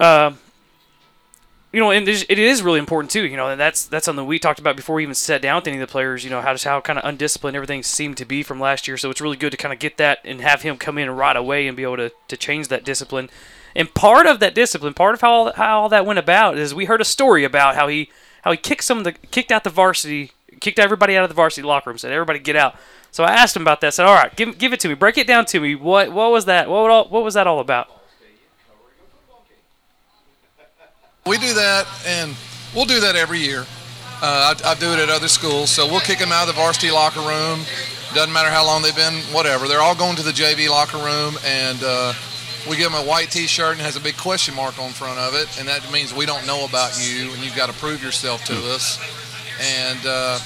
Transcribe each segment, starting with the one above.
Uh, you know, and it is really important too. You know, and that's that's something we talked about before we even sat down with any of the players. You know, how just how kind of undisciplined everything seemed to be from last year. So it's really good to kind of get that and have him come in right away and be able to to change that discipline. And part of that discipline, part of how how all that went about is we heard a story about how he how he kicked some of the kicked out the varsity, kicked everybody out of the varsity locker room, said everybody get out. So I asked him about that. Said, all right, give give it to me, break it down to me. What what was that? What what was that all about? We do that, and we'll do that every year. Uh, I, I, do it at other schools, so we'll kick them out of the varsity locker room. Doesn't matter how long they've been, whatever. They're all going to the JV locker room, and uh, we give them a white T-shirt and has a big question mark on front of it, and that means we don't know about you, and you've got to prove yourself to us. And uh,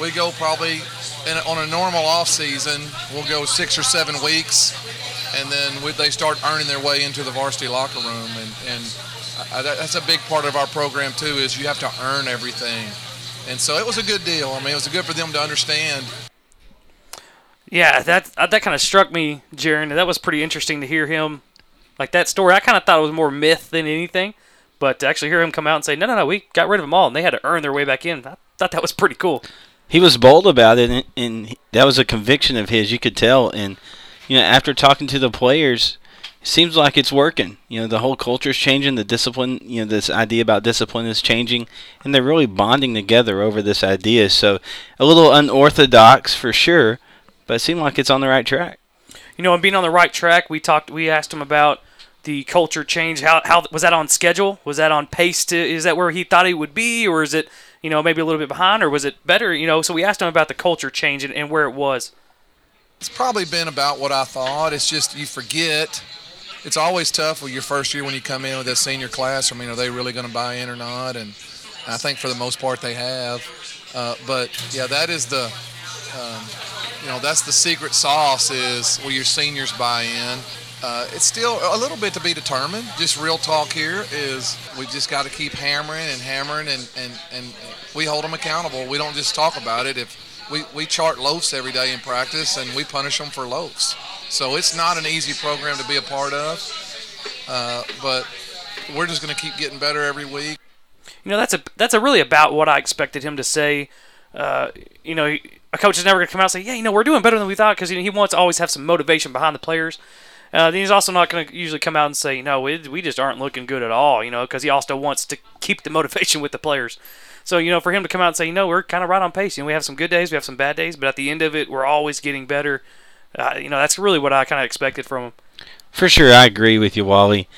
we go probably in, on a normal off season, we'll go six or seven weeks, and then we, they start earning their way into the varsity locker room, and, and uh, that's a big part of our program too. Is you have to earn everything, and so it was a good deal. I mean, it was good for them to understand. Yeah, that uh, that kind of struck me, Jaron. That was pretty interesting to hear him like that story. I kind of thought it was more myth than anything, but to actually hear him come out and say, "No, no, no, we got rid of them all," and they had to earn their way back in. I thought that was pretty cool. He was bold about it, and, and that was a conviction of his. You could tell, and you know, after talking to the players, seems like it's working. You know, the whole culture is changing. The discipline, you know, this idea about discipline is changing, and they're really bonding together over this idea. So a little unorthodox for sure, but it seemed like it's on the right track. You know, and being on the right track, we talked. We asked him about the culture change. How how was that on schedule? Was that on pace to? Is that where he thought he would be, or is it you know maybe a little bit behind, or was it better? You know, so we asked him about the culture change and, and where it was. It's probably been about what I thought. It's just you forget it's always tough with your first year when you come in with that senior class. I mean, are they really going to buy in or not? And I think for the most part they have. Uh, but yeah, that is the, um, you know, that's the secret sauce is will your seniors buy in. Uh, it's still a little bit to be determined. Just real talk here is we've just got to keep hammering and hammering and, and, and we hold them accountable. We don't just talk about it. If we, we chart loafs every day in practice and we punish them for loafs. So it's not an easy program to be a part of, uh, but we're just going to keep getting better every week. You know, that's a that's a really about what I expected him to say. Uh, you know, a coach is never going to come out and say, "Yeah, you know, we're doing better than we thought," because you know, he wants to always have some motivation behind the players. Uh, then he's also not going to usually come out and say, "No, we, we just aren't looking good at all," you know, because he also wants to keep the motivation with the players. So you know, for him to come out and say, "You know, we're kind of right on pace. You know, we have some good days, we have some bad days, but at the end of it, we're always getting better." Uh, you know, that's really what I kind of expected from him. For sure, I agree with you, Wally.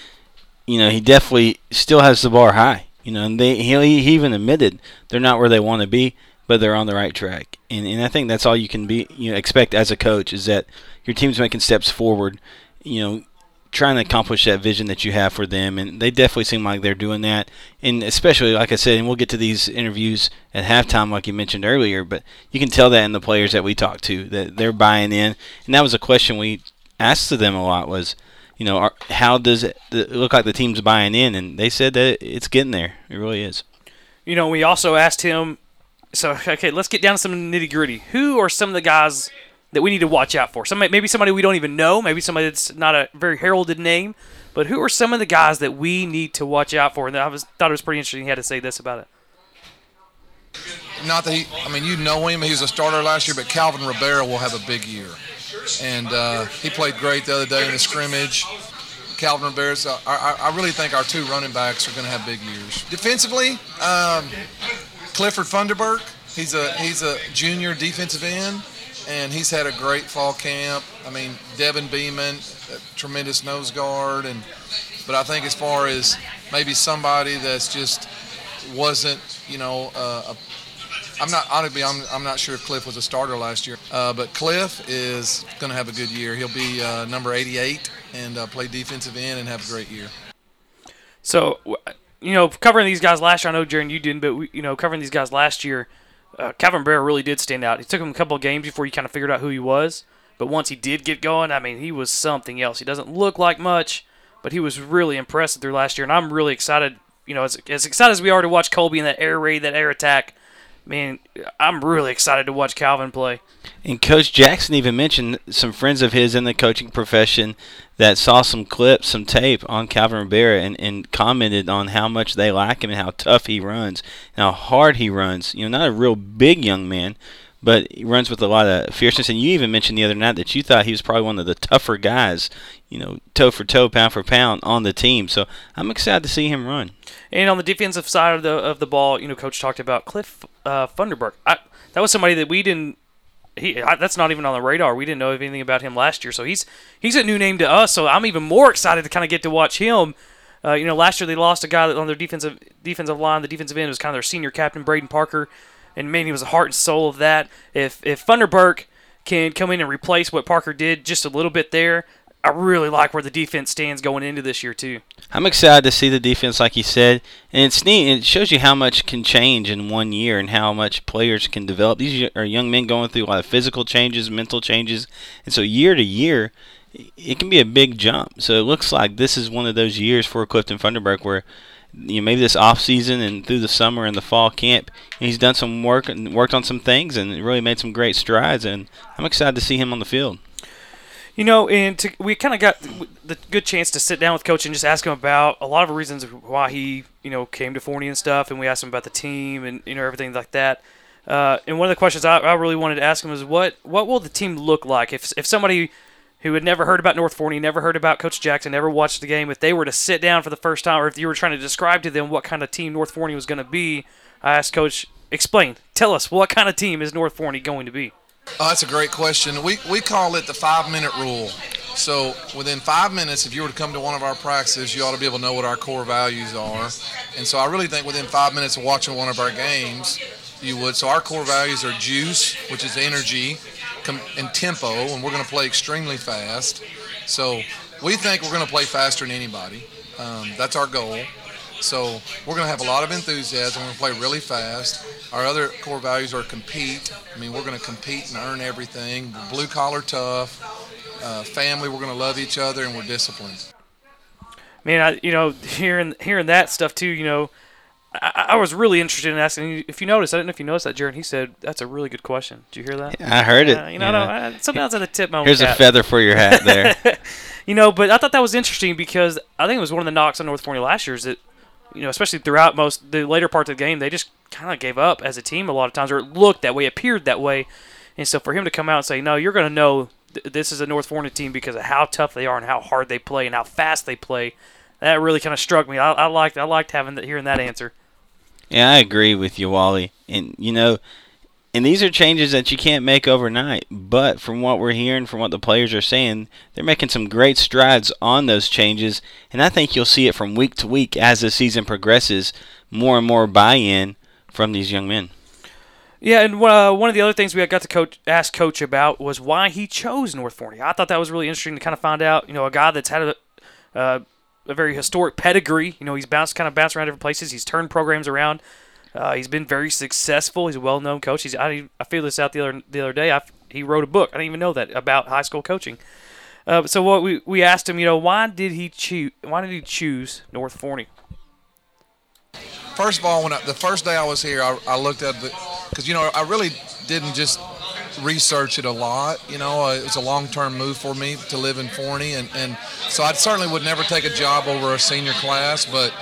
You know, he definitely still has the bar high. You know, and they he, he even admitted they're not where they want to be, but they're on the right track. And and I think that's all you can be you know expect as a coach is that your team's making steps forward. You know, trying to accomplish that vision that you have for them, and they definitely seem like they're doing that. And especially, like I said, and we'll get to these interviews at halftime, like you mentioned earlier, but you can tell that in the players that we talked to that they're buying in. And that was a question we asked to them a lot was, you know, are, how does it look like the team's buying in? And they said that it's getting there. It really is. You know, we also asked him. So okay, let's get down to some nitty gritty. Who are some of the guys that we need to watch out for? Some maybe somebody we don't even know, maybe somebody that's not a very heralded name, but who are some of the guys that we need to watch out for? And I was, thought it was pretty interesting. He had to say this about it. Not that he, I mean, you know him. He was a starter last year, but Calvin Rivera will have a big year, and uh, he played great the other day in the scrimmage. Calvin Rivera, I, I, really think our two running backs are going to have big years. Defensively, um, Clifford Funderburk. He's a he's a junior defensive end and he's had a great fall camp. I mean, Devin Beeman, tremendous nose guard, and but I think as far as maybe somebody that's just wasn't, you know, uh, a, I'm not honestly, I'm, I'm not sure if Cliff was a starter last year, uh, but Cliff is going to have a good year. He'll be uh, number 88 and uh, play defensive end and have a great year. So, you know, covering these guys last year, I know Jaron you didn't, but we, you know, covering these guys last year uh, Calvin Bear really did stand out. It took him a couple of games before you kind of figured out who he was. But once he did get going, I mean, he was something else. He doesn't look like much, but he was really impressive through last year. And I'm really excited, you know, as, as excited as we are to watch Colby in that air raid, that air attack. man, I'm really excited to watch Calvin play. And Coach Jackson even mentioned some friends of his in the coaching profession that saw some clips, some tape on Calvin Rivera and, and commented on how much they like him and how tough he runs, and how hard he runs. You know, not a real big young man, but he runs with a lot of fierceness. And you even mentioned the other night that you thought he was probably one of the tougher guys, you know, toe for toe, pound for pound on the team. So I'm excited to see him run. And on the defensive side of the of the ball, you know, coach talked about Cliff uh, Funderburk. I, that was somebody that we didn't. He I, that's not even on the radar. We didn't know anything about him last year, so he's he's a new name to us. So I'm even more excited to kind of get to watch him. Uh, you know, last year they lost a guy on their defensive defensive line. The defensive end was kind of their senior captain, Braden Parker and man, he was the heart and soul of that. If if Funderburk can come in and replace what Parker did just a little bit there, I really like where the defense stands going into this year too. I'm excited to see the defense, like you said, and it's neat. It shows you how much can change in one year and how much players can develop. These are young men going through a lot of physical changes, mental changes, and so year to year, it can be a big jump. So it looks like this is one of those years for Clifton Funderburk where you know, maybe this off season and through the summer and the fall camp, he's done some work and worked on some things and really made some great strides. And I'm excited to see him on the field. You know, and to, we kind of got the good chance to sit down with coach and just ask him about a lot of reasons why he, you know, came to Forney and stuff. And we asked him about the team and you know everything like that. Uh, and one of the questions I, I really wanted to ask him was what what will the team look like if if somebody who had never heard about North Forney, never heard about Coach Jackson, never watched the game, if they were to sit down for the first time, or if you were trying to describe to them what kind of team North Forney was going to be, I asked Coach, explain, tell us what kind of team is North Forney going to be? Oh, that's a great question. We, we call it the five minute rule. So within five minutes, if you were to come to one of our practices, you ought to be able to know what our core values are. And so I really think within five minutes of watching one of our games, you would. So our core values are juice, which is energy, and tempo, and we're going to play extremely fast. So we think we're going to play faster than anybody. Um, that's our goal. So we're going to have a lot of enthusiasm. We're going to play really fast. Our other core values are compete. I mean, we're going to compete and earn everything. Blue collar tough. Uh, family, we're going to love each other, and we're disciplined. Man, I, you know, hearing hearing that stuff too, you know, I, I, was really interested in asking. If you notice, I didn't know if you noticed that, Jaron. He said that's a really good question. Did you hear that? Yeah, I heard it. Uh, you know, yeah. I, sometimes I tip my. Here's cap. a feather for your hat there. you know, but I thought that was interesting because I think it was one of the knocks on North Forney last year is that, you know, especially throughout most the later parts of the game, they just kind of gave up as a team a lot of times, or it looked that way, appeared that way, and so for him to come out and say, no, you're going to know th- this is a North Forney team because of how tough they are and how hard they play and how fast they play. That really kind of struck me. I, I liked I liked having hearing that answer. Yeah, I agree with you, Wally. And you know, and these are changes that you can't make overnight. But from what we're hearing, from what the players are saying, they're making some great strides on those changes. And I think you'll see it from week to week as the season progresses. More and more buy-in from these young men. Yeah, and uh, one of the other things we got to coach, ask coach about was why he chose North Forney. I thought that was really interesting to kind of find out. You know, a guy that's had a uh, a very historic pedigree. You know, he's bounced kind of bounced around different places. He's turned programs around. Uh, he's been very successful. He's a well-known coach. He's I, I figured this out the other the other day. I, he wrote a book. I didn't even know that about high school coaching. Uh, so what we, we asked him, you know, why did he choose? Why did he choose North Forney? First of all, when I, the first day I was here, I, I looked at the because you know I really didn't just research it a lot. You know, uh, it was a long-term move for me to live in Forney, and, and so I certainly would never take a job over a senior class, but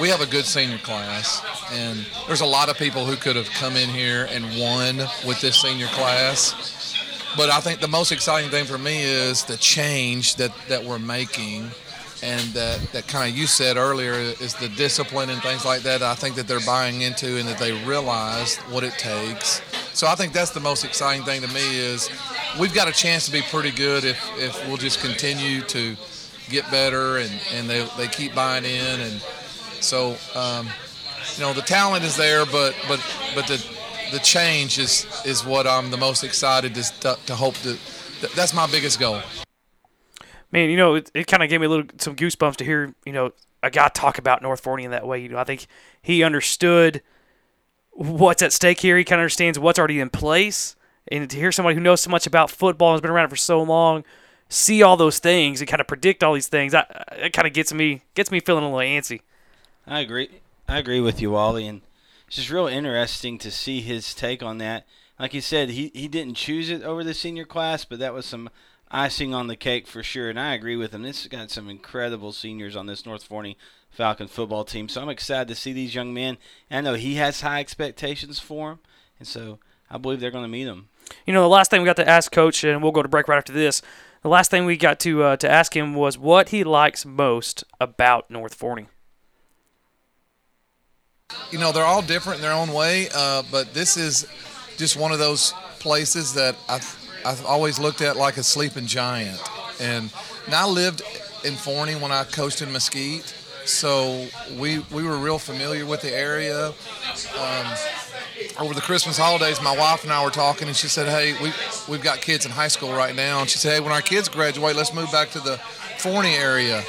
we have a good senior class, and there's a lot of people who could have come in here and won with this senior class. But I think the most exciting thing for me is the change that, that we're making and that, that kind of you said earlier is the discipline and things like that. I think that they're buying into and that they realize what it takes. So I think that's the most exciting thing to me is we've got a chance to be pretty good if, if we'll just continue to get better and, and they, they keep buying in and so um, you know the talent is there but but but the the change is is what I'm the most excited to, to hope that that's my biggest goal man, you know, it, it kind of gave me a little some goosebumps to hear, you know, a guy talk about North Forney in that way. You know, I think he understood what's at stake here. He kind of understands what's already in place, and to hear somebody who knows so much about football and has been around for so long see all those things and kind of predict all these things, I, it kind of gets me gets me feeling a little antsy. I agree. I agree with you, Wally, and it's just real interesting to see his take on that. Like you said, he he didn't choose it over the senior class, but that was some icing on the cake for sure. And I agree with him. This has got some incredible seniors on this North Forney Falcon football team. So I'm excited to see these young men. And I know he has high expectations for them, and so I believe they're going to meet them. You know, the last thing we got to ask Coach, and we'll go to break right after this. The last thing we got to uh, to ask him was what he likes most about North Forney. You know, they're all different in their own way, uh, but this is just one of those places that I've, I've always looked at like a sleeping giant. And, and I lived in Forney when I coached in Mesquite, so we we were real familiar with the area. Um, over the Christmas holidays, my wife and I were talking, and she said, "Hey, we we've got kids in high school right now," and she said, "Hey, when our kids graduate, let's move back to the Forney area."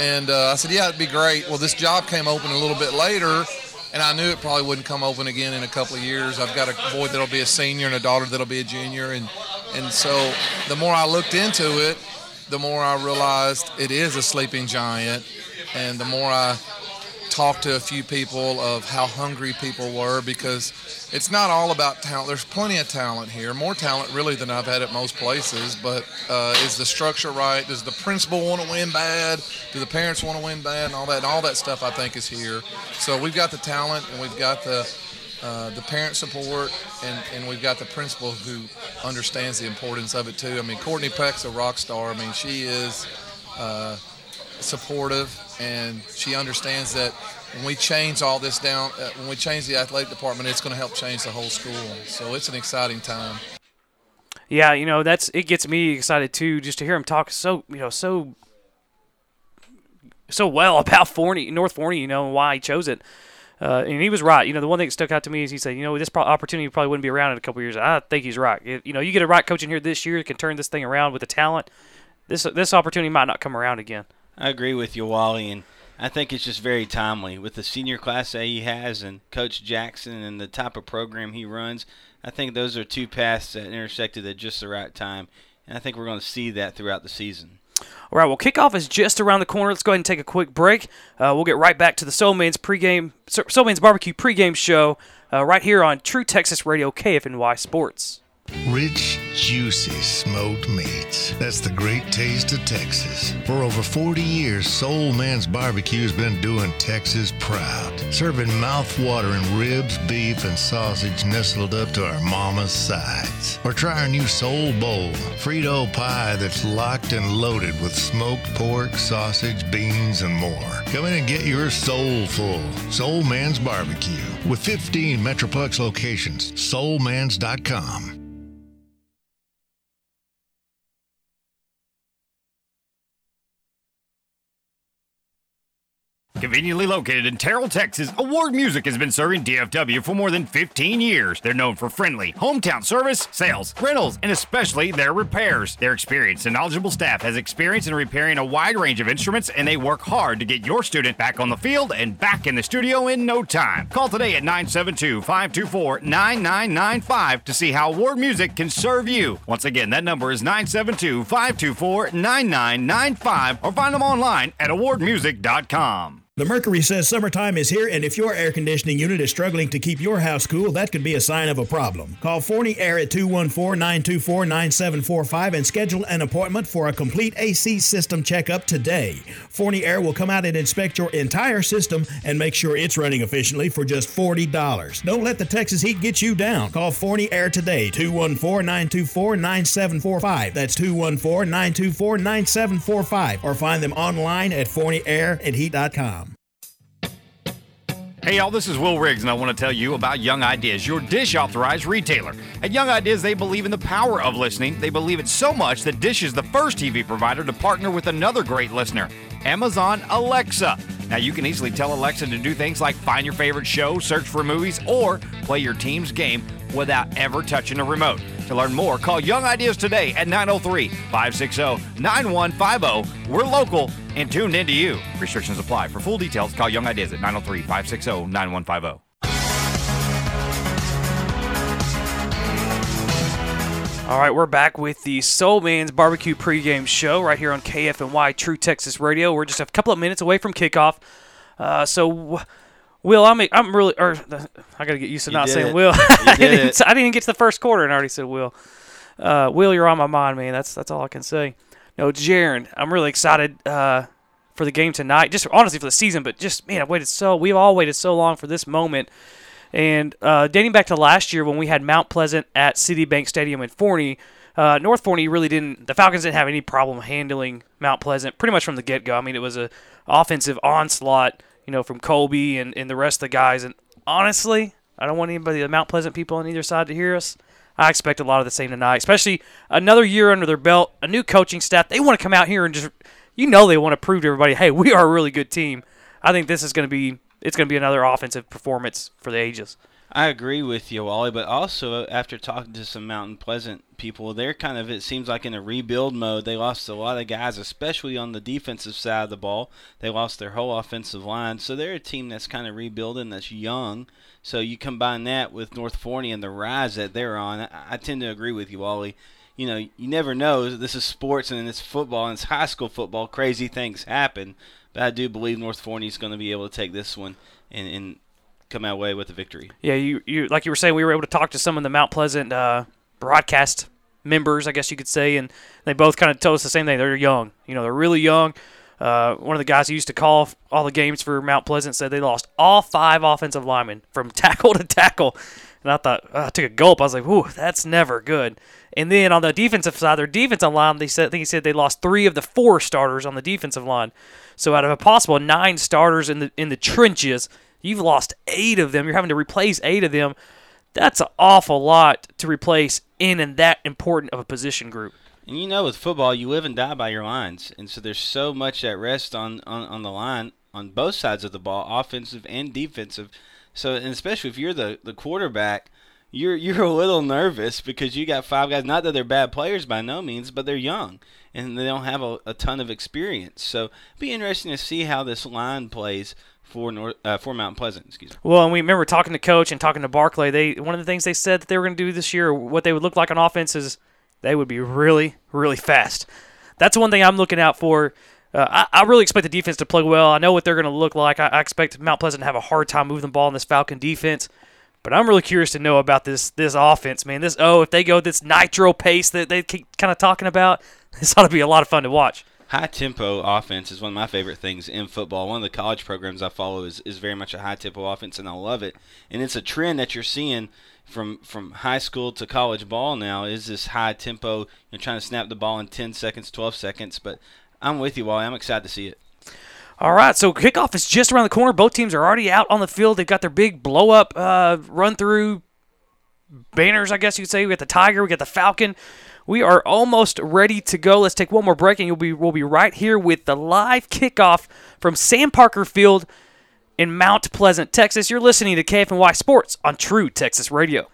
And uh, I said, "Yeah, it'd be great." Well, this job came open a little bit later, and I knew it probably wouldn't come open again in a couple of years. I've got a boy that'll be a senior and a daughter that'll be a junior, and and so the more I looked into it, the more I realized it is a sleeping giant, and the more I talked to a few people of how hungry people were because it's not all about talent. There's plenty of talent here, more talent really than I've had at most places. But uh, is the structure right? Does the principal want to win bad? Do the parents want to win bad? And all that, and all that stuff I think is here. So we've got the talent and we've got the uh, the parent support, and, and we've got the principal who understands the importance of it too. I mean, Courtney Peck's a rock star. I mean, she is uh, supportive, and she understands that when we change all this down, uh, when we change the athletic department, it's going to help change the whole school. So it's an exciting time. Yeah, you know that's it gets me excited too, just to hear him talk so you know so so well about Forney, North Forney, you know, and why he chose it. Uh, and he was right. You know, the one thing that stuck out to me is he said, you know, this pro- opportunity probably wouldn't be around in a couple years. I think he's right. If, you know, you get a right coach in here this year can turn this thing around with the talent. This this opportunity might not come around again. I agree with you, Wally, and I think it's just very timely with the senior class that he has and Coach Jackson and the type of program he runs. I think those are two paths that intersected at just the right time, and I think we're going to see that throughout the season. All right, well, kickoff is just around the corner. Let's go ahead and take a quick break. Uh, we'll get right back to the Soul Man's pregame, Soul Man's Barbecue pregame show uh, right here on True Texas Radio KFNY Sports. Rich, juicy smoked meats. That's the great taste of Texas. For over 40 years, Soul Man's Barbecue has been doing Texas proud, serving mouth-watering ribs, beef, and sausage nestled up to our mama's sides. Or try our new Soul Bowl, Frito pie that's locked and loaded with smoked pork, sausage, beans, and more. Come in and get your soul full. Soul Man's Barbecue. With 15 Metroplex locations, soulmans.com. Conveniently located in Terrell, Texas, Award Music has been serving DFW for more than 15 years. They're known for friendly, hometown service, sales, rentals, and especially their repairs. Their experienced and knowledgeable staff has experience in repairing a wide range of instruments, and they work hard to get your student back on the field and back in the studio in no time. Call today at 972 524 9995 to see how Award Music can serve you. Once again, that number is 972 524 9995 or find them online at awardmusic.com. The Mercury says summertime is here, and if your air conditioning unit is struggling to keep your house cool, that could be a sign of a problem. Call Forney Air at 214 924 9745 and schedule an appointment for a complete AC system checkup today. Forney Air will come out and inspect your entire system and make sure it's running efficiently for just $40. Don't let the Texas heat get you down. Call Forney Air today, 214 924 9745. That's 214 924 9745, or find them online at forneyairandheat.com. Hey y'all, this is Will Riggs, and I want to tell you about Young Ideas, your dish authorized retailer. At Young Ideas, they believe in the power of listening. They believe it so much that Dish is the first TV provider to partner with another great listener, Amazon Alexa. Now, you can easily tell Alexa to do things like find your favorite show, search for movies, or play your team's game without ever touching a remote. To learn more, call Young Ideas today at 903 560 9150. We're local and tuned into you. Restrictions apply. For full details, call Young Ideas at 903 560 9150. All right, we're back with the Soul Man's Barbecue pregame show right here on KFNY True Texas Radio. We're just a couple of minutes away from kickoff. Uh, so, Will, I'm I'm really, or I got to get used to You not saying it. Will. I, did didn't. I didn't get to the first quarter and I already said Will. Uh, Will, you're on my mind, man. That's that's all I can say. No, Jaron, I'm really excited uh, for the game tonight. Just honestly for the season, but just man, I've waited so. We've all waited so long for this moment. And uh, dating back to last year when we had Mount Pleasant at Citibank Stadium in Forney, uh, North Forney really didn't. The Falcons didn't have any problem handling Mount Pleasant pretty much from the get go. I mean, it was a offensive onslaught, you know, from Colby and, and the rest of the guys. And honestly, I don't want anybody, the Mount Pleasant people on either side, to hear us. I expect a lot of the same tonight, especially another year under their belt, a new coaching staff. They want to come out here and just, you know, they want to prove to everybody, hey, we are a really good team. I think this is going to be, it's going to be another offensive performance for the ages. I agree with you, Wally, but also uh, after talking to some Mountain Pleasant people, they're kind of it seems like in a rebuild mode. They lost a lot of guys, especially on the defensive side of the ball. They lost their whole offensive line, so they're a team that's kind of rebuilding, that's young. So you combine that with North Forney and the rise that they're on. I, I tend to agree with you, Wally. You know, you never know. This is sports and it's football and it's high school football. Crazy things happen, but I do believe North Forney is going to be able to take this one and. and come our way with a victory. Yeah, you, you like you were saying, we were able to talk to some of the Mount Pleasant uh, broadcast members, I guess you could say, and they both kind of told us the same thing. They're young, you know, they're really young. Uh, one of the guys who used to call all the games for Mount Pleasant said they lost all five offensive linemen from tackle to tackle, and I thought uh, I took a gulp. I was like, "Whew, that's never good." And then on the defensive side, their defensive line, they said I think he said they lost three of the four starters on the defensive line. So out of a possible nine starters in the in the trenches, you've lost eight of them. You're having to replace eight of them. That's an awful lot to replace in and that important of a position group. And you know, with football, you live and die by your lines, and so there's so much at rest on, on, on the line on both sides of the ball, offensive and defensive. So, and especially if you're the, the quarterback, you're you're a little nervous because you got five guys. Not that they're bad players by no means, but they're young and they don't have a, a ton of experience. So, it'll be interesting to see how this line plays for North uh, for Mount Pleasant. Excuse me. Well, and we remember talking to coach and talking to Barclay. They one of the things they said that they were going to do this year, what they would look like on offense is they would be really, really fast. That's one thing I'm looking out for. Uh, I, I really expect the defense to play well. I know what they're going to look like. I, I expect Mount Pleasant to have a hard time moving the ball in this Falcon defense. But I'm really curious to know about this this offense, man. This oh, if they go this nitro pace that they keep kind of talking about, this ought to be a lot of fun to watch. high tempo offense is one of my favorite things in football. One of the college programs I follow is, is very much a high tempo offense, and I love it. And it's a trend that you're seeing from from high school to college ball now is this high tempo. You're trying to snap the ball in 10 seconds, 12 seconds. But I'm with you, Wally. I'm excited to see it. All right, so kickoff is just around the corner. Both teams are already out on the field. They've got their big blow up, uh, run through banners, I guess you could say. We got the Tiger, we got the Falcon. We are almost ready to go. Let's take one more break, and you'll be we'll be right here with the live kickoff from Sam Parker Field in Mount Pleasant, Texas. You're listening to KFNY Sports on True Texas Radio.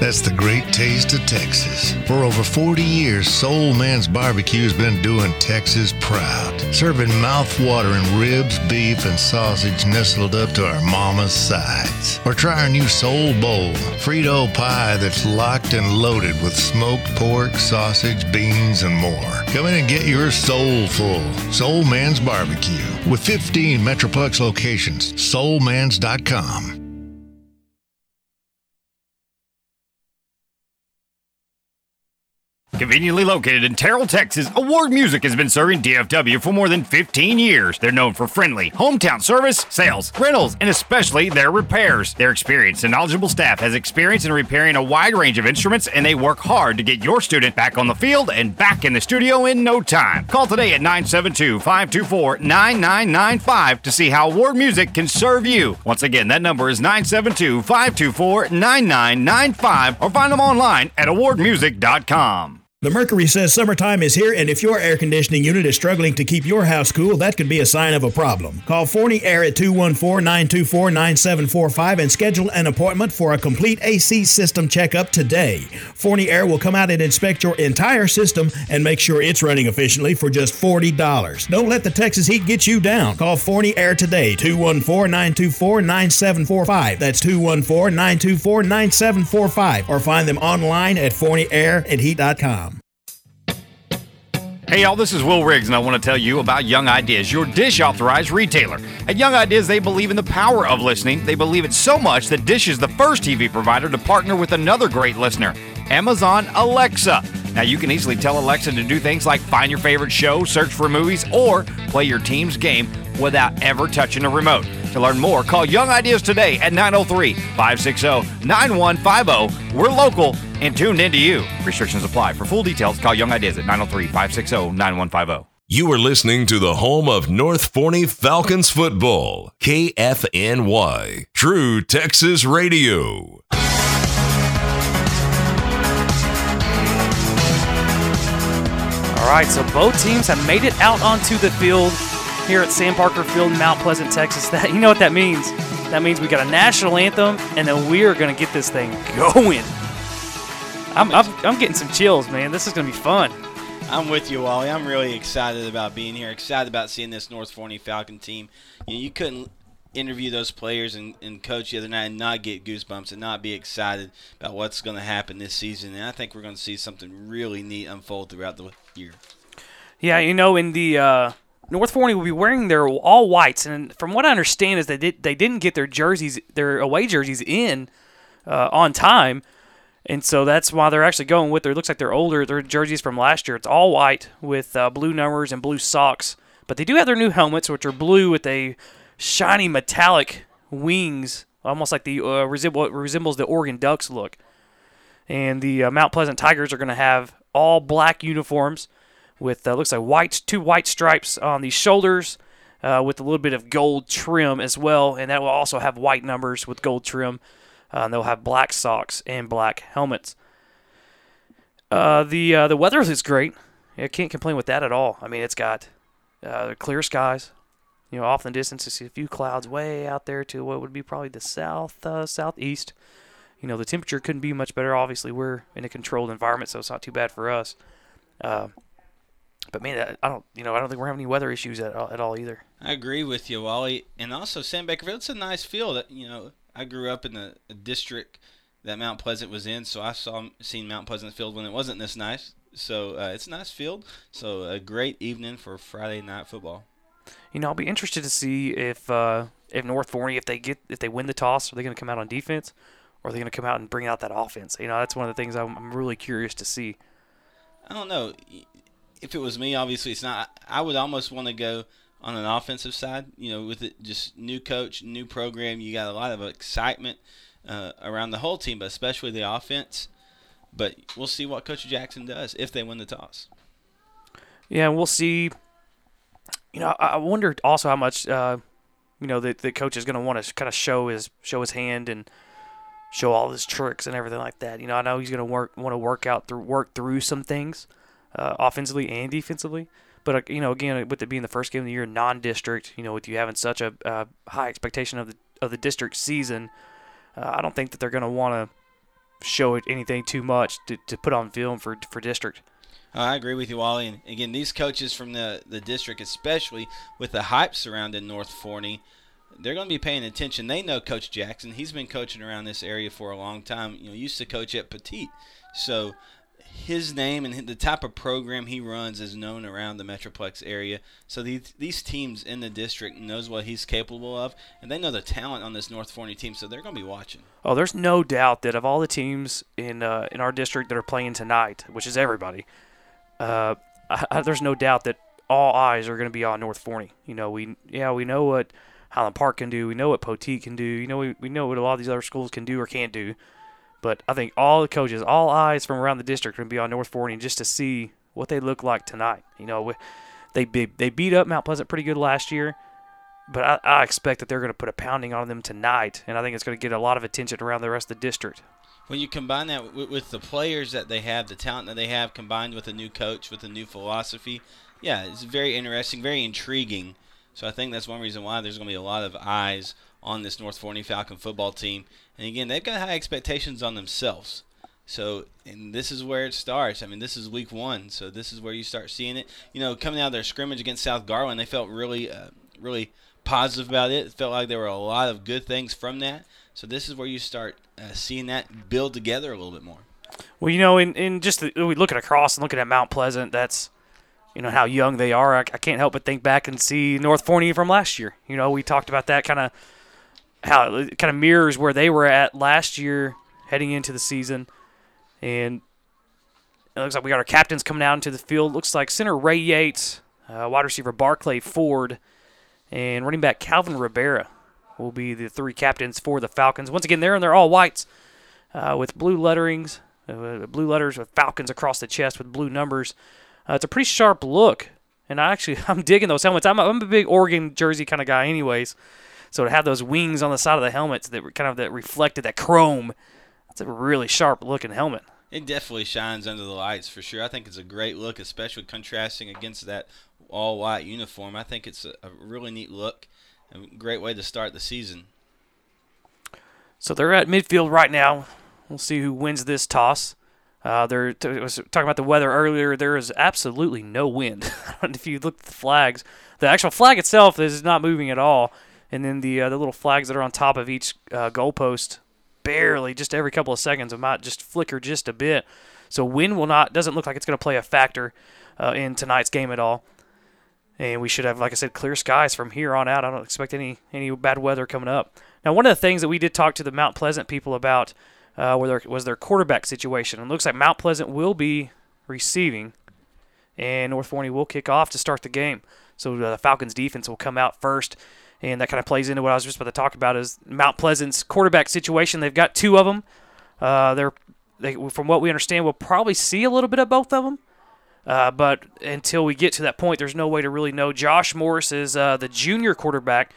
That's the great taste of Texas. For over 40 years, Soul Man's Barbecue has been doing Texas proud, serving mouth-watering ribs, beef, and sausage nestled up to our mama's sides. Or try our new Soul Bowl, Frito pie that's locked and loaded with smoked pork, sausage, beans, and more. Come in and get your soul full. Soul Man's Barbecue with 15 Metroplex locations. SoulMans.com. Conveniently located in Terrell, Texas, Award Music has been serving DFW for more than 15 years. They're known for friendly, hometown service, sales, rentals, and especially their repairs. Their experienced and knowledgeable staff has experience in repairing a wide range of instruments, and they work hard to get your student back on the field and back in the studio in no time. Call today at 972 524 9995 to see how Award Music can serve you. Once again, that number is 972 524 9995 or find them online at awardmusic.com. The Mercury says summertime is here, and if your air conditioning unit is struggling to keep your house cool, that could be a sign of a problem. Call Forney Air at 214 924 9745 and schedule an appointment for a complete AC system checkup today. Forney Air will come out and inspect your entire system and make sure it's running efficiently for just $40. Don't let the Texas heat get you down. Call Forney Air today, 214 924 9745. That's 214 924 9745. Or find them online at forneyairandheat.com. Hey, y'all, this is Will Riggs, and I want to tell you about Young Ideas, your dish authorized retailer. At Young Ideas, they believe in the power of listening. They believe it so much that Dish is the first TV provider to partner with another great listener, Amazon Alexa. Now, you can easily tell Alexa to do things like find your favorite show, search for movies, or play your team's game without ever touching a remote. To learn more, call Young Ideas today at 903 560 9150. We're local and tuned into you. Restrictions apply. For full details, call Young Ideas at 903 560 9150. You are listening to the home of North Forney Falcons football, KFNY, True Texas Radio. All right, so both teams have made it out onto the field here at Sam Parker Field in Mount Pleasant, Texas. That you know what that means? That means we got a national anthem, and then we are going to get this thing going. I'm, I'm, I'm getting some chills, man. This is going to be fun. I'm with you, Wally. I'm really excited about being here. Excited about seeing this North Forney Falcon team. You, know, you couldn't interview those players and, and coach the other night and not get goosebumps and not be excited about what's going to happen this season. And I think we're going to see something really neat unfold throughout the year. Yeah, you know, in the uh, North Forney will be wearing their all whites, and from what I understand is they did they didn't get their jerseys, their away jerseys in uh, on time, and so that's why they're actually going with their. Looks like they're older. Their jerseys from last year. It's all white with uh, blue numbers and blue socks, but they do have their new helmets, which are blue with a shiny metallic wings, almost like the uh, what resembles the Oregon Ducks look. And the uh, Mount Pleasant Tigers are going to have all black uniforms with uh, looks like white two white stripes on the shoulders. Uh, with a little bit of gold trim as well, and that will also have white numbers with gold trim. Uh, they'll have black socks and black helmets. Uh, the uh, the weather is great. I can't complain with that at all. I mean, it's got uh, clear skies. You know, off in the distance, you see a few clouds way out there to what would be probably the south southeast. You know, the temperature couldn't be much better. Obviously, we're in a controlled environment, so it's not too bad for us. Uh, but man, I don't, you know, I don't think we're having any weather issues at all, at all either. I agree with you, Wally. And also, Sam it's a nice field. You know, I grew up in the district that Mount Pleasant was in, so I saw seen Mount Pleasant field when it wasn't this nice. So uh, it's a nice field. So a great evening for Friday night football. You know, I'll be interested to see if uh, if North Forney, if they get if they win the toss, are they going to come out on defense, or are they going to come out and bring out that offense? You know, that's one of the things I'm, I'm really curious to see. I don't know. If it was me, obviously it's not. I would almost want to go on an offensive side. You know, with it just new coach, new program, you got a lot of excitement uh, around the whole team, but especially the offense. But we'll see what Coach Jackson does if they win the toss. Yeah, we'll see. You know, I wonder also how much uh, you know the the coach is going to want to kind of show his show his hand and show all his tricks and everything like that. You know, I know he's going to work want to work out through work through some things uh, offensively and defensively. But uh, you know, again, with it being the first game of the year, non-district, you know, with you having such a uh, high expectation of the of the district season, uh, I don't think that they're going to want to show it anything too much to, to put on film for for district. I agree with you, Wally. And again, these coaches from the the district, especially with the hype surrounding North Forney, they're going to be paying attention. They know Coach Jackson. He's been coaching around this area for a long time. You know, used to coach at Poteet, so his name and the type of program he runs is known around the Metroplex area. So these these teams in the district knows what he's capable of, and they know the talent on this North Forney team. So they're going to be watching. Oh, there's no doubt that of all the teams in uh, in our district that are playing tonight, which is everybody, uh, I, there's no doubt that all eyes are going to be on North Forney. You know, we yeah we know what Highland Park can do, we know what Poteet can do, you know we, we know what a lot of these other schools can do or can't do. But I think all the coaches, all eyes from around the district, are going to be on North Forney just to see what they look like tonight. You know, they they beat up Mount Pleasant pretty good last year, but I, I expect that they're going to put a pounding on them tonight, and I think it's going to get a lot of attention around the rest of the district. When you combine that with, with the players that they have, the talent that they have, combined with a new coach with a new philosophy, yeah, it's very interesting, very intriguing. So I think that's one reason why there's going to be a lot of eyes on this North Forney Falcon football team. And again, they've got high expectations on themselves. So, and this is where it starts. I mean, this is week one, so this is where you start seeing it. You know, coming out of their scrimmage against South Garland, they felt really, uh, really positive about it. It felt like there were a lot of good things from that. So this is where you start uh, seeing that build together a little bit more. Well, you know, in, in just the, we looking across and looking at Mount Pleasant, that's you know how young they are. I, I can't help but think back and see North Forney from last year. You know, we talked about that kind of how it kind of mirrors where they were at last year heading into the season, and it looks like we got our captains coming out into the field. Looks like center Ray Yates, uh, wide receiver Barclay Ford, and running back Calvin Rivera will be the three captains for the Falcons. Once again, they're in their all whites uh, with blue letterings, uh, blue letters with Falcons across the chest with blue numbers. Uh, it's a pretty sharp look, and I actually I'm digging those helmets. I'm a, I'm a big Oregon jersey kind of guy, anyways. So to have those wings on the side of the helmets that were kind of that reflected that chrome, that's a really sharp looking helmet. It definitely shines under the lights for sure. I think it's a great look, especially contrasting against that all white uniform. I think it's a, a really neat look, a great way to start the season. So they're at midfield right now. We'll see who wins this toss. Uh, they're t- was talking about the weather earlier. There is absolutely no wind. if you look at the flags, the actual flag itself is not moving at all, and then the uh, the little flags that are on top of each uh, goalpost, barely, just every couple of seconds, it might just flicker just a bit. So wind will not doesn't look like it's going to play a factor uh, in tonight's game at all. And we should have, like I said, clear skies from here on out. I don't expect any any bad weather coming up. Now, one of the things that we did talk to the Mount Pleasant people about uh, was their quarterback situation. It looks like Mount Pleasant will be receiving, and North Forney will kick off to start the game. So uh, the Falcons defense will come out first, and that kind of plays into what I was just about to talk about is Mount Pleasant's quarterback situation. They've got two of them. Uh, they're they, from what we understand, we'll probably see a little bit of both of them. Uh, but until we get to that point, there's no way to really know. Josh Morris is uh, the junior quarterback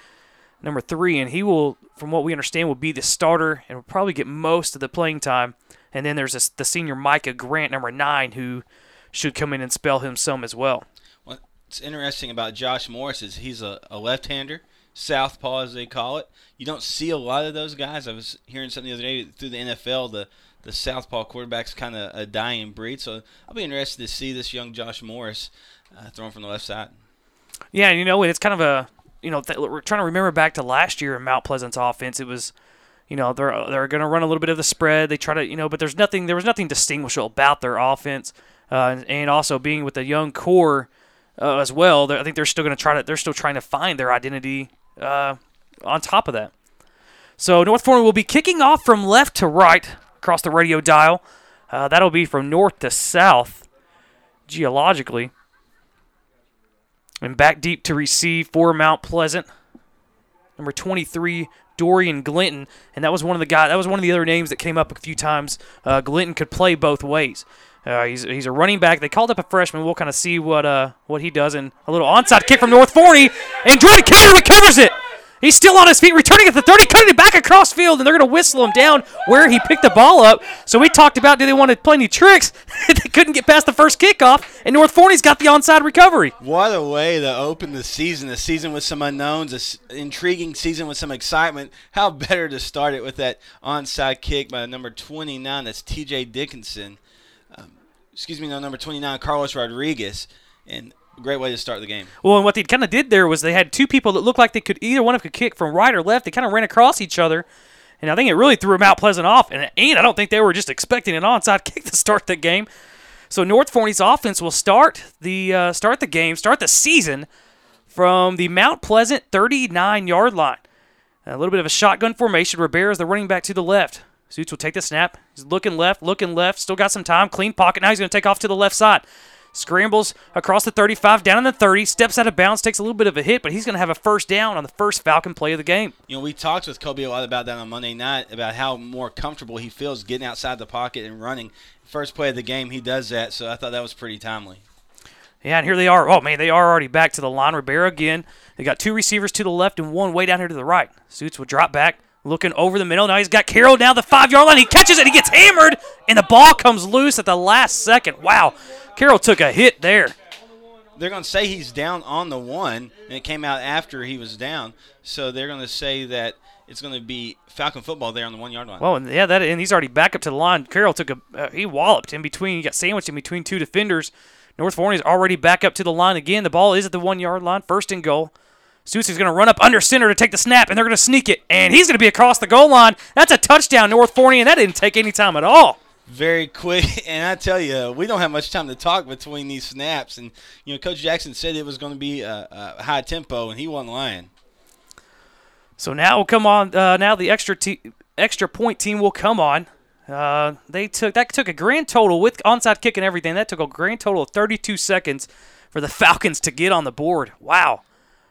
number three, and he will, from what we understand, will be the starter and will probably get most of the playing time. And then there's this, the senior Micah Grant, number nine, who should come in and spell him some as well. What's interesting about Josh Morris is he's a, a left-hander, southpaw as they call it. You don't see a lot of those guys. I was hearing something the other day through the NFL. The the southpaw quarterback's kind of a dying breed. So I'll be interested to see this young Josh Morris uh, throwing from the left side. Yeah, you know, it's kind of a you know, th- we're trying to remember back to last year in Mount Pleasant's offense. It was, you know, they're they're going to run a little bit of the spread. They try to, you know, but there's nothing. There was nothing distinguishable about their offense, uh, and also being with the young core uh, as well. I think they're still going to try to. They're still trying to find their identity. Uh, on top of that, so North Forney will be kicking off from left to right across the radio dial. Uh, that'll be from north to south, geologically. And back deep to receive for Mount Pleasant. Number 23, Dorian Glinton. And that was one of the guy. That was one of the other names that came up a few times. Uh, Glinton could play both ways. Uh, he's, he's a running back. They called up a freshman. We'll kind of see what uh, what he does. And a little onside kick from North Forney. And Jordan Cater recovers it. He's still on his feet, returning at the 30, cutting it back across field, and they're going to whistle him down where he picked the ball up. So we talked about do they want to play any tricks? they couldn't get past the first kickoff, and North Forney's got the onside recovery. What a way to open the season, a season with some unknowns, an intriguing season with some excitement. How better to start it with that onside kick by number 29, that's TJ Dickinson. Um, excuse me, no, number 29, Carlos Rodriguez. And great way to start the game. Well, and what they kind of did there was they had two people that looked like they could either one of them could kick from right or left. They kind of ran across each other, and I think it really threw Mount Pleasant off. And, and I don't think they were just expecting an onside kick to start the game. So North Forney's offense will start the uh, start the game, start the season from the Mount Pleasant 39 yard line. A little bit of a shotgun formation. Rivera is the running back to the left. Suits will take the snap. He's looking left, looking left. Still got some time. Clean pocket. Now he's going to take off to the left side scrambles across the 35, down in the 30, steps out of bounds, takes a little bit of a hit, but he's going to have a first down on the first Falcon play of the game. You know, we talked with Colby a lot about that on Monday night, about how more comfortable he feels getting outside the pocket and running. First play of the game, he does that, so I thought that was pretty timely. Yeah, and here they are. Oh, man, they are already back to the line. Rivera again. They got two receivers to the left and one way down here to the right. Suits will drop back, looking over the middle. Now he's got Carroll down the five yard line. He catches it. He gets hammered, and the ball comes loose at the last second. Wow. Carroll took a hit there they're going to say he's down on the one, and it came out after he was down. So they're going to say that it's going to be Falcon football there on the one yard line. Well, and yeah, that and he's already back up to the line. Carroll took a uh, he walloped in between. He got sandwiched in between two defenders. North Forney is already back up to the line again. The ball is at the one yard line, first and goal. is going to run up under center to take the snap, and they're going to sneak it, and he's going to be across the goal line. That's a touchdown, North Forney, and that didn't take any time at all very quick. And I tell you, we don't have much time to talk between these snaps. And you know, Coach Jackson said it was going to be a, a high tempo, and he wasn't lying. So now will come on. Uh, now the extra te- extra point team will come on. Uh, they took that took a grand total with onside kick and everything. That took a grand total of 32 seconds for the Falcons to get on the board. Wow,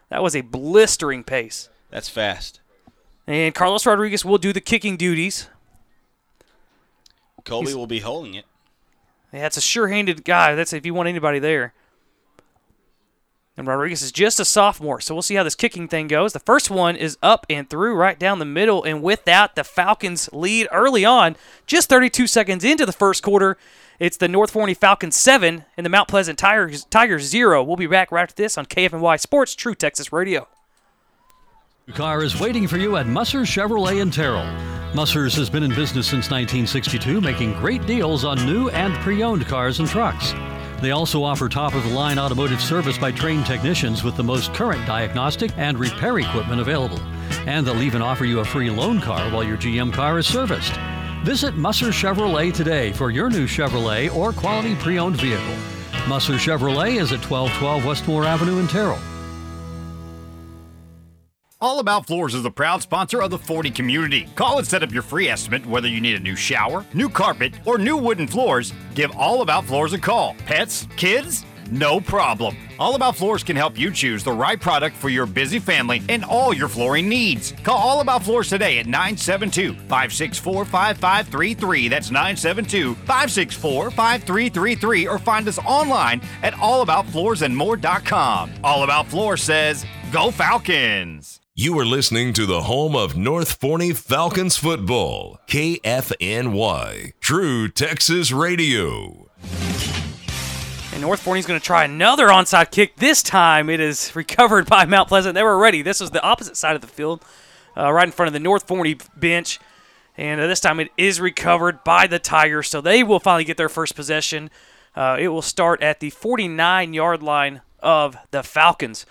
that was a blistering pace. That's fast. And Carlos Rodriguez will do the kicking duties. Colby He's, will be holding it. Yeah, it's a sure-handed guy. That's if you want anybody there. And Rodriguez is just a sophomore, so we'll see how this kicking thing goes. The first one is up and through right down the middle, and with that, the Falcons lead early on, just 32 seconds into the first quarter. It's the North Forney Falcons 7 and the Mount Pleasant Tigers, Tigers 0. We'll be back right after this on KFNY Sports, True Texas Radio. Your car is waiting for you at Musser Chevrolet in Terrell. Musser's has been in business since 1962, making great deals on new and pre owned cars and trucks. They also offer top of the line automotive service by trained technicians with the most current diagnostic and repair equipment available. And they'll even offer you a free loan car while your GM car is serviced. Visit Musser Chevrolet today for your new Chevrolet or quality pre owned vehicle. Musser Chevrolet is at 1212 Westmore Avenue in Terrell. All About Floors is the proud sponsor of the Forney community. Call and set up your free estimate whether you need a new shower, new carpet, or new wooden floors. Give All About Floors a call. Pets? Kids? No problem. All About Floors can help you choose the right product for your busy family and all your flooring needs. Call All About Floors today at 972 564 5533. That's 972 564 5333 or find us online at allaboutfloorsandmore.com. All About Floors says, Go Falcons! You are listening to the home of North Forney Falcons football, KFNY, True Texas Radio. And North Forney's going to try another onside kick. This time it is recovered by Mount Pleasant. They were ready. This was the opposite side of the field, uh, right in front of the North Forney bench. And uh, this time it is recovered by the Tigers. So they will finally get their first possession. Uh, it will start at the 49 yard line of the Falcons.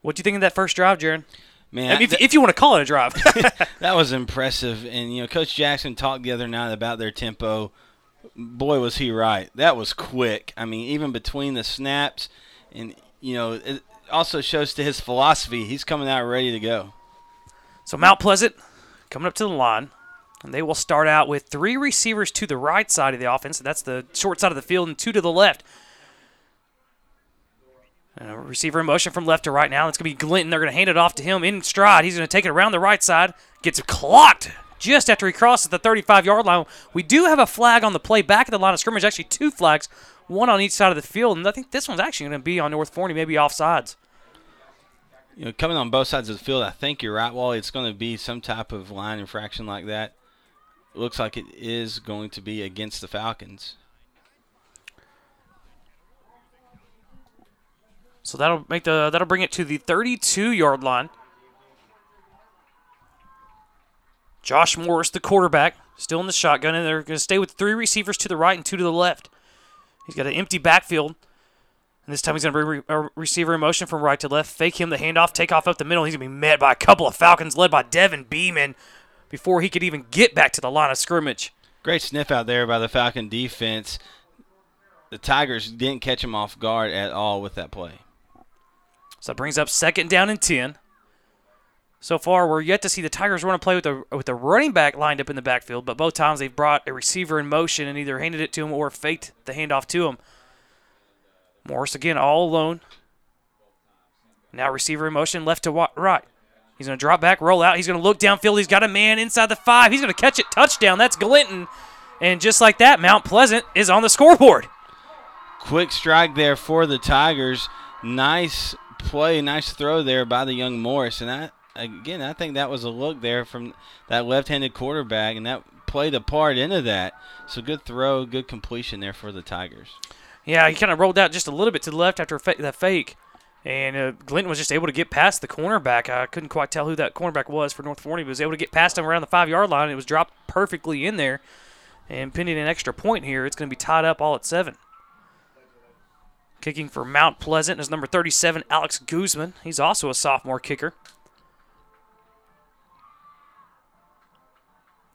What do you think of that first drive, Jaron? Man, I mean, if, if, you want to call it a drive, that was impressive. And you know, Coach Jackson talked the other night about their tempo. Boy, was he right. That was quick. I mean, even between the snaps, and you know, it also shows to his philosophy. He's coming out ready to go. So Mount Pleasant coming up to the line, and they will start out with three receivers to the right side of the offense. That's the short side of the field, and two to the left. Uh, receiver in motion from left to right now. It's going to be Glinton. They're going to hand it off to him in stride. He's going to take it around the right side. Gets clocked just after he crosses the 35 yard line. We do have a flag on the play back at the line of scrimmage. Actually, two flags, one on each side of the field. And I think this one's actually going to be on North Forney, maybe offsides. You know, coming on both sides of the field, I think you're right, Wally. It's going to be some type of line infraction like that. Looks like it is going to be against the Falcons. So that'll make the that'll bring it to the 32 yard line. Josh Morris, the quarterback, still in the shotgun, and they're going to stay with three receivers to the right and two to the left. He's got an empty backfield. And this time he's going to bring a receiver in motion from right to left, fake him the handoff, take off up the middle. He's going to be met by a couple of Falcons led by Devin Beeman before he could even get back to the line of scrimmage. Great sniff out there by the Falcon defense. The Tigers didn't catch him off guard at all with that play. So it brings up second down and 10. So far, we're yet to see the Tigers run a play with a with a running back lined up in the backfield, but both times they've brought a receiver in motion and either handed it to him or faked the handoff to him. Morris again all alone. Now receiver in motion, left to right. He's going to drop back, roll out. He's going to look downfield. He's got a man inside the five. He's going to catch it, touchdown. That's Glinton. And just like that, Mount Pleasant is on the scoreboard. Quick strike there for the Tigers. Nice play, nice throw there by the young Morris, and that again, I think that was a look there from that left-handed quarterback, and that played a part into that. So good throw, good completion there for the Tigers. Yeah, he kind of rolled out just a little bit to the left after that fake, and uh, Glinton was just able to get past the cornerback. I couldn't quite tell who that cornerback was for North Forney, but was able to get past him around the five-yard line. And it was dropped perfectly in there, and pending an extra point here, it's going to be tied up all at seven. Kicking for Mount Pleasant is number 37, Alex Guzman. He's also a sophomore kicker.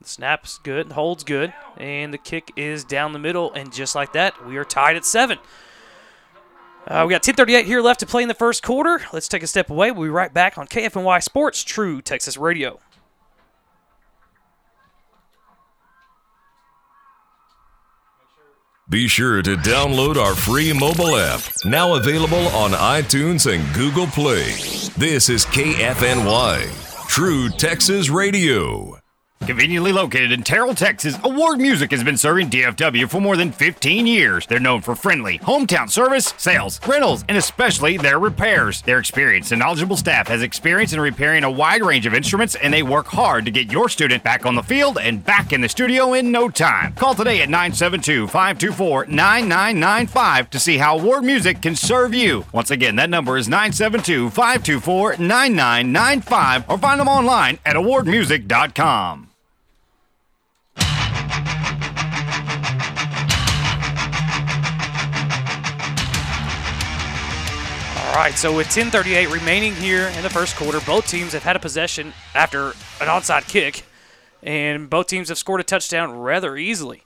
The snap's good, the hold's good, and the kick is down the middle. And just like that, we are tied at seven. Uh, we got 10:38 here left to play in the first quarter. Let's take a step away. We'll be right back on KFNY Sports, True Texas Radio. Be sure to download our free mobile app, now available on iTunes and Google Play. This is KFNY, True Texas Radio. Conveniently located in Terrell, Texas, Award Music has been serving DFW for more than 15 years. They're known for friendly, hometown service, sales, rentals, and especially their repairs. Their experienced and knowledgeable staff has experience in repairing a wide range of instruments, and they work hard to get your student back on the field and back in the studio in no time. Call today at 972 524 9995 to see how Award Music can serve you. Once again, that number is 972 524 9995 or find them online at awardmusic.com. All right, so with 10:38 remaining here in the first quarter, both teams have had a possession after an onside kick, and both teams have scored a touchdown rather easily.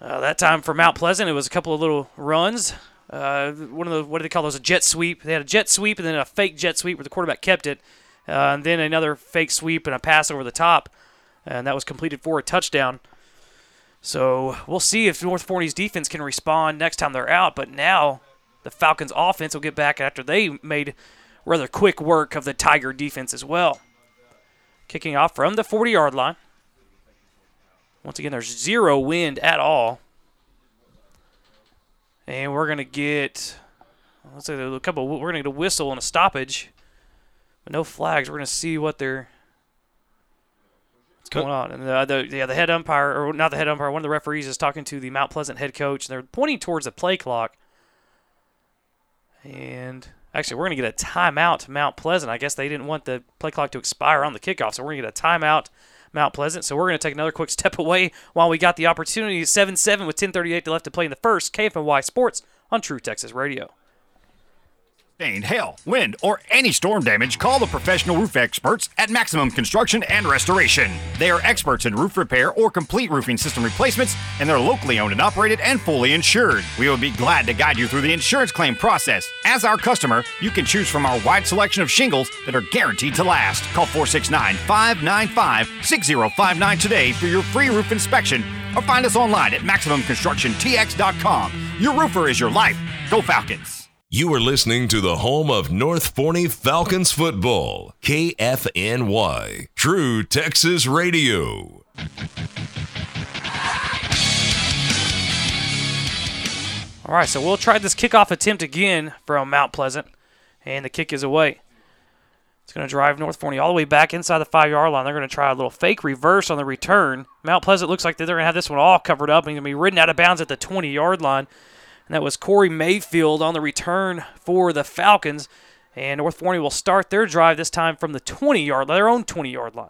Uh, that time for Mount Pleasant, it was a couple of little runs. Uh, one of the what do they call those? A jet sweep. They had a jet sweep and then a fake jet sweep where the quarterback kept it, uh, and then another fake sweep and a pass over the top, and that was completed for a touchdown. So we'll see if North Forney's defense can respond next time they're out. But now the Falcons' offense will get back after they made rather quick work of the Tiger defense as well. Kicking off from the 40 yard line. Once again, there's zero wind at all. And we're going to get, let's say a couple, we're going to get a whistle and a stoppage, but no flags. We're going to see what they're, what's going on. And the, the, yeah, the head umpire, or not the head umpire, one of the referees is talking to the Mount Pleasant head coach, and they're pointing towards the play clock. And actually, we're going to get a timeout to Mount Pleasant. I guess they didn't want the play clock to expire on the kickoff, so we're going to get a timeout Mount Pleasant. So we're going to take another quick step away while we got the opportunity. 7 7 with 10.38 to left to play in the first. KFNY Sports on True Texas Radio. Rain, hail, wind, or any storm damage, call the professional roof experts at Maximum Construction and Restoration. They are experts in roof repair or complete roofing system replacements, and they're locally owned and operated and fully insured. We will be glad to guide you through the insurance claim process. As our customer, you can choose from our wide selection of shingles that are guaranteed to last. Call 469 595 6059 today for your free roof inspection or find us online at MaximumConstructionTX.com. Your roofer is your life. Go Falcons! You are listening to the home of North Forney Falcons football, KFNY, True Texas Radio. All right, so we'll try this kickoff attempt again from Mount Pleasant, and the kick is away. It's going to drive North Forney all the way back inside the five yard line. They're going to try a little fake reverse on the return. Mount Pleasant looks like they're going to have this one all covered up and going to be ridden out of bounds at the 20 yard line. And that was Corey Mayfield on the return for the Falcons. And North Forney will start their drive this time from the 20 yard their own 20 yard line.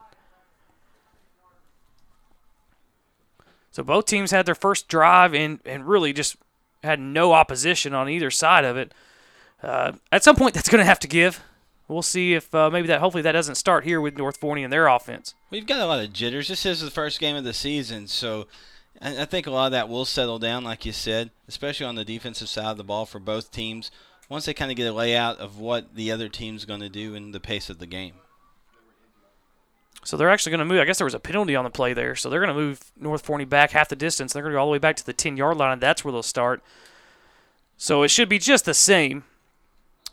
So both teams had their first drive and, and really just had no opposition on either side of it. Uh, at some point, that's going to have to give. We'll see if uh, maybe that. Hopefully, that doesn't start here with North Forney and their offense. We've got a lot of jitters. This is the first game of the season, so I think a lot of that will settle down, like you said, especially on the defensive side of the ball for both teams. Once they kind of get a layout of what the other team's going to do and the pace of the game. So they're actually going to move. I guess there was a penalty on the play there, so they're going to move North Forney back half the distance. They're going to go all the way back to the 10 yard line, and that's where they'll start. So it should be just the same,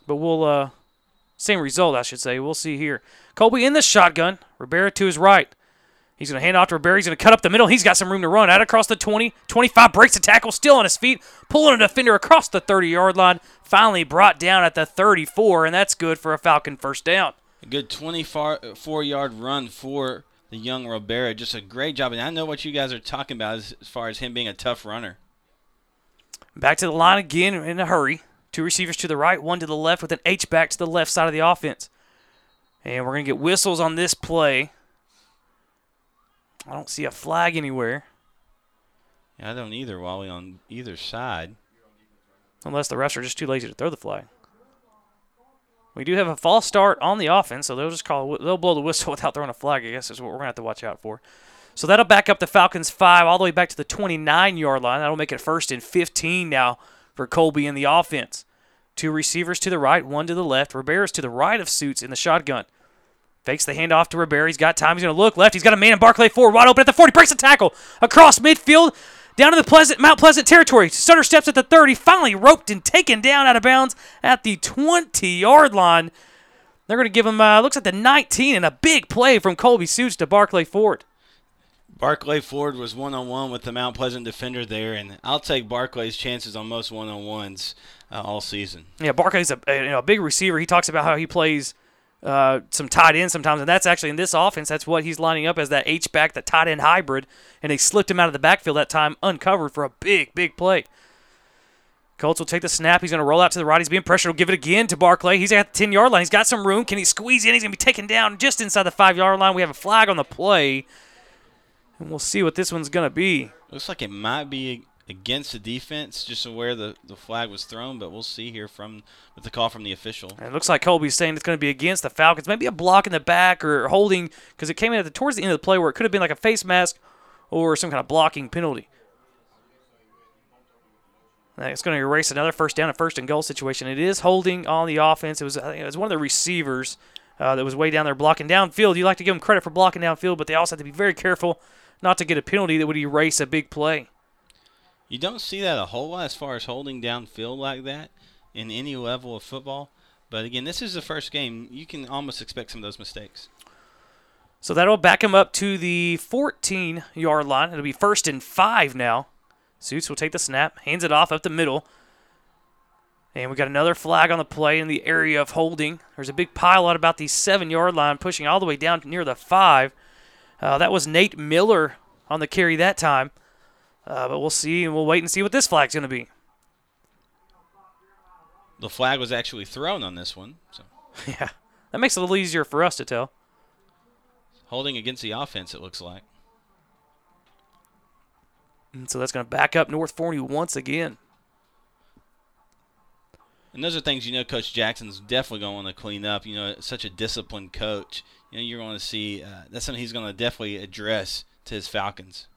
but we'll uh, same result, I should say. We'll see here. Colby in the shotgun. Rivera to his right. He's going to hand off to Rivera. He's going to cut up the middle. He's got some room to run. Out across the 20. 25 breaks the tackle, still on his feet, pulling a defender across the 30 yard line. Finally brought down at the 34, and that's good for a Falcon first down. A good 24 yard run for the young Rivera. Just a great job. And I know what you guys are talking about as, as far as him being a tough runner. Back to the line again in a hurry. Two receivers to the right, one to the left with an H back to the left side of the offense. And we're going to get whistles on this play. I don't see a flag anywhere. Yeah, I don't either, Wally, on either side. Unless the refs are just too lazy to throw the flag. We do have a false start on the offense, so they'll just call they'll blow the whistle without throwing a flag. I guess is what we're gonna have to watch out for. So that'll back up the Falcons five all the way back to the 29 yard line. That'll make it first and 15 now for Colby in the offense. Two receivers to the right, one to the left. Rivera's to the right of Suits in the shotgun. Fakes the handoff to Rivera. He's got time. He's going to look left. He's got a man in Barclay Ford wide open at the 40. Breaks the tackle across midfield down to the Pleasant Mount Pleasant territory. Sutter steps at the 30. Finally roped and taken down out of bounds at the 20 yard line. They're going to give him, uh, looks like the 19, and a big play from Colby Suits to Barclay Ford. Barclay Ford was one on one with the Mount Pleasant defender there, and I'll take Barclay's chances on most one on ones uh, all season. Yeah, Barclay's a, a, you know, a big receiver. He talks about how he plays uh, some tight end sometimes, and that's actually in this offense. That's what he's lining up as that H back, the tight end hybrid, and they slipped him out of the backfield that time, uncovered for a big, big play. Colts will take the snap. He's going to roll out to the right. He's being pressured. He'll give it again to Barclay. He's at the 10 yard line. He's got some room. Can he squeeze in? He's going to be taken down just inside the five yard line. We have a flag on the play. And we'll see what this one's going to be. Looks like it might be against the defense, just where the, the flag was thrown, but we'll see here from with the call from the official. It looks like Colby's saying it's going to be against the Falcons. Maybe a block in the back or holding, because it came in at the, towards the end of the play where it could have been like a face mask or some kind of blocking penalty. It's going to erase another first down, a first and goal situation. It is holding on the offense. It was, it was one of the receivers uh, that was way down there blocking downfield. You like to give them credit for blocking downfield, but they also have to be very careful not to get a penalty that would erase a big play. You don't see that a whole lot as far as holding downfield like that in any level of football. But again, this is the first game. You can almost expect some of those mistakes. So that'll back him up to the 14 yard line. It'll be first and five now. Suits will take the snap, hands it off up the middle. And we got another flag on the play in the area of holding. There's a big pile at about the seven yard line, pushing all the way down near the five. Uh, that was Nate Miller on the carry that time. Uh, but we'll see, and we'll wait and see what this flag's going to be. The flag was actually thrown on this one. So. yeah, that makes it a little easier for us to tell. Holding against the offense, it looks like. And so that's going to back up North Forney once again. And those are things you know Coach Jackson's definitely going to want to clean up. You know, such a disciplined coach. You know, you're going to see uh, that's something he's going to definitely address to his Falcons.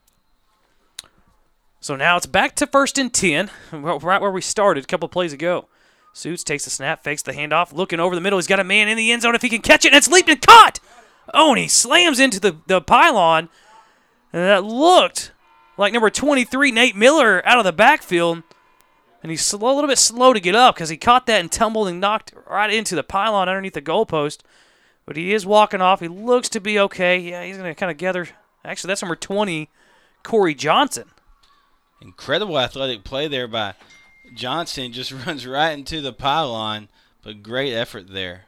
So now it's back to first and 10, right where we started a couple plays ago. Suits takes the snap, fakes the handoff, looking over the middle. He's got a man in the end zone if he can catch it, and it's leaped and caught. Oh, and he slams into the, the pylon. And that looked like number 23, Nate Miller, out of the backfield. And he's slow, a little bit slow to get up because he caught that and tumbled and knocked right into the pylon underneath the goalpost. But he is walking off. He looks to be okay. Yeah, he's going to kind of gather. Actually, that's number 20, Corey Johnson. Incredible athletic play there by Johnson. Just runs right into the pylon, but great effort there.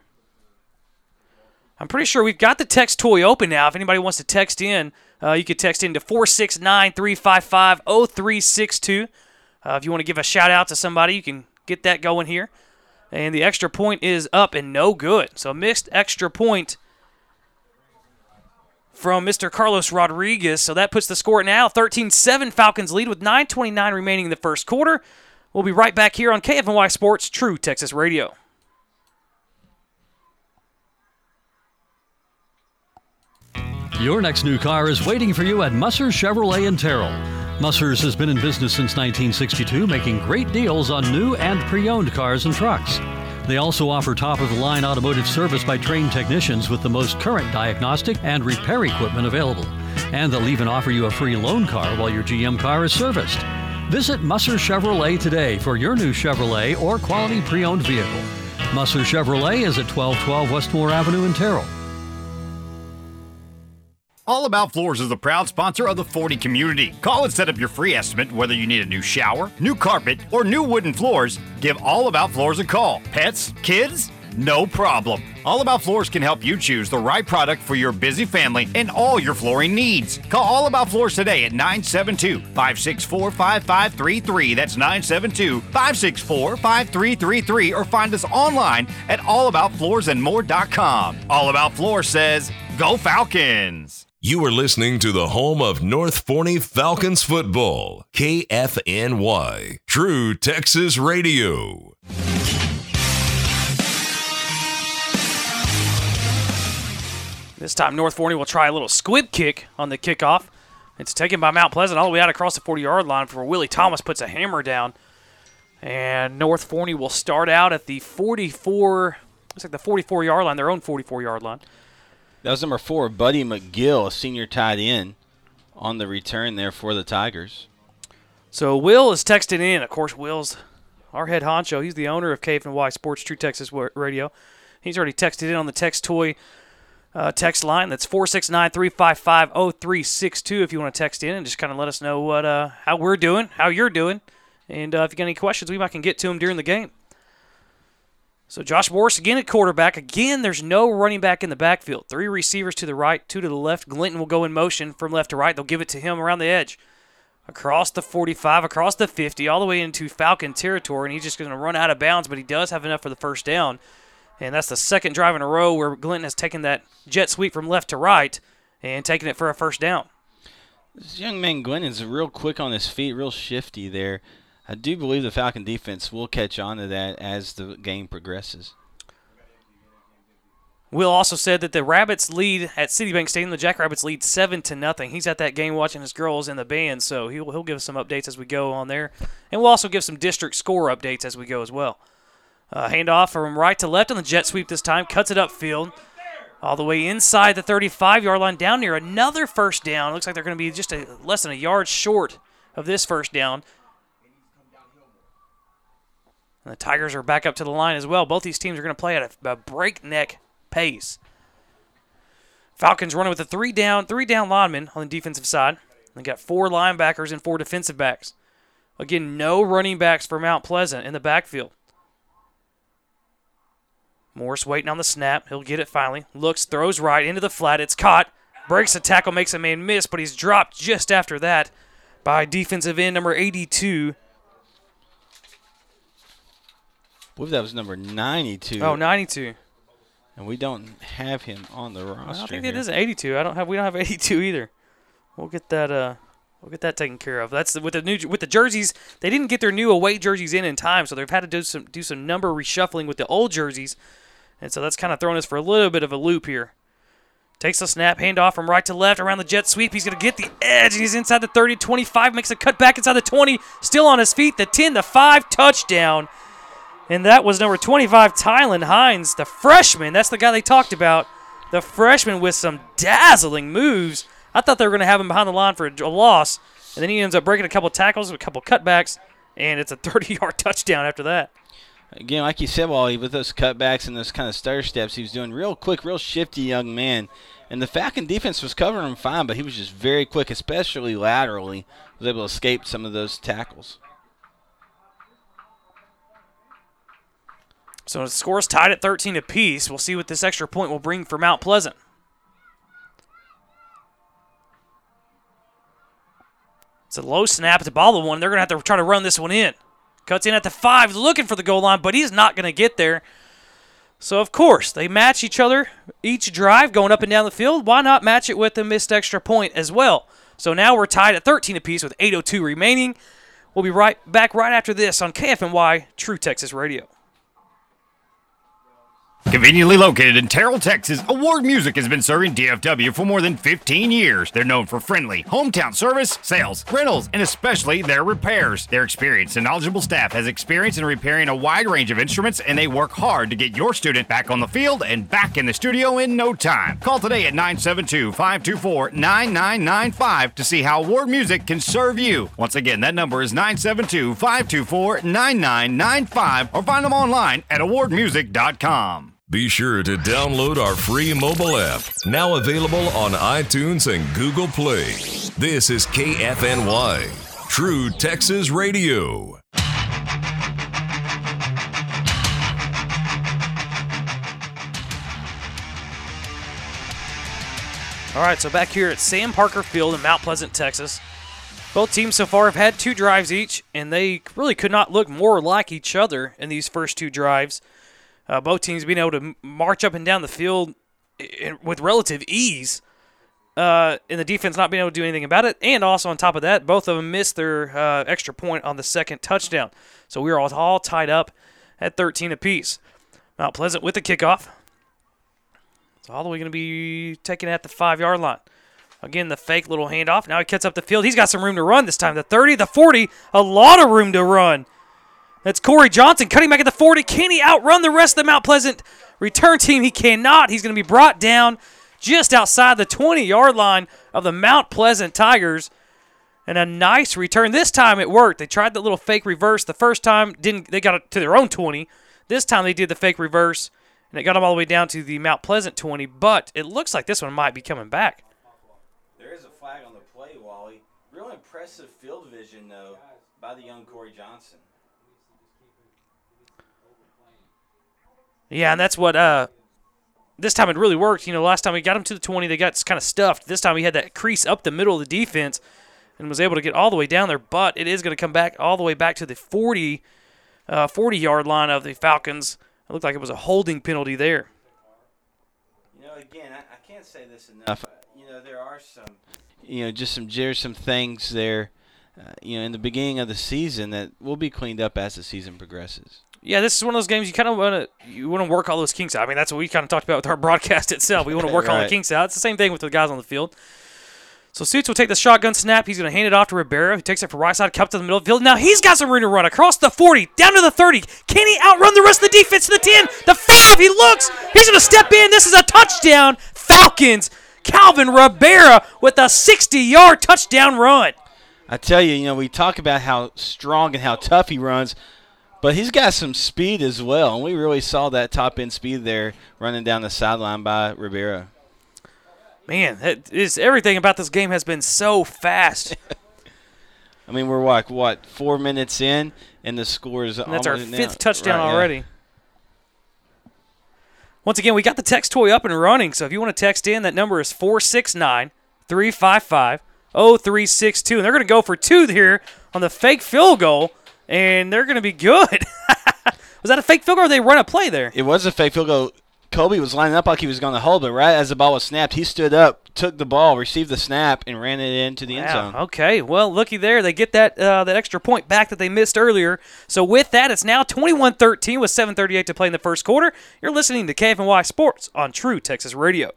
I'm pretty sure we've got the text toy open now. If anybody wants to text in, uh, you could text in to 469 355 0362. Uh, if you want to give a shout out to somebody, you can get that going here. And the extra point is up and no good. So missed extra point from Mr. Carlos Rodriguez. So that puts the score now 13 7 Falcons lead with 9.29 remaining in the first quarter. We'll be right back here on KFNY Sports True Texas Radio. Your next new car is waiting for you at Musser Chevrolet in Terrell. Musser's has been in business since 1962, making great deals on new and pre owned cars and trucks. They also offer top of the line automotive service by trained technicians with the most current diagnostic and repair equipment available. And they'll even offer you a free loan car while your GM car is serviced. Visit Musser Chevrolet today for your new Chevrolet or quality pre owned vehicle. Musser Chevrolet is at 1212 Westmore Avenue in Terrell. All About Floors is the proud sponsor of the Forney community. Call and set up your free estimate whether you need a new shower, new carpet, or new wooden floors. Give All About Floors a call. Pets? Kids? No problem. All About Floors can help you choose the right product for your busy family and all your flooring needs. Call All About Floors today at 972 564 5533. That's 972 564 5333 or find us online at allaboutfloorsandmore.com. All About Floors says, Go Falcons! You are listening to the home of North Forney Falcons football, KFNY, True Texas Radio. This time, North Forney will try a little squib kick on the kickoff. It's taken by Mount Pleasant all the way out across the 40 yard line before Willie Thomas puts a hammer down. And North Forney will start out at the 44, looks like the 44 yard line, their own 44 yard line. That was number four, Buddy McGill, a senior tight end, on the return there for the Tigers. So Will is texting in. Of course, Will's our head honcho. He's the owner of Cave and KFNY Sports True Texas Radio. He's already texted in on the text toy uh, text line. That's 469 355 0362 if you want to text in and just kind of let us know what uh, how we're doing, how you're doing, and uh, if you got any questions, we might can get to them during the game. So Josh Morris again at quarterback. Again, there's no running back in the backfield. Three receivers to the right, two to the left. Glinton will go in motion from left to right. They'll give it to him around the edge. Across the 45, across the 50, all the way into Falcon territory, and he's just going to run out of bounds, but he does have enough for the first down. And that's the second drive in a row where Glinton has taken that jet sweep from left to right and taken it for a first down. This young man Glinton's real quick on his feet, real shifty there. I do believe the Falcon defense will catch on to that as the game progresses. Will also said that the Rabbits lead at City Bank Stadium. The Jackrabbits lead seven to nothing. He's at that game watching his girls in the band, so he'll he'll give us some updates as we go on there, and we'll also give some district score updates as we go as well. Uh, handoff from right to left on the jet sweep this time, cuts it upfield, all the way inside the 35-yard line, down near another first down. Looks like they're going to be just a, less than a yard short of this first down. And the Tigers are back up to the line as well. Both these teams are going to play at a, a breakneck pace. Falcons running with a three down, three down lineman on the defensive side. They got four linebackers and four defensive backs. Again, no running backs for Mount Pleasant in the backfield. Morris waiting on the snap. He'll get it finally. Looks, throws right into the flat. It's caught. Breaks a tackle, makes a man miss, but he's dropped just after that by defensive end number 82, I believe that was number 92. Oh, 92. And we don't have him on the roster. I don't think here. it is 82. I don't have. We don't have 82 either. We'll get that. Uh, we'll get that taken care of. That's the, with the new with the jerseys. They didn't get their new away jerseys in in time, so they've had to do some do some number reshuffling with the old jerseys, and so that's kind of throwing us for a little bit of a loop here. Takes a snap, handoff from right to left around the jet sweep. He's going to get the edge, and he's inside the 30, 25, makes a cut back inside the 20, still on his feet. The 10, the 5, touchdown. And that was number 25, Tylen Hines, the freshman. That's the guy they talked about. The freshman with some dazzling moves. I thought they were going to have him behind the line for a loss. And then he ends up breaking a couple tackles, a couple cutbacks, and it's a 30 yard touchdown after that. Again, like you said, Wally, with those cutbacks and those kind of stutter steps, he was doing real quick, real shifty young man. And the Falcon defense was covering him fine, but he was just very quick, especially laterally. Was able to escape some of those tackles. So the score's tied at 13 apiece. We'll see what this extra point will bring for Mount Pleasant. It's a low snap at the ball of one. They're going to have to try to run this one in. Cuts in at the five, looking for the goal line, but he's not going to get there. So, of course, they match each other each drive going up and down the field. Why not match it with a missed extra point as well? So now we're tied at 13 apiece with 8.02 remaining. We'll be right back right after this on KFNY True Texas Radio. Conveniently located in Terrell, Texas, Award Music has been serving DFW for more than 15 years. They're known for friendly, hometown service, sales, rentals, and especially their repairs. Their experienced and knowledgeable staff has experience in repairing a wide range of instruments, and they work hard to get your student back on the field and back in the studio in no time. Call today at 972 524 9995 to see how Award Music can serve you. Once again, that number is 972 524 9995 or find them online at awardmusic.com. Be sure to download our free mobile app, now available on iTunes and Google Play. This is KFNY, True Texas Radio. All right, so back here at Sam Parker Field in Mount Pleasant, Texas. Both teams so far have had two drives each, and they really could not look more like each other in these first two drives. Uh, both teams being able to march up and down the field with relative ease, uh, and the defense not being able to do anything about it. And also on top of that, both of them missed their uh, extra point on the second touchdown. So we are all, all tied up at 13 apiece. Mount Pleasant with the kickoff. It's all the way going to be taken at the five yard line. Again, the fake little handoff. Now he cuts up the field. He's got some room to run this time. The 30, the 40, a lot of room to run. That's Corey Johnson cutting back at the 40. Can he outrun the rest of the Mount Pleasant return team? He cannot. He's going to be brought down just outside the 20 yard line of the Mount Pleasant Tigers. And a nice return. This time it worked. They tried the little fake reverse. The first time didn't they got it to their own 20. This time they did the fake reverse and it got them all the way down to the Mount Pleasant 20, but it looks like this one might be coming back. There is a flag on the play, Wally. Real impressive field vision, though, by the young Corey Johnson. Yeah, and that's what uh this time it really worked. You know, last time we got him to the 20, they got kind of stuffed. This time he had that crease up the middle of the defense and was able to get all the way down there, but it is going to come back all the way back to the 40 uh, 40 yard line of the Falcons. It looked like it was a holding penalty there. You know, again, I, I can't say this enough. You know, there are some, you know, just some there's some things there, uh, you know, in the beginning of the season that will be cleaned up as the season progresses. Yeah, this is one of those games you kind of want to you want to work all those kinks out. I mean, that's what we kind of talked about with our broadcast itself. We want to work all the kinks out. It's the same thing with the guys on the field. So Suits will take the shotgun snap. He's going to hand it off to Rivera. He takes it for right side, cup to the middle of the field. Now he's got some room to run across the 40, down to the 30. Can he outrun the rest of the defense to the 10, the 5? He looks. He's going to step in. This is a touchdown. Falcons. Calvin Rivera with a 60 yard touchdown run. I tell you, you know, we talk about how strong and how tough he runs, but he's got some speed as well, and we really saw that top end speed there running down the sideline by Rivera. Man, it is everything about this game has been so fast. I mean, we're like what four minutes in, and the score is And that's our almost now- fifth touchdown right, yeah. already. Once again, we got the text toy up and running. So if you want to text in, that number is 469 355 0362. And they're going to go for two here on the fake field goal, and they're going to be good. Was that a fake field goal or they run a play there? It was a fake field goal. Colby was lining up like he was going to hold, but right as the ball was snapped, he stood up, took the ball, received the snap, and ran it into the end zone. Okay, well, looky there. They get that uh, that extra point back that they missed earlier. So with that, it's now 21-13 with 7:38 to play in the first quarter. You're listening to KFNY Sports on True Texas Radio.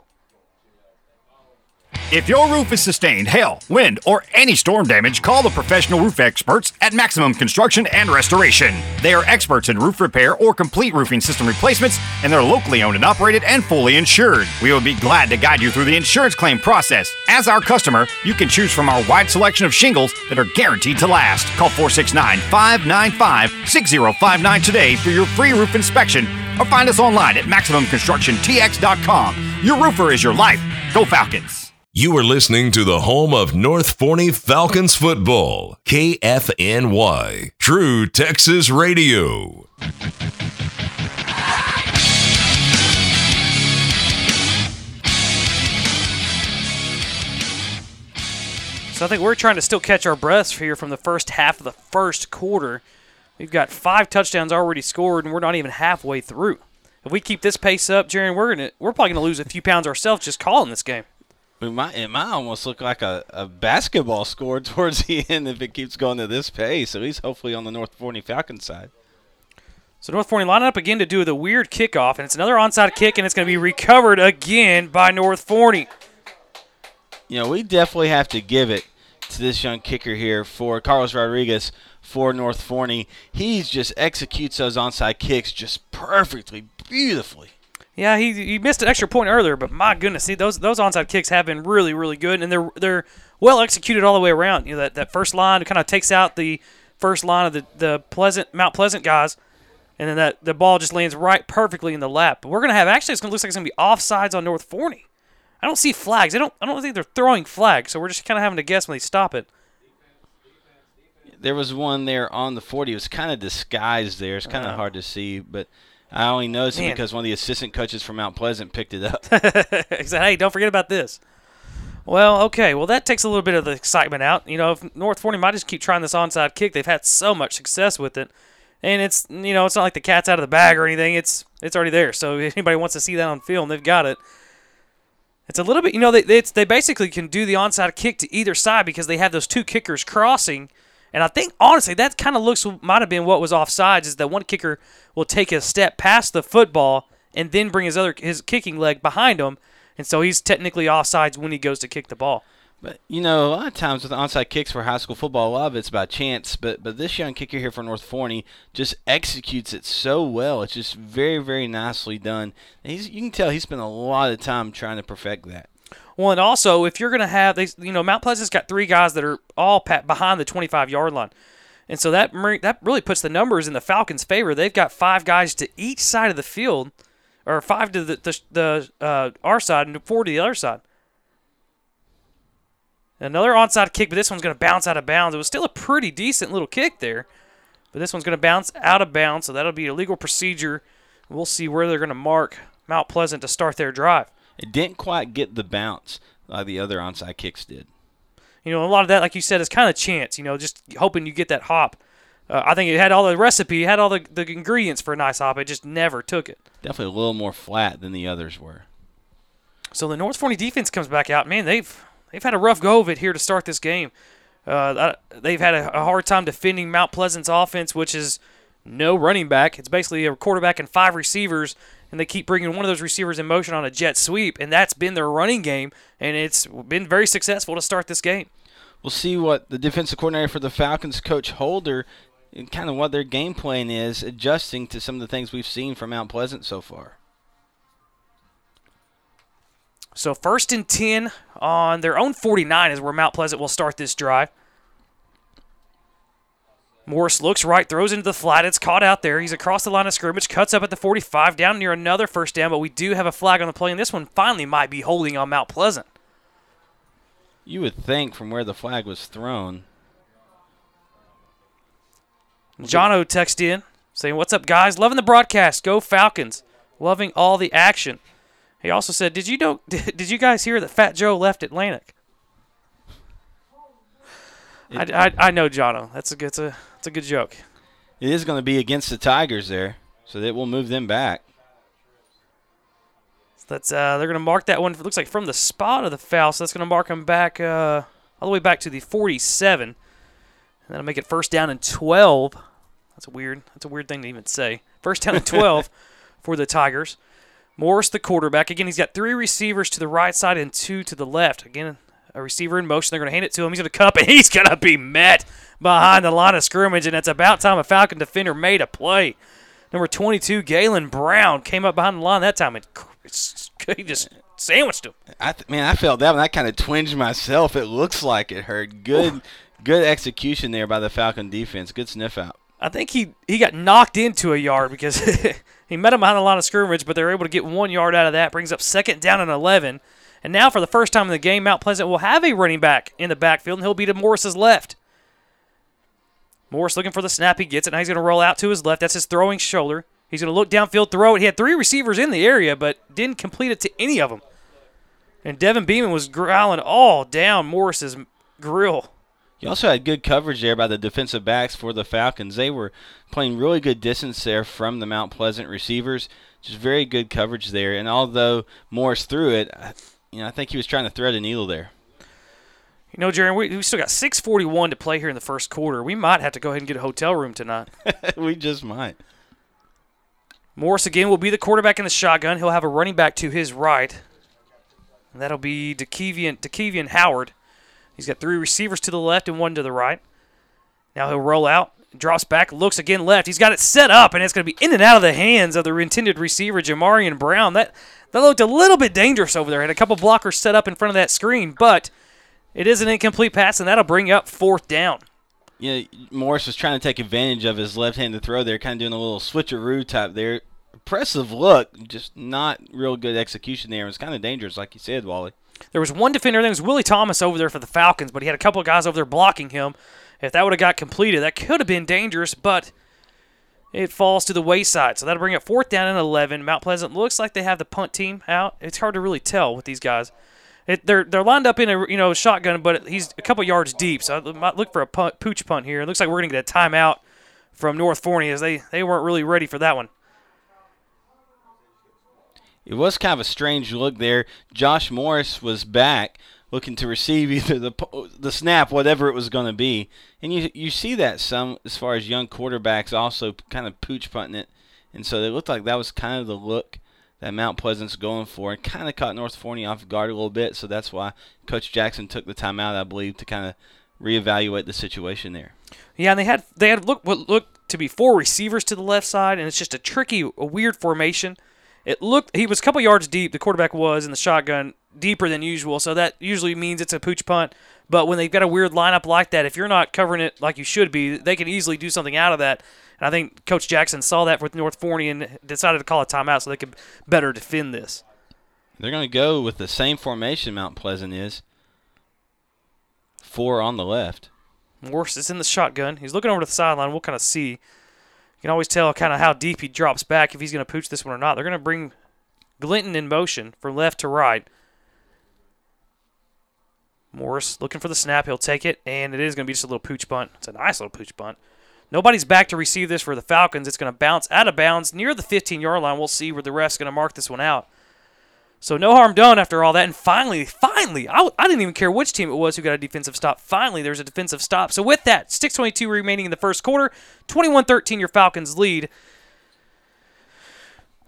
If your roof is sustained hail, wind, or any storm damage, call the professional roof experts at Maximum Construction and Restoration. They are experts in roof repair or complete roofing system replacements, and they're locally owned and operated and fully insured. We will be glad to guide you through the insurance claim process. As our customer, you can choose from our wide selection of shingles that are guaranteed to last. Call 469 595 6059 today for your free roof inspection or find us online at MaximumConstructionTX.com. Your roofer is your life. Go Falcons! You are listening to the home of North Forney Falcons football, KFNY, True Texas Radio. So I think we're trying to still catch our breaths here from the first half of the first quarter. We've got five touchdowns already scored, and we're not even halfway through. If we keep this pace up, Jaron, we're gonna we're probably gonna lose a few pounds ourselves just calling this game. It might, it might almost look like a, a basketball score towards the end if it keeps going to this pace, at least hopefully on the North Forney Falcons side. So North Forney lining up again to do the weird kickoff, and it's another onside kick, and it's going to be recovered again by North Forney. You know, we definitely have to give it to this young kicker here for Carlos Rodriguez for North Forney. He just executes those onside kicks just perfectly, beautifully. Yeah, he, he missed an extra point earlier, but my goodness, see those those onside kicks have been really really good, and they're they're well executed all the way around. You know that, that first line kind of takes out the first line of the, the Pleasant Mount Pleasant guys, and then that the ball just lands right perfectly in the lap. But we're gonna have actually it's gonna look like it's gonna be offsides on North Forney. I don't see flags. I don't I don't think they're throwing flags, so we're just kind of having to guess when they stop it. There was one there on the 40. It was kind of disguised there. It's kind of Uh. hard to see, but I only noticed it because one of the assistant coaches from Mount Pleasant picked it up. he said, "Hey, don't forget about this." Well, okay. Well, that takes a little bit of the excitement out. You know, if North Forney might just keep trying this onside kick. They've had so much success with it, and it's you know it's not like the cat's out of the bag or anything. It's it's already there. So if anybody wants to see that on film, they've got it. It's a little bit, you know, they they, it's, they basically can do the onside kick to either side because they have those two kickers crossing. And I think honestly, that kind of looks might have been what was offsides is that one kicker will take a step past the football and then bring his other his kicking leg behind him, and so he's technically offsides when he goes to kick the ball. But you know, a lot of times with onside kicks for high school football, a lot of it's by chance. But but this young kicker here for North Forney just executes it so well. It's just very very nicely done. And he's, you can tell he spent a lot of time trying to perfect that. Well, and also if you're going to have they, you know, Mount Pleasant's got three guys that are all behind the 25 yard line, and so that that really puts the numbers in the Falcons' favor. They've got five guys to each side of the field, or five to the the, the uh, our side and four to the other side. Another onside kick, but this one's going to bounce out of bounds. It was still a pretty decent little kick there, but this one's going to bounce out of bounds, so that'll be a legal procedure. We'll see where they're going to mark Mount Pleasant to start their drive. It didn't quite get the bounce like the other onside kicks did. You know, a lot of that, like you said, is kind of chance. You know, just hoping you get that hop. Uh, I think it had all the recipe, it had all the, the ingredients for a nice hop. It just never took it. Definitely a little more flat than the others were. So the North Forney defense comes back out. Man, they've they've had a rough go of it here to start this game. Uh, they've had a, a, hard time defending Mount Pleasant's offense, which is no running back. It's basically a quarterback and five receivers, and they keep bringing one of those receivers in motion on a jet sweep, and that's been their running game, and it's been very successful to start this game. We'll see what the defensive coordinator for the Falcons, Coach Holder, and kind of what their game plan is, adjusting to some of the things we've seen from Mount Pleasant so far. So first and 10 on their own 49 is where Mount Pleasant will start this drive. Morris looks right, throws into the flat. It's caught out there. He's across the line of scrimmage, cuts up at the 45, down near another first down, but we do have a flag on the play, and this one finally might be holding on Mount Pleasant. You would think from where the flag was thrown. Jono texted in saying, What's up, guys? Loving the broadcast. Go Falcons. Loving all the action. He also said, "Did you know? Did you guys hear that Fat Joe left Atlantic?" It, I, I, I know, Jono. That's a good. It's a, it's a good joke. It is going to be against the Tigers there, so that will move them back. So that's uh, they're going to mark that one. It looks like from the spot of the foul, so that's going to mark them back uh, all the way back to the 47, and that'll make it first down and 12. That's a weird. That's a weird thing to even say. First down and 12 for the Tigers. Morris, the quarterback. Again, he's got three receivers to the right side and two to the left. Again, a receiver in motion. They're going to hand it to him. He's going to cut up, and he's going to be met behind the line of scrimmage. And it's about time a Falcon defender made a play. Number 22, Galen Brown, came up behind the line that time, and he just sandwiched him. I th- man, I felt that one. I kind of twinged myself. It looks like it hurt. Good, good execution there by the Falcon defense. Good sniff out. I think he, he got knocked into a yard because he met him behind the line of scrimmage, but they're able to get one yard out of that. Brings up second down and 11. And now, for the first time in the game, Mount Pleasant will have a running back in the backfield, and he'll be to Morris's left. Morris looking for the snap. He gets it. Now he's going to roll out to his left. That's his throwing shoulder. He's going to look downfield, throw it. He had three receivers in the area, but didn't complete it to any of them. And Devin Beeman was growling all down Morris's grill. You also had good coverage there by the defensive backs for the Falcons. They were playing really good distance there from the Mount Pleasant receivers. Just very good coverage there. And although Morris threw it, you know, I think he was trying to thread a needle there. You know, Jaron, we, we still got 6:41 to play here in the first quarter. We might have to go ahead and get a hotel room tonight. we just might. Morris again will be the quarterback in the shotgun. He'll have a running back to his right. And that'll be DeKevian, DeKevian Howard. He's got three receivers to the left and one to the right. Now he'll roll out, drops back, looks again left. He's got it set up, and it's going to be in and out of the hands of the intended receiver, Jamarian Brown. That that looked a little bit dangerous over there. Had a couple blockers set up in front of that screen, but it is an incomplete pass, and that'll bring up fourth down. Yeah, Morris was trying to take advantage of his left-handed throw there, kind of doing a little switcheroo type there. Impressive look, just not real good execution there. It was kind of dangerous, like you said, Wally. There was one defender, I think it was Willie Thomas over there for the Falcons, but he had a couple of guys over there blocking him. If that would have got completed, that could have been dangerous, but it falls to the wayside. So that'll bring up fourth down and 11. Mount Pleasant looks like they have the punt team out. It's hard to really tell with these guys. It, they're they're lined up in a you know shotgun, but he's a couple yards deep. So I might look for a punt, pooch punt here. It looks like we're going to get a timeout from North Forney as they, they weren't really ready for that one. It was kind of a strange look there. Josh Morris was back looking to receive either the the snap, whatever it was going to be, and you you see that some as far as young quarterbacks also kind of pooch punting it, and so it looked like that was kind of the look that Mount Pleasant's going for, and kind of caught North Forney off guard a little bit. So that's why Coach Jackson took the timeout, I believe, to kind of reevaluate the situation there. Yeah, and they had they had look what looked to be four receivers to the left side, and it's just a tricky, a weird formation. It looked he was a couple yards deep. The quarterback was in the shotgun deeper than usual, so that usually means it's a pooch punt. But when they've got a weird lineup like that, if you're not covering it like you should be, they can easily do something out of that. And I think Coach Jackson saw that with North Forney and decided to call a timeout so they could better defend this. They're going to go with the same formation Mount Pleasant is. Four on the left. Morris is in the shotgun. He's looking over to the sideline. We'll kind of see. You can always tell kind of how deep he drops back if he's going to pooch this one or not. They're going to bring Glinton in motion from left to right. Morris looking for the snap. He'll take it, and it is going to be just a little pooch bunt. It's a nice little pooch bunt. Nobody's back to receive this for the Falcons. It's going to bounce out of bounds near the 15 yard line. We'll see where the ref's going to mark this one out. So no harm done after all that. And finally, finally, I, I didn't even care which team it was who got a defensive stop. Finally, there's a defensive stop. So with that, 6:22 remaining in the first quarter, 21-13 your Falcons lead.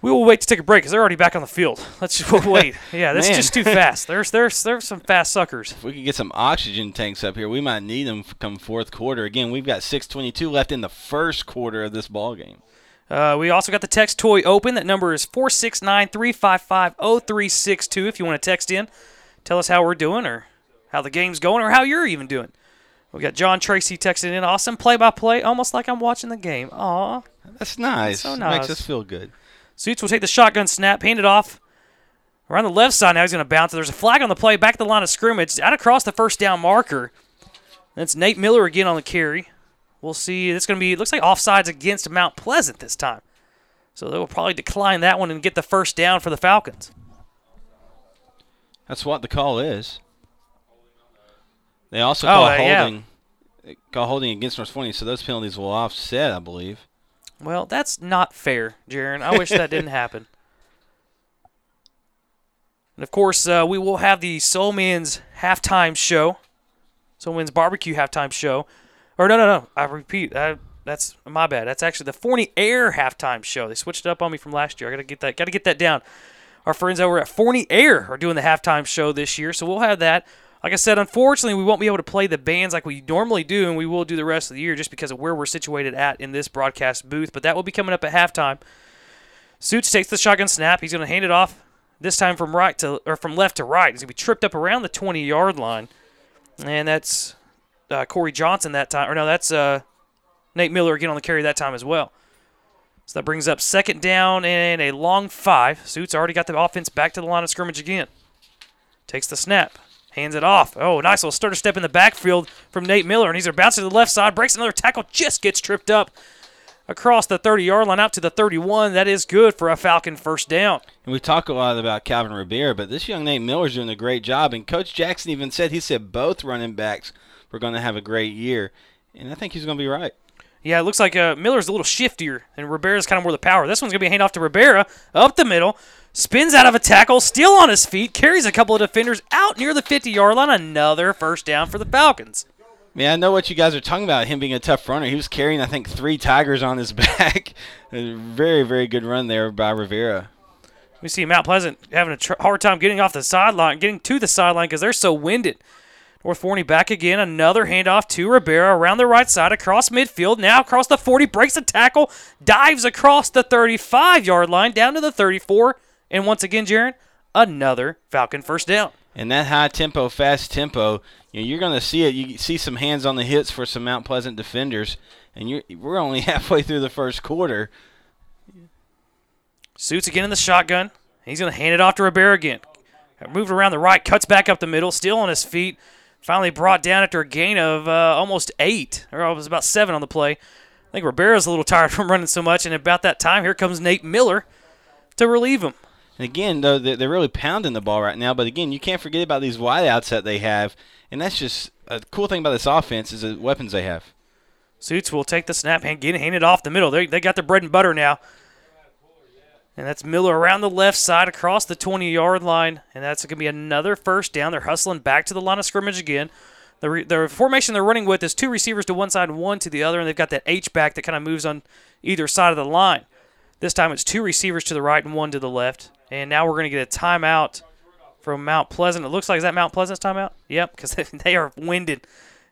We will wait to take a break because they're already back on the field. Let's just wait. Yeah, that's just too fast. There's there's there's some fast suckers. If we could get some oxygen tanks up here, we might need them come fourth quarter. Again, we've got 6:22 left in the first quarter of this ball game. Uh, we also got the text toy open. That number is 469 355 0362 if you want to text in. Tell us how we're doing or how the game's going or how you're even doing. We got John Tracy texting in. Awesome play by play, almost like I'm watching the game. Aw. That's nice. So nice. Makes us feel good. Suits will take the shotgun snap, hand it off. Around the left side now, he's going to bounce. There's a flag on the play, back to the line of scrimmage, out across the first down marker. That's Nate Miller again on the carry. We'll see. It's going to be, it looks like offsides against Mount Pleasant this time. So they will probably decline that one and get the first down for the Falcons. That's what the call is. They also Oh, call uh, yeah. holding call holding against North Forney, so those penalties will offset, I believe. Well, that's not fair, Jaron. I wish that didn't happen. And of course, uh, we will have the Soul Man's halftime show. Soul Man's barbecue halftime show. Or no, no, no. I repeat. I, that's my bad. That's actually the Forney Air halftime show. They switched it up on me from last year. I gotta get that. Gotta get that down. Our friends over at Forney Air are doing the halftime show this year, so we'll have that. Like I said, unfortunately, we won't be able to play the bands like we normally do, and we will do the rest of the year just because of where we're situated at in this broadcast booth. But that will be coming up at halftime. Suits takes the shotgun snap. He's going to hand it off this time from right to or from left to right. He's going to be tripped up around the 20 yard line, and that's uh, Corey Johnson that time. Or no, that's uh, Nate Miller again on the carry that time as well. So that brings up second down and a long five. Suits already got the offense back to the line of scrimmage again. Takes the snap. Hands it off. Oh, nice little stutter step in the backfield from Nate Miller, and he's going to bounce to the left side, breaks another tackle, just gets tripped up across the 30 yard line out to the 31. That is good for a Falcon first down. And we talk a lot about Calvin Rivera, but this young Nate Miller's doing a great job. And Coach Jackson even said he said both running backs were going to have a great year, and I think he's going to be right. Yeah, it looks like uh, Miller's a little shiftier, and Rivera's kind of more the power. This one's going to be a hand off to Rivera, up the middle, spins out of a tackle, still on his feet, carries a couple of defenders out near the 50 yard line. Another first down for the Falcons. Man, I know what you guys are talking about. Him being a tough runner. He was carrying, I think, three tigers on his back. very, very good run there by Rivera. We see Mount Pleasant having a tr- hard time getting off the sideline, getting to the sideline because they're so winded. North Forney back again. Another handoff to Rivera around the right side across midfield. Now across the 40, breaks a tackle, dives across the 35 yard line down to the 34. And once again, Jaron, another Falcon first down. And that high tempo, fast tempo, you know, you're going to see it. You see some hands on the hits for some Mount Pleasant defenders, and we're only halfway through the first quarter. Suits again in the shotgun. He's going to hand it off to Rivera again. Moved around the right, cuts back up the middle, still on his feet. Finally brought down after a gain of uh, almost eight, or it was about seven on the play. I think Rivera's a little tired from running so much, and about that time, here comes Nate Miller to relieve him. And again, though, they're really pounding the ball right now. But again, you can't forget about these wideouts that they have, and that's just a cool thing about this offense is the weapons they have. Suits will take the snap and get hand it off the middle. They, they got their bread and butter now. And that's Miller around the left side across the 20 yard line. And that's going to be another first down. They're hustling back to the line of scrimmage again. The, re, the formation they're running with is two receivers to one side and one to the other. And they've got that H back that kind of moves on either side of the line. This time it's two receivers to the right and one to the left. And now we're going to get a timeout from Mount Pleasant. It looks like is that Mount Pleasant's timeout? Yep, because they are winded.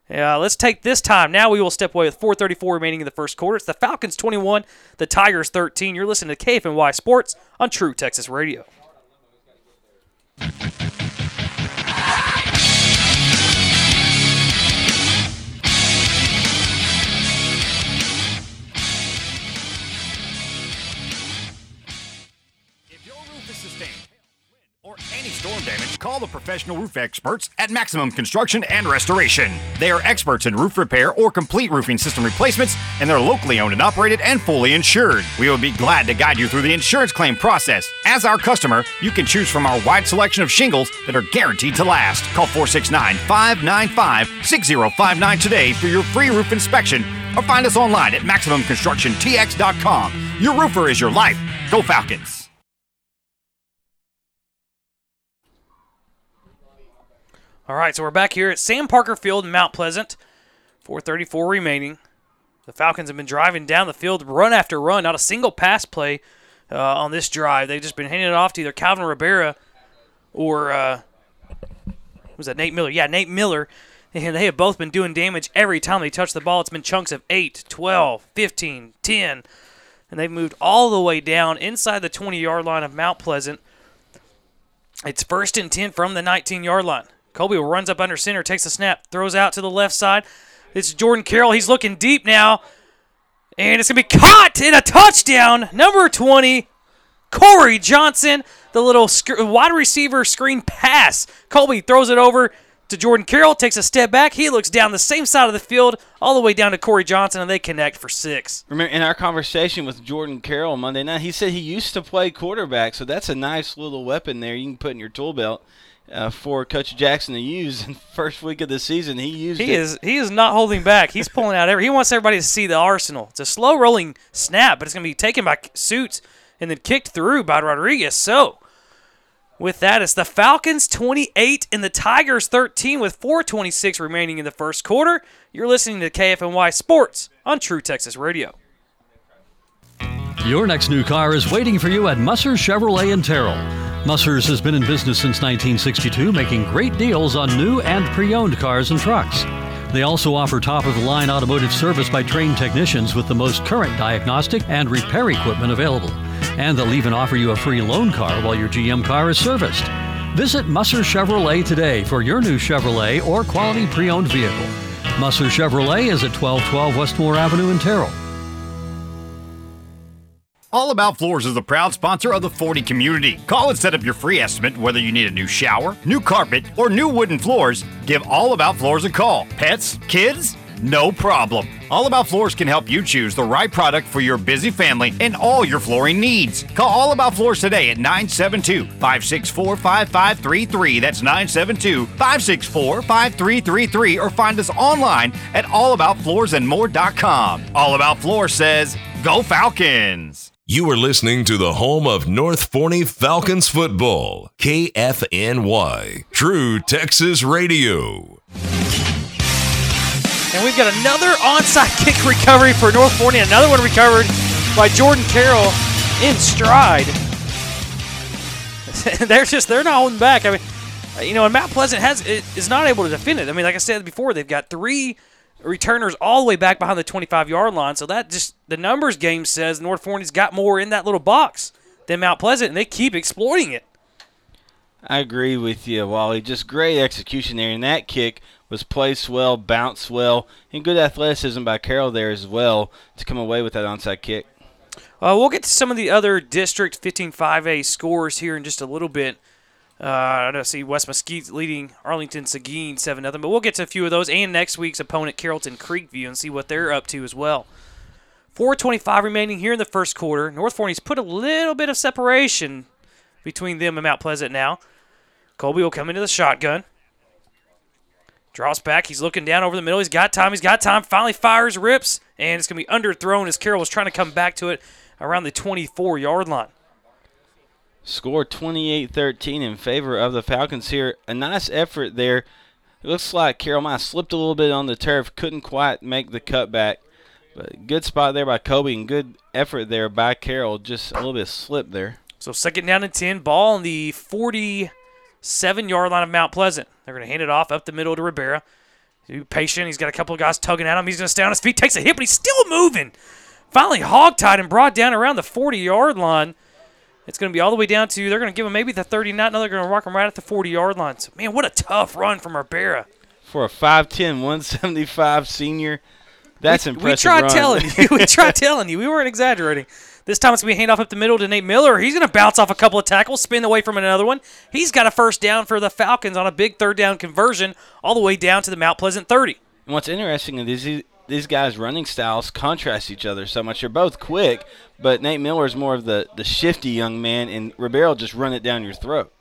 Let's take this time. Now we will step away with 4:34 remaining in the first quarter. It's the Falcons 21, the Tigers 13. You're listening to KFNY Sports on True Texas Radio. Call the professional roof experts at Maximum Construction and Restoration. They are experts in roof repair or complete roofing system replacements, and they're locally owned and operated and fully insured. We will be glad to guide you through the insurance claim process. As our customer, you can choose from our wide selection of shingles that are guaranteed to last. Call 469 595 6059 today for your free roof inspection or find us online at MaximumConstructionTX.com. Your roofer is your life. Go Falcons! All right, so we're back here at Sam Parker Field in Mount Pleasant. 4:34 remaining. The Falcons have been driving down the field, run after run, not a single pass play uh, on this drive. They've just been handing it off to either Calvin Rivera or uh, was that Nate Miller? Yeah, Nate Miller. And they have both been doing damage every time they touch the ball. It's been chunks of 8, 12, 15, 10. And they've moved all the way down inside the 20 yard line of Mount Pleasant. It's first and 10 from the 19 yard line. Colby runs up under center, takes a snap, throws out to the left side. It's Jordan Carroll. He's looking deep now. And it's going to be caught in a touchdown. Number 20, Corey Johnson. The little sc- wide receiver screen pass. Colby throws it over to Jordan Carroll, takes a step back. He looks down the same side of the field, all the way down to Corey Johnson, and they connect for six. Remember in our conversation with Jordan Carroll Monday night, he said he used to play quarterback, so that's a nice little weapon there you can put in your tool belt uh, for Coach Jackson to use in the first week of the season. He used He it. is he is not holding back. He's pulling out every. He wants everybody to see the arsenal. It's a slow rolling snap, but it's going to be taken by Suits and then kicked through by Rodriguez. So, with that, it's the Falcons 28 and the Tigers 13 with 4:26 remaining in the first quarter. You're listening to KFNY Sports on True Texas Radio. Your next new car is waiting for you at Musser Chevrolet in Terrell. Musser's has been in business since 1962, making great deals on new and pre owned cars and trucks. They also offer top of the line automotive service by trained technicians with the most current diagnostic and repair equipment available. And they'll even offer you a free loan car while your GM car is serviced. Visit Musser Chevrolet today for your new Chevrolet or quality pre owned vehicle. Musser Chevrolet is at 1212 Westmore Avenue in Terrell. All About Floors is the proud sponsor of the Forney community. Call and set up your free estimate whether you need a new shower, new carpet, or new wooden floors. Give All About Floors a call. Pets? Kids? No problem. All About Floors can help you choose the right product for your busy family and all your flooring needs. Call All About Floors today at 972 564 5533. That's 972 564 5333 or find us online at allaboutfloorsandmore.com. All About Floors says, Go Falcons! You are listening to the home of North Forney Falcons football, KFNY, True Texas Radio. And we've got another onside kick recovery for North Forney. Another one recovered by Jordan Carroll in stride. they're just they're not holding back. I mean, you know, and Mount Pleasant has is not able to defend it. I mean, like I said before, they've got three returners all the way back behind the 25 yard line. So that just the numbers game says North Forney's got more in that little box than Mount Pleasant, and they keep exploiting it. I agree with you, Wally. Just great execution there, and that kick was placed well, bounced well, and good athleticism by Carroll there as well to come away with that onside kick. Uh, we'll get to some of the other District 15-5A scores here in just a little bit. Uh, I don't see West Mesquite leading Arlington Seguin 7 0, but we'll get to a few of those and next week's opponent, Carrollton Creekview, and see what they're up to as well. 425 remaining here in the first quarter. North Forney's put a little bit of separation between them and Mount Pleasant now. Colby will come into the shotgun. Draws back. He's looking down over the middle. He's got time. He's got time. Finally fires, rips, and it's going to be underthrown as Carroll was trying to come back to it around the 24 yard line. Score 28 13 in favor of the Falcons here. A nice effort there. It looks like Carroll might slipped a little bit on the turf, couldn't quite make the cutback. But good spot there by Colby and good effort there by Carroll. Just a little bit of slip there. So second down and 10, ball on the 47 yard line of Mount Pleasant. They're going to hand it off up the middle to Rivera. Be patient. He's got a couple of guys tugging at him. He's going to stay on his feet, takes a hit, but he's still moving. Finally hog-tied and brought down around the 40 yard line. It's going to be all the way down to, they're going to give him maybe the 39. Now they're going to rock him right at the 40 yard line. So, man, what a tough run from Rivera. For a 5'10", 175 senior, that's we, impressive. We tried run. telling you. We tried telling you. We weren't exaggerating. This time it's going to be hand off up the middle to Nate Miller. He's going to bounce off a couple of tackles, spin away from another one. He's got a first down for the Falcons on a big third down conversion, all the way down to the Mount Pleasant 30. And what's interesting is these these guys' running styles contrast each other so much. They're both quick, but Nate Miller is more of the, the shifty young man, and Rivera just run it down your throat.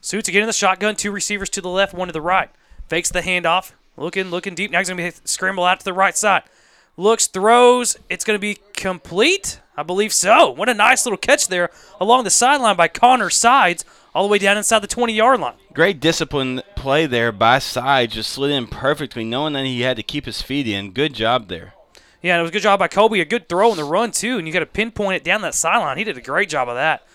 Suits again in the shotgun, two receivers to the left, one to the right. Fakes the handoff, looking, looking deep. Now he's going to be scramble out to the right side. Looks, throws. It's going to be complete. I believe so. What a nice little catch there along the sideline by Connor Sides, all the way down inside the 20 yard line. Great discipline play there by side, just slid in perfectly, knowing that he had to keep his feet in. Good job there. Yeah, it was a good job by Colby. A good throw in the run, too, and you got to pinpoint it down that sideline. He did a great job of that.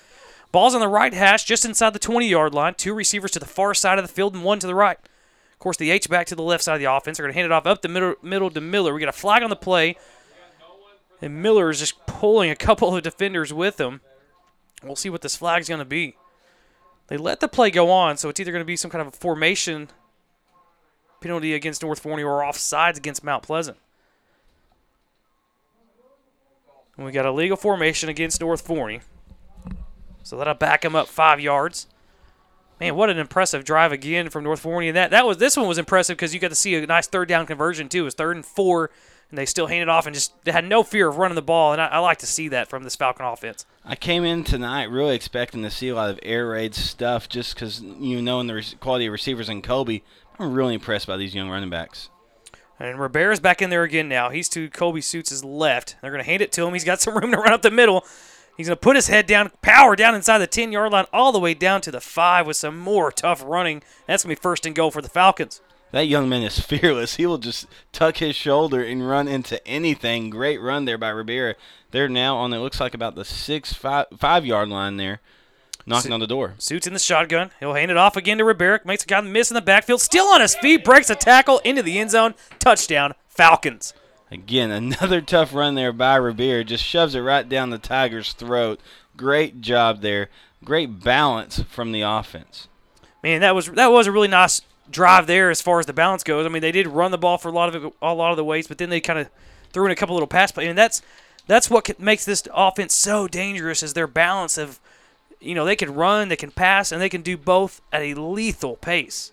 Ball's on the right hash, just inside the 20 yard line. Two receivers to the far side of the field and one to the right. Of course, the H back to the left side of the offense. They're going to hand it off up the middle, middle to Miller. We got a flag on the play, and Miller is just pulling a couple of defenders with him. We'll see what this flag's going to be. They let the play go on, so it's either going to be some kind of a formation penalty against North Forney or offsides against Mount Pleasant. And we got a legal formation against North Forney. So that'll back him up five yards. Man, what an impressive drive again from North Forney. And that, that was this one was impressive because you got to see a nice third down conversion too. It was third and four, and they still handed off and just had no fear of running the ball. And I, I like to see that from this Falcon offense. I came in tonight really expecting to see a lot of air raid stuff just because you know, knowing the quality of receivers in Colby. I'm really impressed by these young running backs. And Rivera's back in there again now. He's to Colby Suits' left. They're going to hand it to him. He's got some room to run up the middle. He's going to put his head down, power down inside the 10 yard line, all the way down to the five with some more tough running. That's going to be first and goal for the Falcons. That young man is fearless. He will just tuck his shoulder and run into anything. Great run there by Rivera. They're now on it looks like about the six five five yard line there, knocking on the door. Suits in the shotgun. He'll hand it off again to Rivera. Makes a guy miss in the backfield. Still on his feet. Breaks a tackle into the end zone. Touchdown, Falcons. Again, another tough run there by Rivera. Just shoves it right down the Tiger's throat. Great job there. Great balance from the offense. Man, that was that was a really nice drive there as far as the balance goes. I mean, they did run the ball for a lot of it, a lot of the ways, but then they kind of threw in a couple little pass plays, and that's that's what makes this offense so dangerous is their balance of, you know, they can run, they can pass, and they can do both at a lethal pace.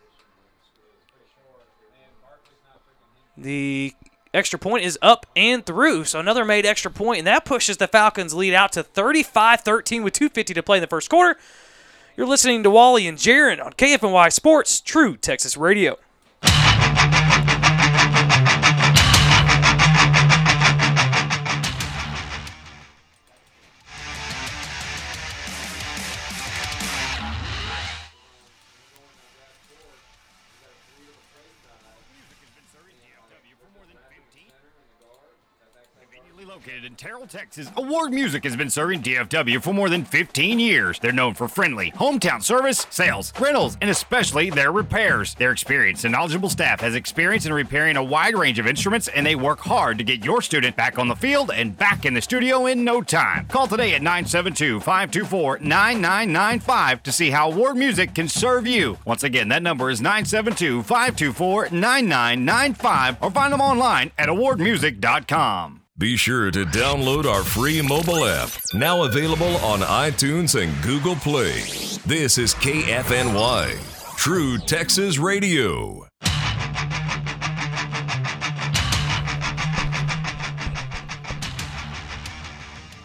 The extra point is up and through, so another made extra point, and that pushes the Falcons' lead out to 35-13 with 2:50 to play in the first quarter. You're listening to Wally and Jaron on KFNY Sports, True Texas Radio. Located in Terrell, Texas, Award Music has been serving DFW for more than 15 years. They're known for friendly, hometown service, sales, rentals, and especially their repairs. Their experienced and knowledgeable staff has experience in repairing a wide range of instruments, and they work hard to get your student back on the field and back in the studio in no time. Call today at 972 524 9995 to see how Award Music can serve you. Once again, that number is 972 524 9995 or find them online at awardmusic.com. Be sure to download our free mobile app, now available on iTunes and Google Play. This is KFNY, True Texas Radio.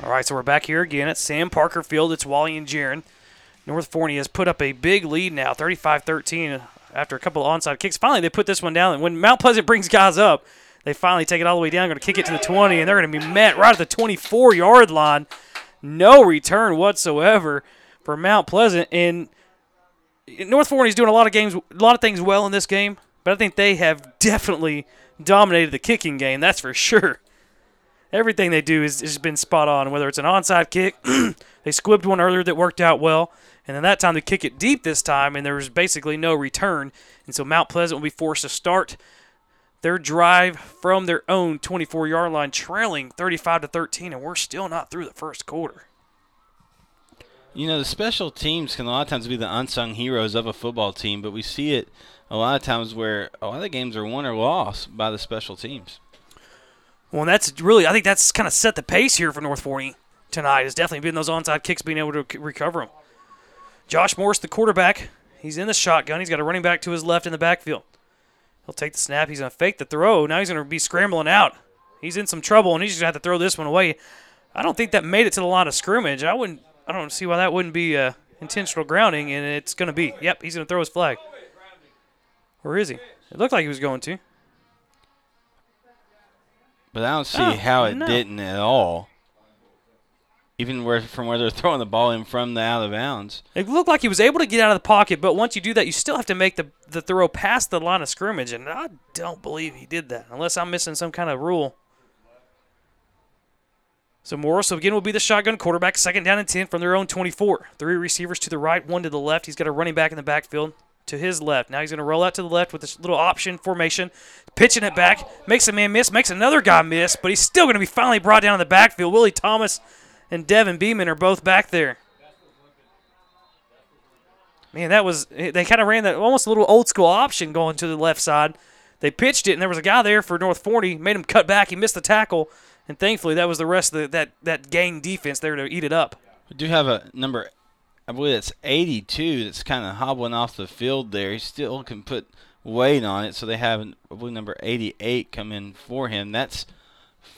All right, so we're back here again at Sam Parker Field. It's Wally and Jaron. North Forney has put up a big lead now, 35-13, after a couple of onside kicks. Finally, they put this one down. And when Mount Pleasant brings guys up, they finally take it all the way down, going to kick it to the 20, and they're going to be met right at the 24-yard line. No return whatsoever for Mount Pleasant. And North Forney's doing a lot of games, a lot of things well in this game, but I think they have definitely dominated the kicking game. That's for sure everything they do has, has been spot on. Whether it's an onside kick, They squibbed one earlier that worked out well, and then that time they kick it deep this time, and there was basically no return. And so Mount Pleasant will be forced to start their drive from their own 24-yard line, trailing 35 to 13, and we're still not through the first quarter. You know, the special teams can a lot of times be the unsung heroes of a football team, but we see it a lot of times where a lot of the games are won or lost by the special teams. Well, and that's really, I think that's kind of set the pace here for North Forney tonight. Has definitely been those onside kicks being able to recover them. Josh Morris, the quarterback, he's in the shotgun. He's got a running back to his left in the backfield. He'll take the snap. He's going to fake the throw. Now he's going to be scrambling out. He's in some trouble, and he's just going to have to throw this one away. I don't think that made it to the line of scrimmage. I wouldn't. I don't see why that wouldn't be uh, intentional grounding, and it's going to be. Yep, he's going to throw his flag. Where is he? It looked like he was going to. But I don't see Oh, how it no. didn't at all. Even where from where they're throwing the ball in from the out of bounds. It looked like he was able to get out of the pocket, but once you do that, you still have to make the, the throw past the line of scrimmage, and I don't believe he did that, unless I'm missing some kind of rule. So Morris again will be the shotgun quarterback, second down and 10 from their own 24. Three receivers to the right, one to the left. He's got a running back in the backfield to his left. Now he's going to roll out to the left with this little option formation, pitching it back, makes a man miss, makes another guy miss, but he's still going to be finally brought down in the backfield. Willie Thomas and Devin Beeman are both back there. Man, that was they kind of ran that almost a little old school option going to the left side. They pitched it, and there was a guy there for North Forney, made him cut back. He missed the tackle, and thankfully that was the rest of the, that that gang defense there to eat it up. We do have a number, I believe it's 82 that's kind of hobbling off the field there. He still can put weight on it, so they have, I believe, number 88 come in for him. That's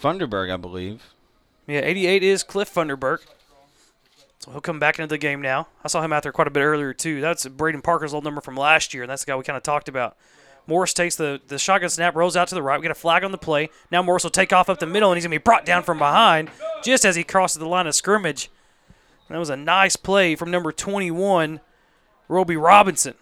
Funderburk, I believe. Yeah, 88 is Cliff Funderburk. So he'll come back into the game now. I saw him out there quite a bit earlier, too. That's Braden Parker's old number from last year, and that's the guy we kind of talked about. Morris takes the, the shotgun snap, rolls out to the right. We get a flag on the play. Now Morris will take off up the middle, and he's going to be brought down from behind just as he crosses the line of scrimmage. And that was a nice play from number 21, Roby Robinson.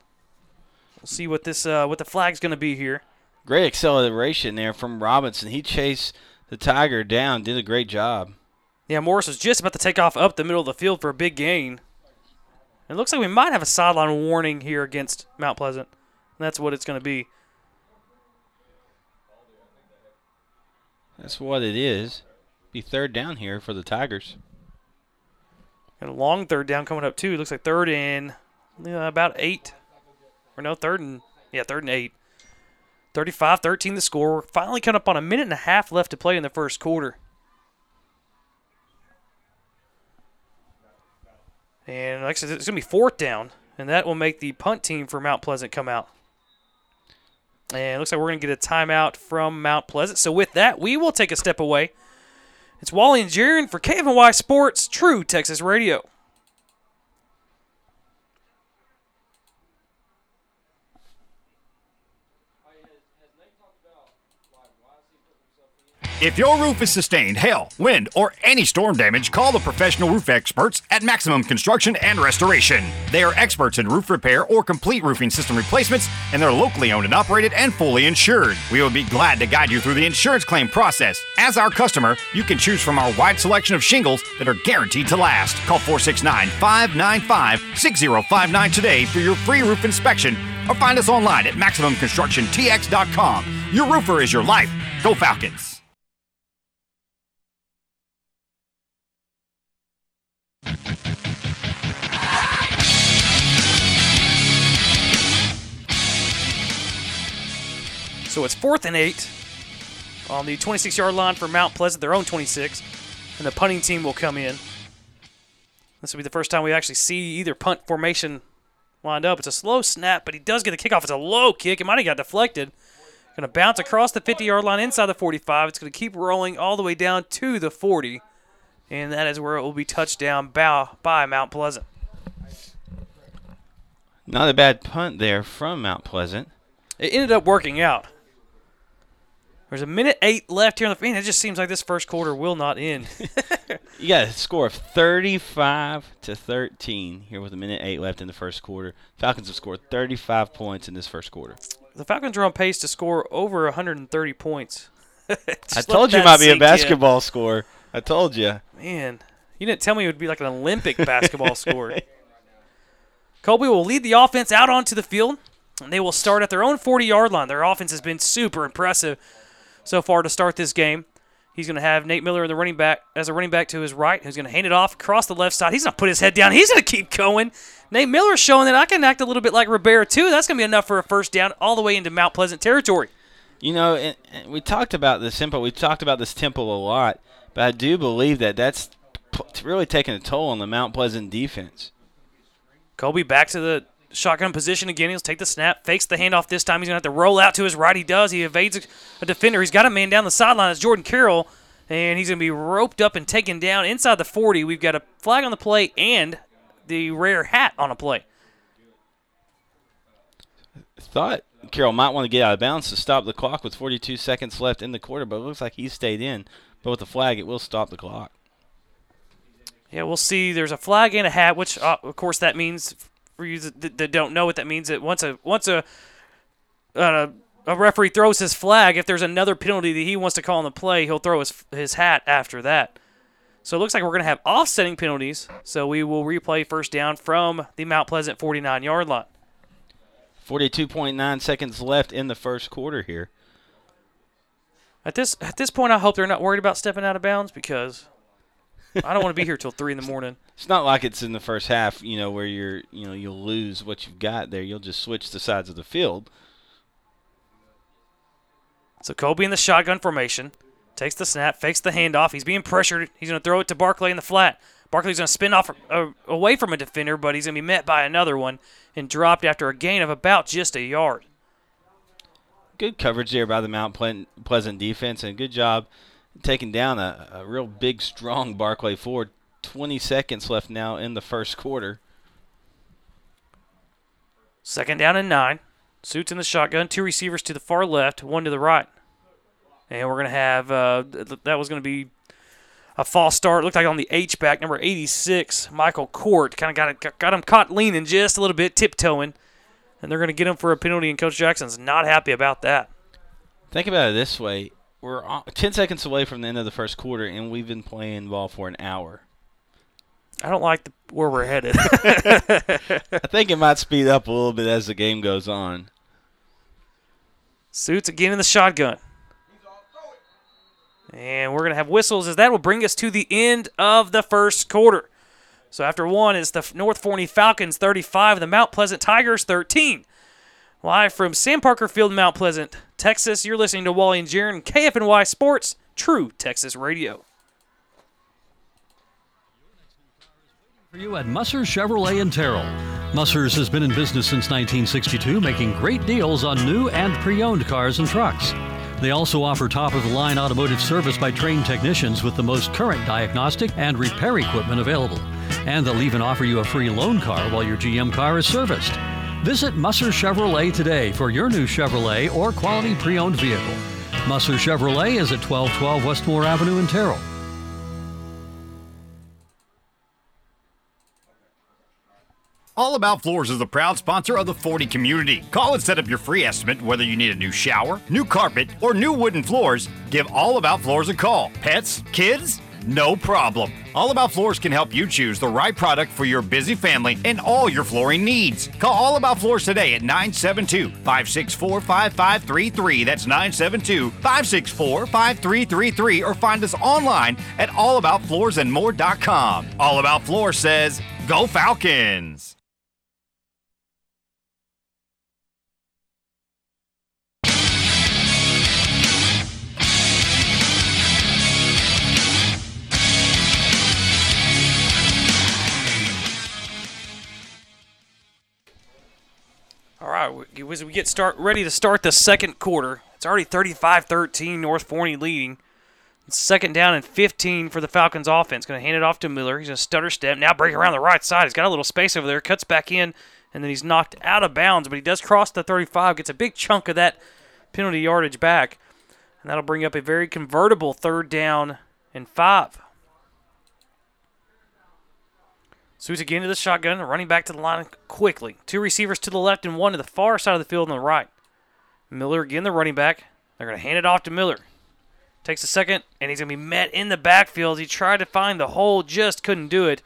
We'll see what this uh, what the flag's going to be here. Great acceleration there from Robinson. He chased the Tiger down, did a great job. Yeah, Morris was just about to take off up the middle of the field for a big gain. It looks like we might have a sideline warning here against Mount Pleasant. That's what it's going to be. That's what it is. Be third down here for the Tigers. And a long third down coming up too. It looks like third and uh, about eight, or no, third and yeah, third and eight. 35-13 the score. Finally coming up on a minute and a half left to play in the first quarter. And like I said, it's going to be fourth down, and that will make the punt team for Mount Pleasant come out. And it looks like we're going to get a timeout from Mount Pleasant. So with that, we will take a step away. It's Wally and Jaron for KFNY Sports, True Texas Radio. If your roof is sustained hail, wind, or any storm damage, call the professional roof experts at Maximum Construction and Restoration. They are experts in roof repair or complete roofing system replacements, and they're locally owned and operated and fully insured. We will be glad to guide you through the insurance claim process. As our customer, you can choose from our wide selection of shingles that are guaranteed to last. Call 469 595 6059 today for your free roof inspection or find us online at MaximumConstructionTX.com. Your roofer is your life. Go Falcons! So it's fourth and eight on the 26 yard line for Mount Pleasant, their own 26. And the punting team will come in. This will be the first time we actually see either punt formation lined up. It's a slow snap, but he does get the kickoff. It's a low kick. It might have got deflected. Going to bounce across the 50 yard line inside the 45. It's going to keep rolling all the way down to the 40. And that is where it will be touchdown by, by Mount Pleasant. Not a bad punt there from Mount Pleasant. It ended up working out. There's a minute eight left here on the. Man, it just seems like this first quarter will not end. You got a score of 35 to 13 here with a minute eight left in the first quarter. Falcons have scored 35 points in this first quarter. the Falcons are on pace to score over 130 points. I told you it that might be a sink in. basketball score. I told you. Man, You didn't tell me it would be like an Olympic basketball score. Colby will lead the offense out onto the field, and they will start at their own 40 yard line. Their offense has been super impressive so far to start this game. He's going to have Nate Miller in the running back as a running back to his right, who's going to hand it off across the left side. He's going to put his head down. He's going to keep going. Nate Miller's showing that I can act a little bit like Rivera too. That's going to be enough for a first down all the way into Mount Pleasant territory. You know, and, and we talked about this tempo. We talked about this tempo a lot, but I do believe that that's really taking a toll on the Mount Pleasant defense. Colby back to the shotgun position again. He'll take the snap, fakes the handoff this time. He's going to have to roll out to his right. He does. He evades a, defender. He's got a man down the sideline. It's Jordan Carroll, and he's going to be roped up and taken down inside the 40. We've got a flag on the play and the rare hat on a play. Thought Carroll might want to get out of bounds to stop the clock with 42 seconds left in the quarter, but it looks like he stayed in. But with the flag, it will stop the clock. Yeah, we'll see. There's a flag and a hat, which uh, of course that means for you that, that don't know what that means. That once a once a uh, a referee throws his flag, if there's another penalty that he wants to call on the play, he'll throw his his hat after that. So it looks like we're going to have offsetting penalties. So we will replay first down from the Mount Pleasant 49 yard line. 42.9 seconds left in the first quarter here. At this at this point, I hope they're not worried about stepping out of bounds because I don't want to be here till three in the morning. It's not like it's in the first half, you know, where you're, you know, you'll lose what you've got there. You'll just switch the sides of the field. So Colby in the shotgun formation takes the snap, fakes the handoff. He's being pressured. He's going to throw it to Barkley in the flat. Barkley's going to spin off uh, away from a defender, but he's going to be met by another one and dropped after a gain of about just a yard. Good coverage there by the Mount Pleasant defense, and good job taking down a, a real big, strong Barclay Ford. 20 seconds left now in the first quarter. Second down and nine. Suits in the shotgun. Two receivers to the far left, one to the right. And we're going to have, uh, th- that was going to be a false start. Looked like on the H back, number 86, Michael Court. Kind of got, it, got him caught leaning just a little bit, tiptoeing. And they're going to get him for a penalty, and Coach Jackson's not happy about that. Think about it this way. We're 10 seconds away from the end of the first quarter, and we've been playing ball for an hour. I don't like the, where we're headed. I think it might speed up a little bit as the game goes on. Suits again in the shotgun. And we're going to have whistles as that will bring us to the end of the first quarter. So after one is the North Forney Falcons 35, the Mount Pleasant Tigers 13. Live from Sam Parker Field, in Mount Pleasant, Texas, you're listening to Wally and Jaron, KFNY Sports, True Texas Radio. For you at Musser's Chevrolet in Terrell. Musser's has been in business since 1962, making great deals on new and pre owned cars and trucks. They also offer top of the line automotive service by trained technicians with the most current diagnostic and repair equipment available. And they'll even offer you a free loan car while your GM car is serviced. Visit Musser Chevrolet today for your new Chevrolet or quality pre owned vehicle. Musser Chevrolet is at 1212 Westmore Avenue in Terrell. All About Floors is the proud sponsor of the Forney community. Call and set up your free estimate whether you need a new shower, new carpet, or new wooden floors. Give All About Floors a call. Pets? Kids? No problem. All About Floors can help you choose the right product for your busy family and all your flooring needs. Call All About Floors today at 972 564 5533. That's 972 564 5333 or find us online at allaboutfloorsandmore.com. All About Floors says, Go Falcons! Right, as we get start ready to start the second quarter, it's already 35-13, North Forney leading. Second down and 15 for the Falcons offense. Going to hand it off to Miller. He's going to stutter step. Now break around the right side. He's got a little space over there. Cuts back in, and then he's knocked out of bounds. But he does cross the 35. Gets a big chunk of that penalty yardage back, and that'll bring up a very convertible third down and five. Suits again to the shotgun, running back to the line quickly. Two receivers to the left and one to the far side of the field on the right. Miller again, the running back. They're going to hand it off to Miller. Takes a second, and he's going to be met in the backfield. He tried to find the hole, just couldn't do it.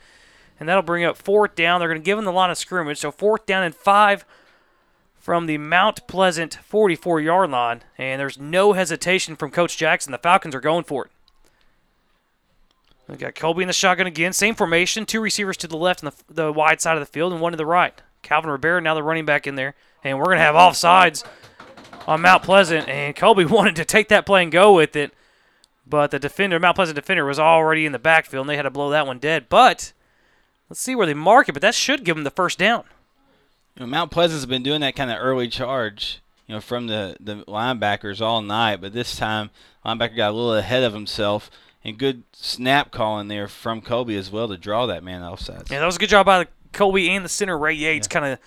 And that'll bring up fourth down. They're going to give him the line of scrimmage. So fourth down and five from the Mount Pleasant 44 yard line. And there's no hesitation from Coach Jackson. The Falcons are going for it. We got Colby in the shotgun again. Same formation. Two receivers to the left and the, the wide side of the field, and one to the right. Calvin Rivera now the running back in there. And we're to have offsides on Mount Pleasant. And Colby wanted to take that play and go with it. But the defender, Mount Pleasant defender, was already in the backfield, and they had to blow that one dead. But let's see where they mark it. But that should give them the first down. You know, Mount Pleasant's been doing that kind of early charge, you know, from the, the linebackers all night. But this time, linebacker got a little ahead of himself, and good snap calling there from Colby as well to draw that man offside. Yeah, that was a good job by Colby and the center Ray Yates, yeah. kind of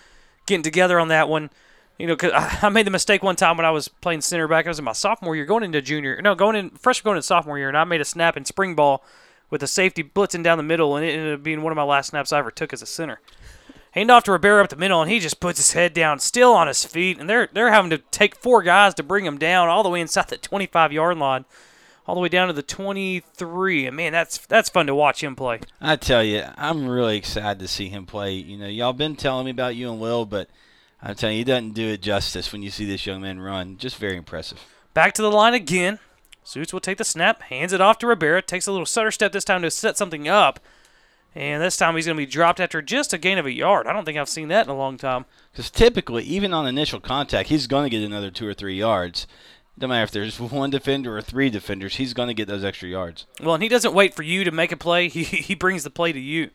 getting together on that one. You know, cause I made the mistake one time when I was playing center back. I was in my sophomore year, going into junior. No, going in freshman, going into sophomore year, and I made a snap in spring ball with a safety blitzing down the middle, and it ended up being one of my last snaps I ever took as a center. Hand off to Rivera up the middle, and he just puts his head down, still on his feet, and they're they're having to take four guys to bring him down all the way inside the 25 yard line, all the way down to the 23. And man, that's that's fun to watch him play. I tell you, I'm really excited to see him play. You know, y'all been telling me about you and Will, but I'm telling you, he doesn't do it justice when you see this young man run. Just very impressive. Back to the line again. Suits will take the snap, hands it off to Rivera, takes a little stutter step this time to set something up. And this time he's going to be dropped after just a gain of a yard. I don't think I've seen that in a long time. Because typically, even on initial contact, he's going to get another two or three yards. No matter if there's one defender or three defenders, he's going to get those extra yards. Well, and he doesn't wait for you to make a play. He, he brings the play to you.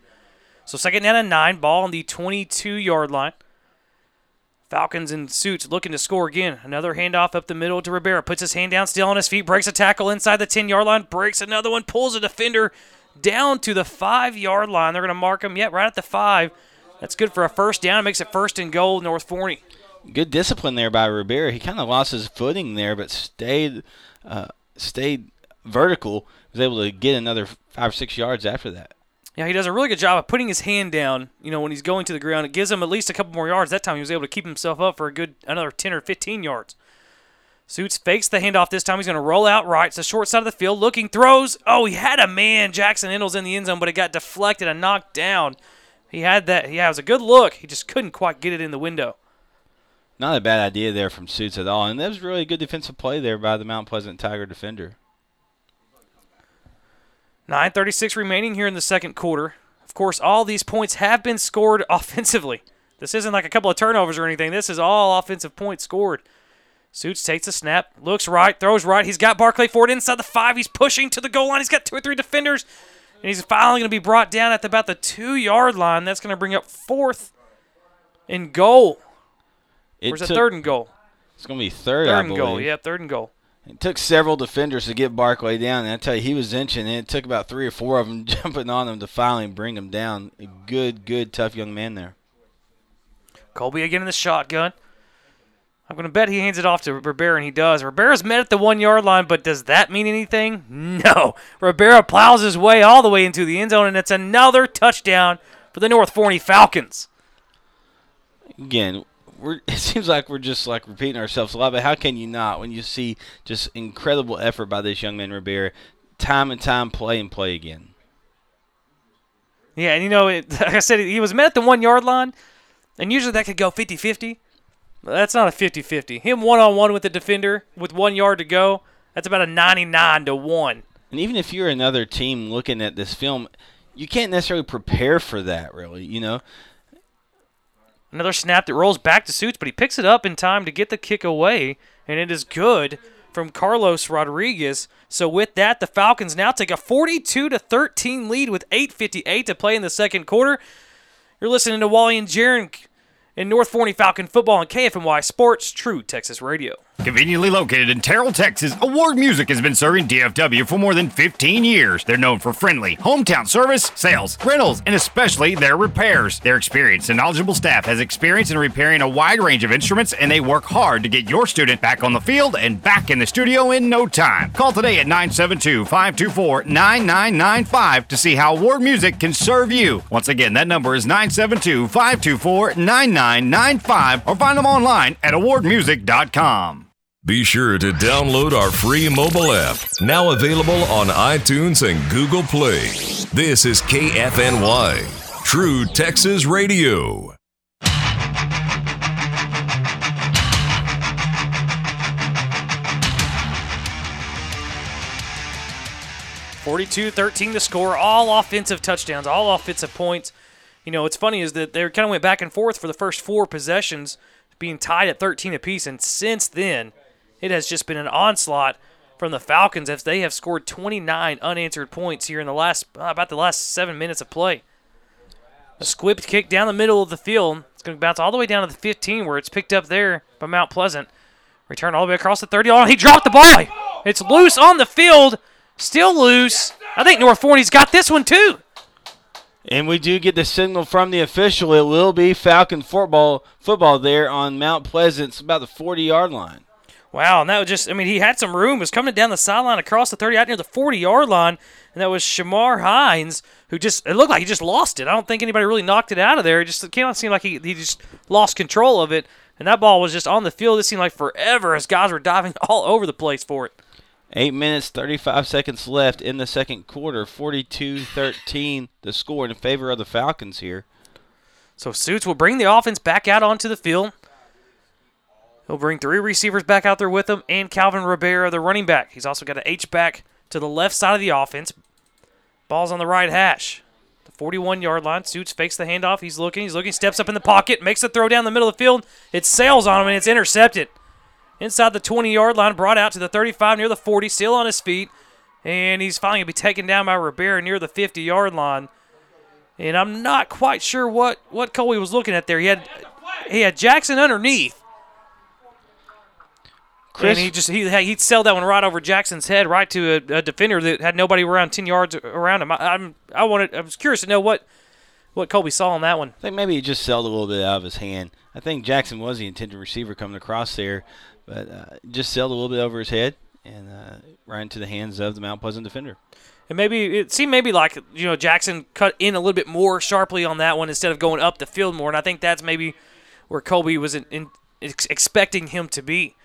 So second down and nine, ball on the 22-yard line. Falcons in suits looking to score again. Another handoff up the middle to Rivera. Puts his hand down, still on his feet, breaks a tackle inside the 10 yard line, breaks another one, pulls a defender down to the five yard line. They're going to mark him, yet right at the five. That's good for a first down. It makes it first and goal, North Forney. Good discipline there by Rivera. He kind of lost his footing there, but stayed uh, stayed vertical. Was able to get another five or six yards after that. Yeah, he does a really good job of putting his hand down. You know, when he's going to the ground, it gives him at least a couple more yards. That time he was able to keep himself up for a good another 10 or 15 yards. Suits fakes the handoff this time. He's going to roll out right. It's the short side of the field. Looking, throws. Oh, he had a man. Jackson Endles in the end zone, but it got deflected and knocked down. He had that. Yeah, it was a good look. He just couldn't quite get it in the window. Not a bad idea there from Suits at all. And that was really a good defensive play there by the Mount Pleasant Tiger defender. 9.36 remaining here in the second quarter. Of course, all these points have been scored offensively. This isn't like a couple of turnovers or anything. This is all offensive points scored. Suits takes a snap, looks right, throws right. He's got Barclay Ford inside the five. He's pushing to the goal line. He's got two or three defenders. And he's finally going to be brought down at about the two yard line. That's going to bring up fourth and goal. It Where's the third and goal? It's going to be third, third and goal. Yeah, third and goal. It took several defenders to get Barclay down, and I tell you, he was inching, and it took about three or four of them jumping on him to finally bring him down. A good, good, tough young man there. Colby again in the shotgun. I'm going to bet he hands it off to Rivera, and he does. Rivera's met at the one yard line, but does that mean anything? No. Rivera plows his way all the way into the end zone, and it's another touchdown for the North Forney Falcons. Again, we're, it seems like we're just like repeating ourselves a lot, but how can you not when you see just incredible effort by this young man Rivera, time and time play and play again. Yeah, and you know, it, like I said, he was met at the one yard line, and usually that could go 50 50. That's not a 50 50. Him one on one with the defender with one yard to go, that's about a 99 to 1. And even if you're another team looking at this film, you can't necessarily prepare for that, really. You know, Another snap that rolls back to Suits, but he picks it up in time to get the kick away, and it is good from Carlos Rodriguez. So with that, the Falcons now take a 42 to 13 lead with 8:58 to play in the second quarter. You're listening to Wally and Jaron in North Forney Falcon football on KFNY Sports, True Texas Radio. Conveniently located in Terrell, Texas, Award Music has been serving DFW for more than 15 years. They're known for friendly, hometown service, sales, rentals, and especially their repairs. Their experienced and knowledgeable staff has experience in repairing a wide range of instruments, and they work hard to get your student back on the field and back in the studio in no time. Call today at 972 524 9995 to see how Award Music can serve you. Once again, that number is 972 524 9995 or find them online at awardmusic.com. Be sure to download our free mobile app, now available on iTunes and Google Play. This is KFNY, True Texas Radio. 42-13 to score, all offensive touchdowns, all offensive points. You know, what's funny is that they kind of went back and forth for the first four possessions, being tied at 13 apiece, and since then, it has just been an onslaught from the Falcons as they have scored 29 unanswered points here in the last uh, about the last seven minutes of play. A squib kick down the middle of the field. It's going to bounce all the way down to the 15 where it's picked up there by Mount Pleasant. Return all the way across the 30. Oh, he dropped the ball. It's loose on the field. Still loose. I think North Forney's got this one too. And we do get the signal from the official. It will be Falcon football football there on Mount Pleasant. It's about the 40 yard line. Wow, and that was just, I mean, he had some room. It was coming down the sideline across the 30 out near the 40 yard line. And that was Shamar Hines, who just, it looked like he just lost it. I don't think anybody really knocked it out of there. It just it kind of seemed like he, he just lost control of it. And that ball was just on the field. It seemed like forever as guys were diving all over the place for it. Eight minutes, 35 seconds left in the second quarter. 42 13 the score in favor of the Falcons here. So Suits will bring the offense back out onto the field. He'll bring three receivers back out there with him and Calvin Rivera, the running back. He's also got an H back to the left side of the offense. Ball's on the right hash. The 41 yard line. Suits fakes the handoff. He's looking. He's looking. Steps up in the pocket. Makes the throw down the middle of the field. It sails on him and it's intercepted inside the 20 yard line, brought out to the 35 near the 40, still on his feet. And he's finally going to be taken down by Rivera near the 50 yard line. And I'm not quite sure what, what Colby was looking at there. He had he had Jackson underneath. Chris, and he just he he'd sell that one right over Jackson's head, right to a, a defender that had nobody around ten yards around him. I, I'm I wanted I was curious to know what what Colby saw on that one. I think maybe he just sold a little bit out of his hand. I think Jackson was the intended receiver coming across there, but uh, just sailed a little bit over his head and uh, right into the hands of the Mount Pleasant defender. And maybe it seemed maybe like you know Jackson cut in a little bit more sharply on that one instead of going up the field more, and I think that's maybe where Colby was in, in expecting him to be.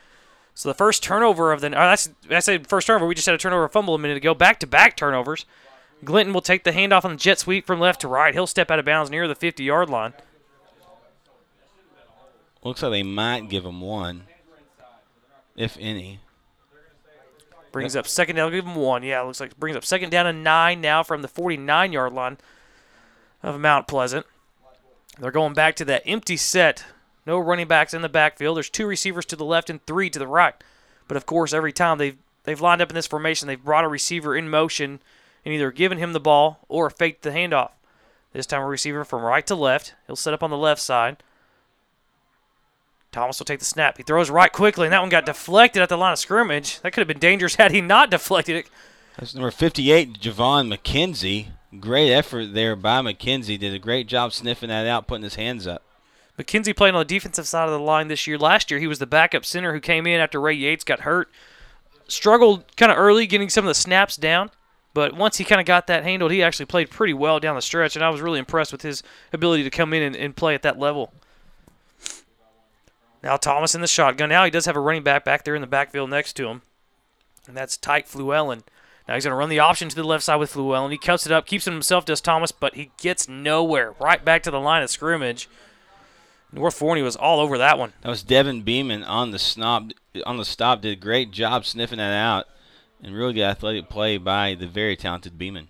So the first turnover of the oh, that's I said first turnover. We just had a turnover fumble a minute ago. Back to back turnovers. Glinton will take the handoff on the jet sweep from left to right. He'll step out of bounds near the 50 yard line. Looks like they might give him one if any. Brings up second down. Give him one. Yeah, looks like brings up second down and nine now from the 49 yard line of Mount Pleasant. They're going back to that empty set. No running backs in the backfield. There's two receivers to the left and three to the right. But of course, every time they've they've lined up in this formation, they've brought a receiver in motion and either given him the ball or faked the handoff. This time a receiver from right to left. He'll set up on the left side. Thomas will take the snap. He throws right quickly, and that one got deflected at the line of scrimmage. That could have been dangerous had he not deflected it. That's number 58, Javon McKenzie. Great effort there by McKenzie. Did a great job sniffing that out, putting his hands up. McKenzie played on the defensive side of the line this year. Last year, he was the backup center who came in after Ray Yates got hurt. Struggled kind of early getting some of the snaps down, but once he kind of got that handled, he actually played pretty well down the stretch, and I was really impressed with his ability to come in and, and play at that level. Now Thomas in the shotgun. Now he does have a running back back there in the backfield next to him, and that's Tyke Fluellen. Now he's going to run the option to the left side with Fluellen. He cuts it up, keeps it himself, does Thomas, but he gets nowhere. Right back to the line of scrimmage. North Forney was all over that one. That was Devin Beeman on the snob on the stop. Did a great job sniffing that out, and really good athletic play by the very talented Beeman.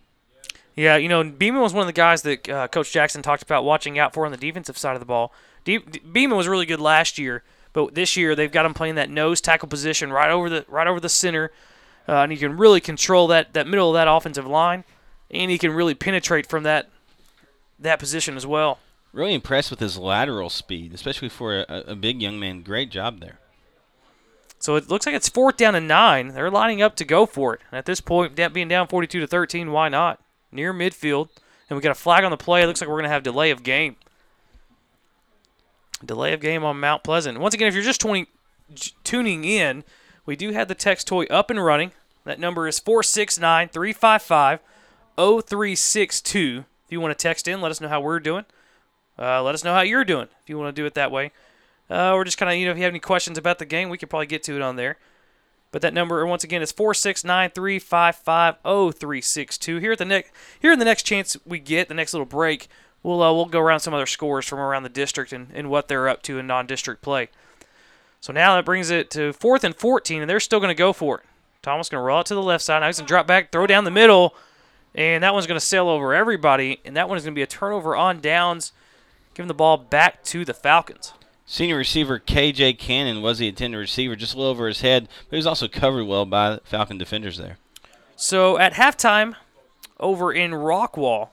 Yeah, you know, Beeman was one of the guys that uh, Coach Jackson talked about watching out for on the defensive side of the ball. De- Beeman was really good last year, but this year they've got him playing that nose tackle position right over the right over the center, uh, and he can really control that that middle of that offensive line, and he can really penetrate from that that position as well. Really impressed with his lateral speed, especially for a, a big young man. Great job there. So it looks like it's fourth down and nine. They're lining up to go for it. And at this point, being down 42 to 13, why not? Near midfield, and we got a flag on the play. It looks like we're going to have delay of game. Delay of game on Mount Pleasant. Once again, if you're just 20, tuning in, we do have the text toy up and running. That number is 469 355 0362. If you want to text in, let us know how we're doing. Uh, let us know how you're doing if you want to do it that way. uh, or just kind of you know if you have any questions about the game, we could probably get to it on there. But that number once again is four six nine three five five zero three six two. Here at the next here in the next chance we get the next little break, we'll uh, we'll go around some other scores from around the district and, and what they're up to in non-district play. So now that brings it to fourth and 14, and they're still going to go for it. Thomas going to roll it to the left side. Now he's going to drop back, throw down the middle, and that one's going to sail over everybody. And that one is going to be a turnover on downs, giving the ball back to the Falcons. Senior receiver KJ Cannon was the intended receiver, just a little over his head, but he was also covered well by Falcon defenders there. So at halftime, over in Rockwall,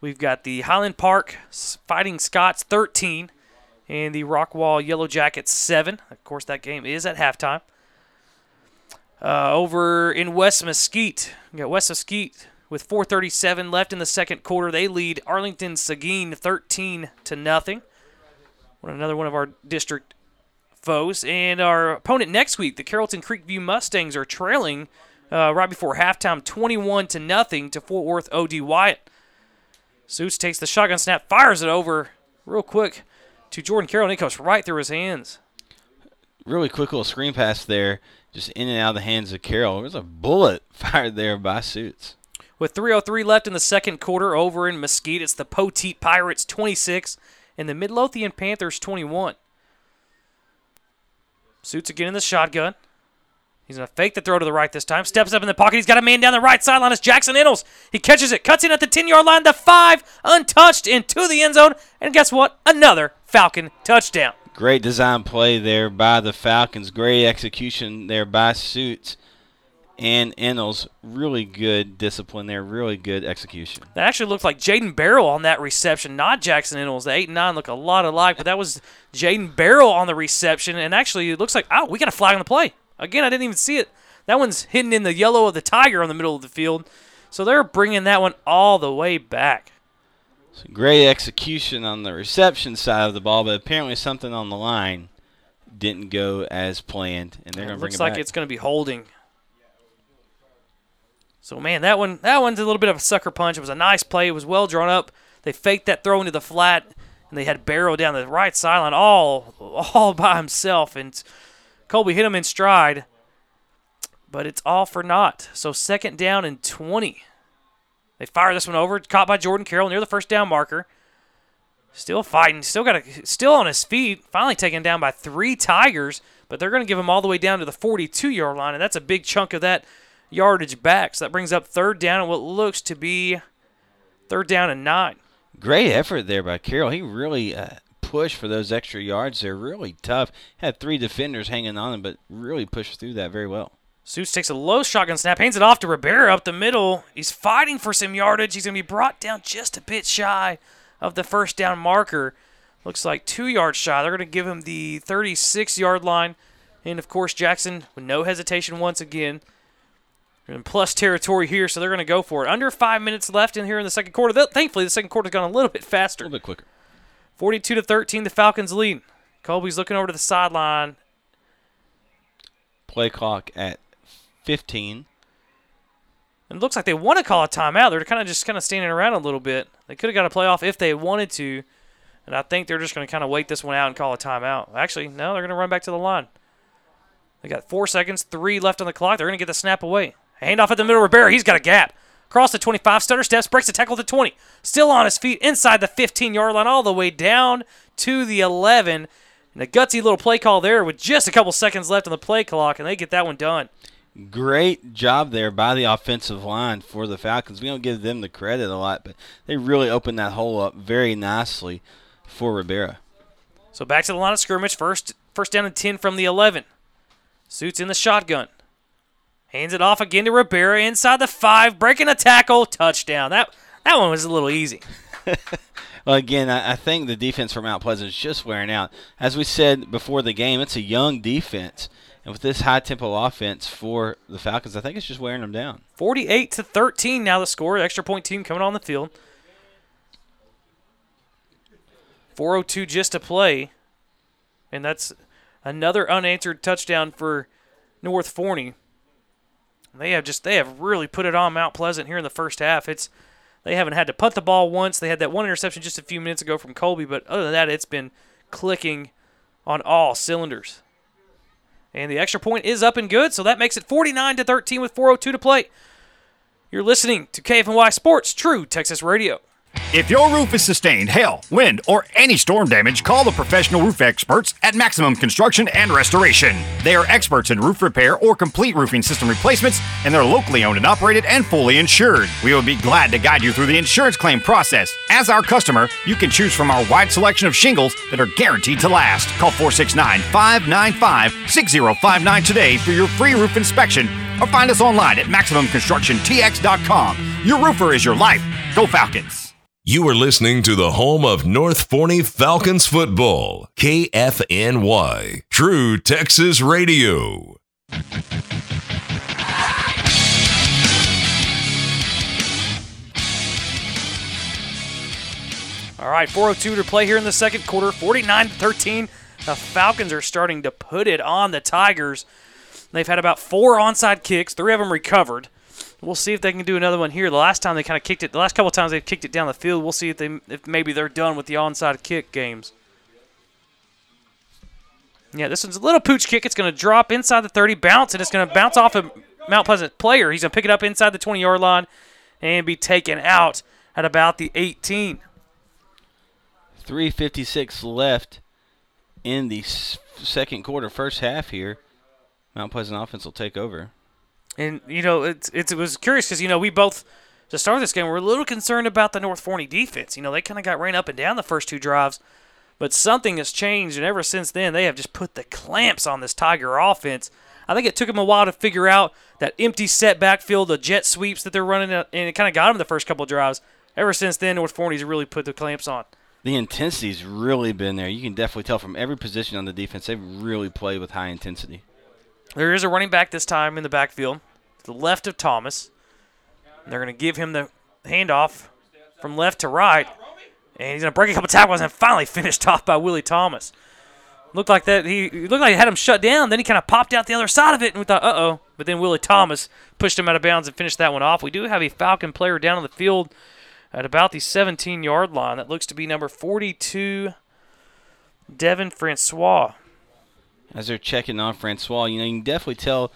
we've got the Highland Park Fighting Scots 13 and the Rockwall Yellow Jackets 7. Of course, that game is at halftime. Uh, over in West Mesquite, we got West Mesquite with 4:37 left in the second quarter. They lead Arlington Seguin 13 to nothing. Another one of our district foes, and our opponent next week, the Carrollton Creekview Mustangs, are trailing uh, right before halftime, 21 to nothing to Fort Worth OD Wyatt. Suits takes the shotgun snap, fires it over real quick to Jordan Carroll, and it goes right through his hands. Really quick little screen pass there, just in and out of the hands of Carroll. There's a bullet fired there by Suits. With 3.03 left in the second quarter over in Mesquite, it's the Poteet Pirates 26 and the Midlothian Panthers 21. Suits again in the shotgun. He's going to fake the throw to the right this time. Steps up in the pocket. He's got a man down the right sideline. It's Jackson Innes. He catches it, cuts in at the 10 yard line, the five, untouched into the end zone. And guess what? Another Falcon touchdown. Great design play there by the Falcons. Great execution there by Suits and Innes. Really good discipline there. Really good execution. That actually looked like Jaden Barrow on that reception, not Jackson Innes. The 8 and 9 look a lot alike, but that was Jaden Barrow on the reception. And actually, it looks like, oh, we got a flag on the play. Again, I didn't even see it. That one's hidden in the yellow of the tiger on the middle of the field. So they're bringing that one all the way back. So great execution on the reception side of the ball, but apparently something on the line didn't go as planned, and they're going to bring it looks like back. it's going to be holding. So man, that one that one's a little bit of a sucker punch. It was a nice play. It was well drawn up. They faked that throw into the flat, and they had Barrow down the right sideline all all by himself, and Colby hit him in stride. But it's all for naught. So second down and 20. They fire this one over, caught by Jordan Carroll near the first down marker. Still fighting, still got a, still on his feet. Finally taken down by three Tigers, but they're going to give him all the way down to the 42-yard line, and that's a big chunk of that yardage back. So that brings up third down and what looks to be third down and nine. Great effort there by Carroll. He really uh, pushed for those extra yards. They're really tough. Had three defenders hanging on him, but really pushed through that very well. Suits takes a low shotgun snap, hands it off to Rivera up the middle. He's fighting for some yardage. He's going to be brought down just a bit shy of the first down marker. Looks like two yards shy. They're going to give him the 36 yard line. And of course, Jackson, with no hesitation once again, in plus territory here, so they're going to go for it. Under five minutes left in here in the second quarter. Thankfully, the second quarter's gone a little bit faster. A little bit quicker. 42 to 13, the Falcons lead. Colby's looking over to the sideline. Play clock at 15. And it looks like they want to call a timeout. They're kind of just kind of standing around a little bit. They could have got a playoff if they wanted to, and I think they're just going to kind of wait this one out and call a timeout. Actually, no, they're going to run back to the line. They got four seconds, three left on the clock. They're going to get the snap away. Handoff at the middle. Of Rivera, he's got a gap. Across the 25, stutter steps, breaks the tackle to 20. Still on his feet inside the 15 yard line, all the way down to the 11. And a gutsy little play call there with just a couple seconds left on the play clock, and they get that one done. Great job there by the offensive line for the Falcons. We don't give them the credit a lot, but they really opened that hole up very nicely for Rivera. So back to the line of scrimmage. First, first down and 10 from the 11. Suits in the shotgun. Hands it off again to Rivera inside the five, breaking a tackle, touchdown. That that one was a little easy. Well, again, I, I think the defense from Mount Pleasant is just wearing out. As we said before the game, it's a young defense. And with this high tempo offense for the Falcons, I think it's just wearing them down. 48 to 13 now the score. Extra point team coming on the field. 402 just to play. And that's another unanswered touchdown for North Forney. They have just they have really put it on Mount Pleasant here in the first half. It's they haven't had to punt the ball once. They had that one interception just a few minutes ago from Colby, but other than that, it's been clicking on all cylinders. And the extra point is up and good, so that makes it 49 to 13 with 402 to play. You're listening to KFNY Sports True Texas Radio. If your roof is sustained hail, wind, or any storm damage, call the professional roof experts at Maximum Construction and Restoration. They are experts in roof repair or complete roofing system replacements, and they're locally owned and operated and fully insured. We will be glad to guide you through the insurance claim process. As our customer, you can choose from our wide selection of shingles that are guaranteed to last. Call 469 595 6059 today for your free roof inspection or find us online at MaximumConstructionTX.com. Your roofer is your life. Go Falcons! You are listening to the home of North Forney Falcons football, KFNY, True Texas Radio. All right, 402 to play here in the second quarter, 49 to 13. The Falcons are starting to put it on the Tigers. They've had about four onside kicks, three of them recovered. We'll see if they can do another one here. The last time they kind of kicked it, the last couple times they've kicked it down the field. We'll see if they, if maybe they're done with the onside kick games. Yeah, this one's a little pooch kick. It's going to drop inside the 30, bounce, and it's going to bounce off a Mount Pleasant player. He's going to pick it up inside the 20 yard line and be taken out at about the 18. 356 left in the second quarter, first half here. Mount Pleasant offense will take over. And you know, it's, it's it was curious because you know we both to start this game we're a little concerned about the North Forney defense. You know, they kind of got ran up and down the first two drives, but something has changed, and ever since then they have just put the clamps on this Tiger offense. I think it took them a while to figure out that empty set backfield, the jet sweeps that they're running, uh, and it kind of got them the first couple drives. Ever since then, North Forney's really put the clamps on. The intensity's really been there. You can definitely tell from every position on the defense. They've really played with high intensity. There is a running back this time in the backfield, to the left of Thomas. They're going to give him the handoff from left to right, and he's going to break a couple tackles and finally finished off by Willie Thomas. Looked like that he looked like he had him shut down. Then he kind of popped out the other side of it, and we thought, uh oh. But then Willie Thomas pushed him out of bounds and finished that one off. We do have a Falcon player down on the field at about the 17 yard line. That looks to be number 42, Devin Francois. As they're checking on Francois, you know, you can definitely tell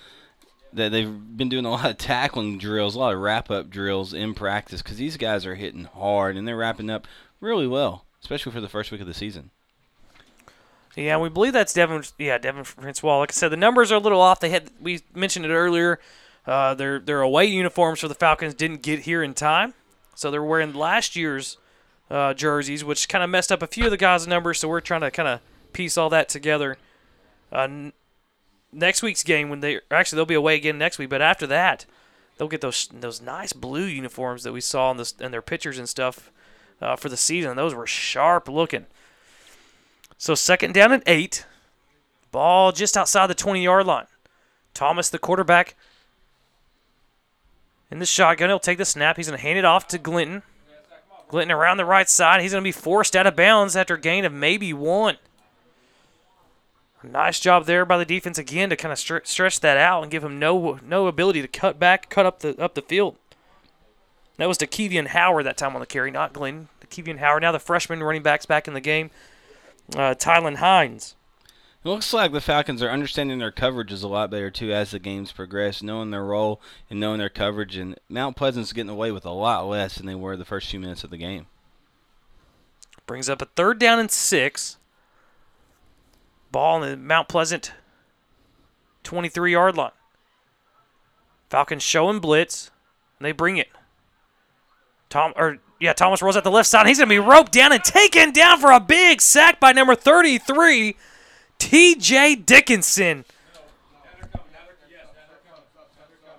that they've been doing a lot of tackling drills, a lot of wrap up drills in practice because these guys are hitting hard and they're wrapping up really well, especially for the first week of the season. Yeah, we believe that's Devin. Yeah, Devin Francois. Like I said, the numbers are a little off. They had we mentioned it earlier. Uh, their their away uniforms for the Falcons didn't get here in time, so they're wearing last year's uh, jerseys, which kind of messed up a few of the guys' numbers. So we're trying to kind of piece all that together. Uh, next week's game, when they actually they'll be away again next week, but after that, they'll get those those nice blue uniforms that we saw in this in their pictures and stuff uh, for the season. Those were sharp looking. So second down and eight. Ball just outside the 20 yard line. Thomas, the quarterback, in the shotgun. He'll take the snap. He's going to hand it off to Glinton. Glinton around the right side. He's going to be forced out of bounds after a gain of maybe one. Nice job there by the defense again to kind of str- stretch that out and give him no no ability to cut back, cut up the up the field. That was to Kevian Howard that time on the carry, not Glenn. Kevian Howard. Now the freshman running backs back in the game. Uh, Tylen Hines. It looks like the Falcons are understanding their coverages a lot better too as the games progress, knowing their role and knowing their coverage. And Mount Pleasant's getting away with a lot less than they were the first few minutes of the game. Brings up a third down and six. Ball in the Mount Pleasant 23 yard line. Falcons showing blitz. And they bring it. Tom or yeah, Thomas rolls at the left side. He's gonna be roped down and taken down for a big sack by number 33, T.J. Dickinson.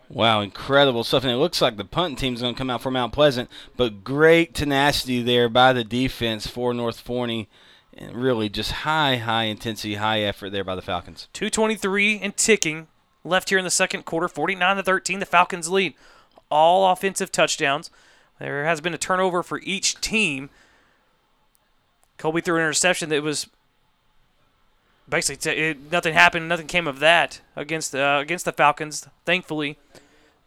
Wow, incredible stuff. And it looks like the punting team's going to come out for Mount Pleasant, but great tenacity there by the defense for North Forney. And really just high, high intensity, high effort there by the Falcons. 223 and ticking left here in the second quarter. 49 to 13, the Falcons lead. All offensive touchdowns. There has been a turnover for each team. Colby threw an interception that was basically t- it, nothing happened. Nothing came of that against uh, against the Falcons, thankfully.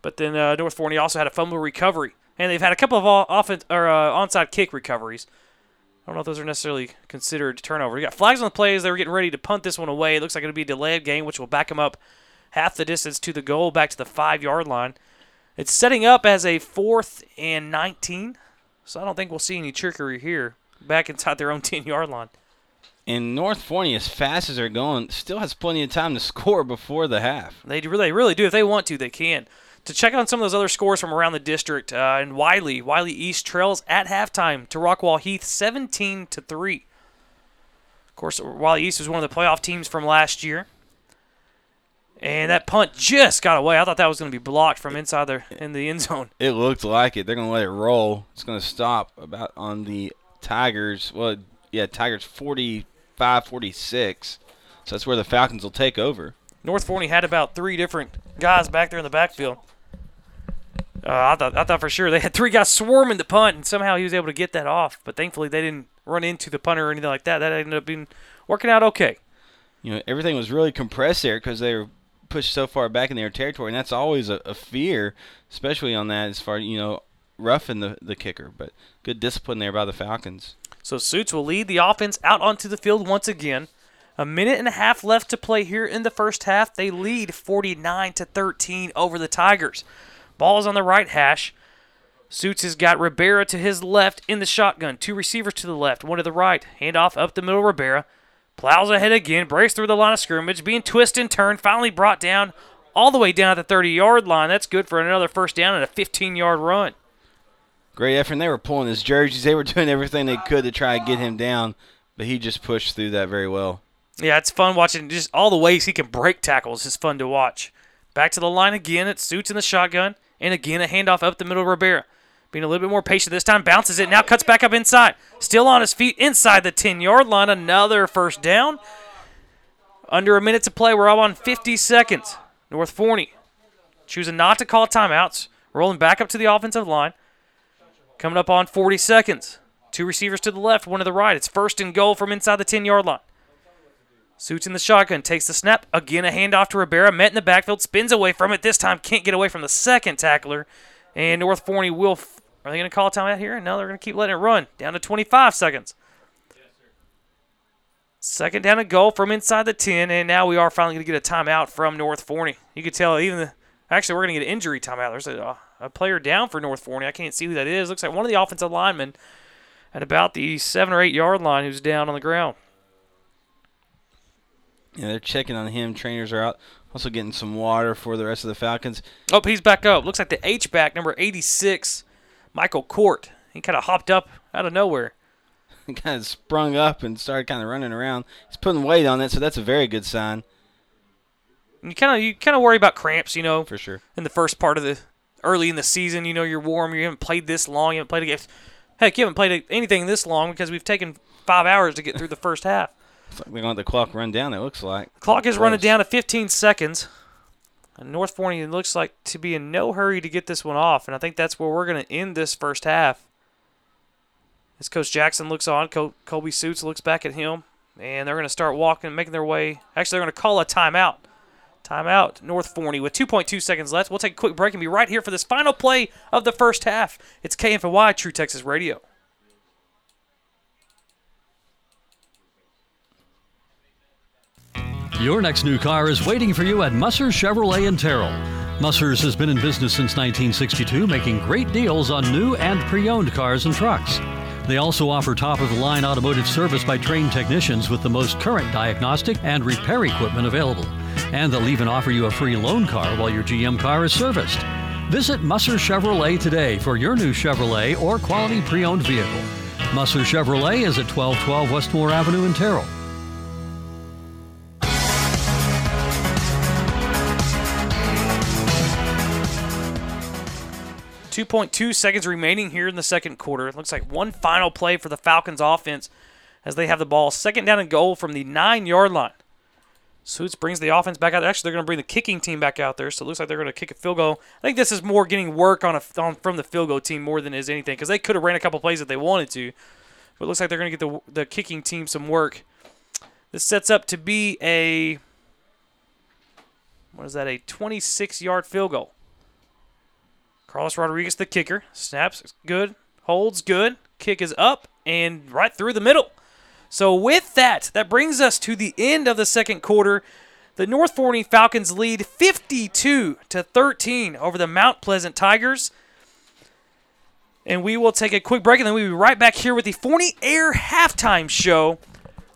But then uh, North Forney also had a fumble recovery, and they've had a couple of all offense or uh, onside kick recoveries. Don't know if those are necessarily considered turnover. You got flags on the plays. They were getting ready to punt this one away. It looks like it'll be a delayed game, which will back them up half the distance to the goal, back to the five yard line. It's setting up as a fourth and 19, so I don't think we'll see any trickery here. Back inside their own 10 yard line. And North Forney, as fast as they're going, still has plenty of time to score before the half. They really, really do. If they want to, they can. To check on some of those other scores from around the district, uh, and Wylie, Wylie East trails at halftime to Rockwall Heath, 17 to three. Of course, Wylie East was one of the playoff teams from last year, and that punt just got away. I thought that was going to be blocked from inside the in the end zone. It looked like it. They're going to let it roll. It's going to stop about on the Tigers. Well, yeah, Tigers 45 46. So that's where the Falcons will take over. North Forney had about three different guys back there in the backfield. Uh, I thought I thought for sure they had three guys swarming the punt, and somehow he was able to get that off. But thankfully, they didn't run into the punter or anything like that. That ended up being working out okay. You know, everything was really compressed there because they were pushed so far back in their territory, and that's always a, a fear, especially on that as far you know roughing the the kicker. But good discipline there by the Falcons. So Suits will lead the offense out onto the field once again. A minute and a half left to play here in the first half. They lead 49 to 13 over the Tigers. Ball's on the right hash. Suits has got Rivera to his left in the shotgun. Two receivers to the left, one to the right. Handoff up the middle, Rivera. Plows ahead again, breaks through the line of scrimmage, being twisted and turned, finally brought down all the way down at the 30 yard line. That's good for another first down and a 15 yard run. Great effort. And they were pulling his jerseys. They were doing everything they could to try and get him down, but he just pushed through that very well. Yeah, it's fun watching just all the ways he can break tackles. It's fun to watch. Back to the line again. It suits in the shotgun. And again, a handoff up the middle of Rivera. Being a little bit more patient this time. Bounces it. Now cuts back up inside. Still on his feet inside the 10 yard line. Another first down. Under a minute to play. We're up on 50 seconds. North Forney choosing not to call timeouts. Rolling back up to the offensive line. Coming up on 40 seconds. Two receivers to the left, one to the right. It's first and goal from inside the 10 yard line. Suits in the shotgun, takes the snap. Again, a handoff to Rivera. Met in the backfield, spins away from it. This time can't get away from the second tackler. And North Forney will. F- are they going to call a timeout here? No, they're going to keep letting it run. Down to 25 seconds. Second down and goal from inside the 10. And now we are finally going to get a timeout from North Forney. You can tell even the. Actually, we're going to get an injury timeout. There's a, a player down for North Forney. I can't see who that is. Looks like one of the offensive linemen at about the seven or eight yard line who's down on the ground. Yeah, they're checking on him. Trainers are out. Also getting some water for the rest of the Falcons. Oh, he's back up. Looks like the H back, number 86, Michael Court. He kind of hopped up out of nowhere. He kind of sprung up and started kind of running around. He's putting weight on it, so that's a very good sign. You kind of you kind of worry about cramps, you know, for sure. In the first part of the early in the season, you know, you're warm. You haven't played this long. You haven't played a game. Heck, you haven't played anything this long because we've taken five hours to get through the first half. Like we're going to let the clock run down, it looks like. Clock is Close. running down to 15 seconds. And North Forney looks like to be in no hurry to get this one off. And I think that's where we're going to end this first half. As Coach Jackson looks on, Col- Colby Suits looks back at him. And they're going to start walking, making their way. Actually, they're going to call a timeout. Timeout, North Forney with 2.2 seconds left. We'll take a quick break and be right here for this final play of the first half. It's KFNY True Texas Radio. Your next new car is waiting for you at Musser Chevrolet in Terrell. Musser's has been in business since 1962, making great deals on new and pre owned cars and trucks. They also offer top of the line automotive service by trained technicians with the most current diagnostic and repair equipment available. And they'll even offer you a free loan car while your GM car is serviced. Visit Musser Chevrolet today for your new Chevrolet or quality pre owned vehicle. Musser Chevrolet is at 1212 Westmore Avenue in Terrell. 2.2 seconds remaining here in the second quarter. It looks like one final play for the Falcons offense as they have the ball second down and goal from the nine yard line. Suits brings the offense back out. Actually, they're going to bring the kicking team back out there, so it looks like they're going to kick a field goal. I think this is more getting work on, a, on from the field goal team more than is anything because they could have ran a couple plays if they wanted to, but it looks like they're going to get the the kicking team some work. This sets up to be a what is that? A 26 yard field goal. Carlos Rodriguez, the kicker, snaps good, holds good, kick is up, and right through the middle. So with that, that brings us to the end of the second quarter. The North Forney Falcons lead 52 to 13 over the Mount Pleasant Tigers. And we will take a quick break and then we'll be right back here with the Forney Air halftime show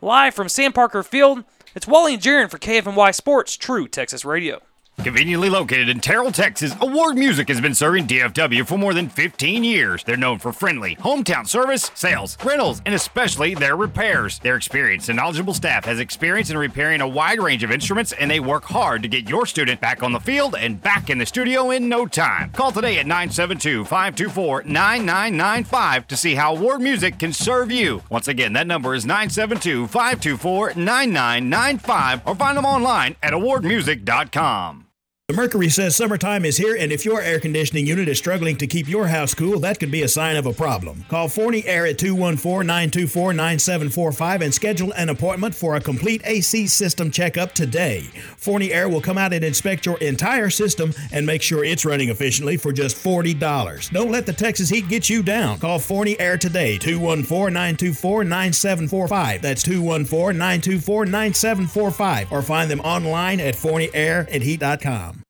live from Sam Parker Field. It's Wally and Jaron for KFNY Sports True Texas Radio. Conveniently located in Terrell, Texas, Award Music has been serving DFW for more than 15 years. They're known for friendly, hometown service, sales, rentals, and especially their repairs. Their experienced and knowledgeable staff has experience in repairing a wide range of instruments, and they work hard to get your student back on the field and back in the studio in no time. Call today at 972 524 9995 to see how Award Music can serve you. Once again, that number is 972 524 9995 or find them online at awardmusic.com. The Mercury says summertime is here, and if your air conditioning unit is struggling to keep your house cool, that could be a sign of a problem. Call Forney Air at 214 924 9745 and schedule an appointment for a complete AC system checkup today. Forney Air will come out and inspect your entire system and make sure it's running efficiently for just $40. Don't let the Texas heat get you down. Call Forney Air today, 214 924 9745. That's 214 924 9745, or find them online at ForneyAirandHeat.com.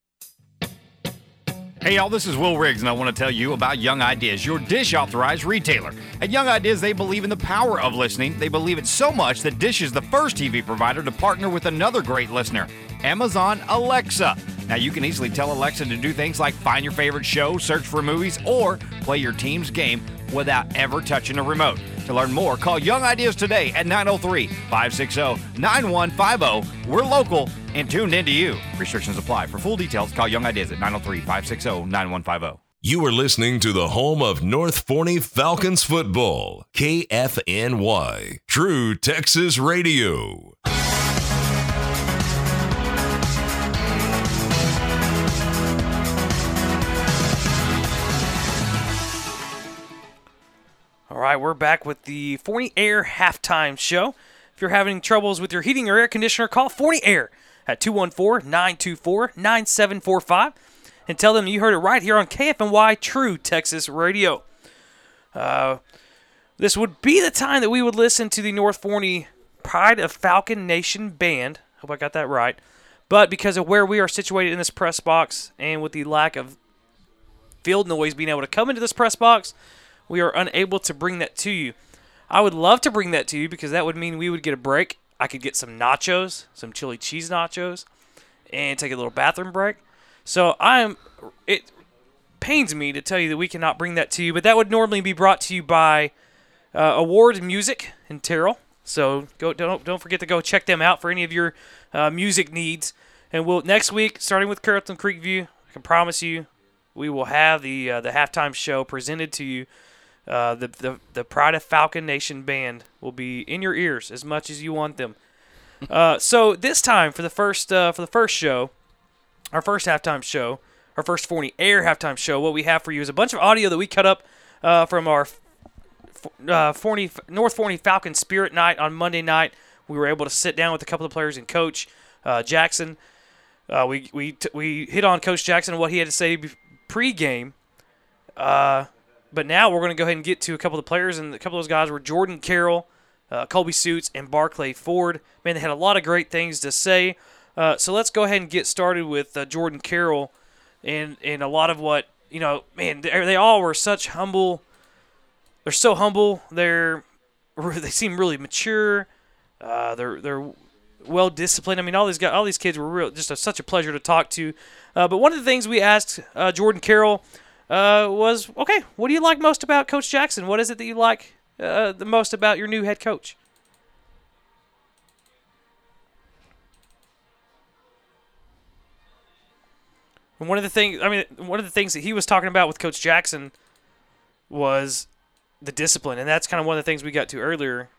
Hey y'all, this is Will Riggs, and I want to tell you about Young Ideas, your dish authorized retailer. At Young Ideas, they believe in the power of listening. They believe it so much that Dish is the first TV provider to partner with another great listener, Amazon Alexa. Now, you can easily tell Alexa to do things like find your favorite show, search for movies, or play your team's game without ever touching a remote. To learn more, call Young Ideas today at 903 560 9150. We're local and tuned into you. Restrictions apply. For full details, call Young Ideas at 903 560 9150. You are listening to the home of North Forney Falcons football, KFNY, True Texas Radio. Right, we're back with the Forney Air halftime show. If you're having troubles with your heating or air conditioner, call Forney Air at 214 924 9745 and tell them you heard it right here on KFNY True Texas Radio. Uh, this would be the time that we would listen to the North Forney Pride of Falcon Nation band. Hope I got that right. But because of where we are situated in this press box and with the lack of field noise being able to come into this press box, we are unable to bring that to you. I would love to bring that to you because that would mean we would get a break. I could get some nachos, some chili cheese nachos, and take a little bathroom break. So I am. It pains me to tell you that we cannot bring that to you, but that would normally be brought to you by uh, Award Music in Terrell. So go don't don't forget to go check them out for any of your uh, music needs. And we'll next week, starting with Carrollton Creekview, I can promise you, we will have the uh, the halftime show presented to you. Uh, the, the the Pride of Falcon Nation band will be in your ears as much as you want them. Uh, so this time for the first uh, for the first show, our first halftime show, our first Forney Air halftime show, what we have for you is a bunch of audio that we cut up uh, from our uh, Forney North Forney Falcon Spirit Night on Monday night. We were able to sit down with a couple of players and Coach uh, Jackson. Uh, we we t- we hit on Coach Jackson and what he had to say pre-game. Uh, but now we're going to go ahead and get to a couple of the players, and a couple of those guys were Jordan Carroll, uh, Colby Suits, and Barclay Ford. Man, they had a lot of great things to say. Uh, so let's go ahead and get started with uh, Jordan Carroll, and and a lot of what you know. Man, they, all were such humble. They're so humble. They're they seem really mature. Uh, they're they're well disciplined. I mean, all these guys, all these kids were real, just a, such a pleasure to talk to. Uh, but one of the things we asked uh, Jordan Carroll uh, was, okay, what do you like most about Coach Jackson? What is it that you like uh, the most about your new head coach? And one of the things, I mean, one of the things that he was talking about with Coach Jackson was the discipline, and that's kind of one of the things we got to earlier.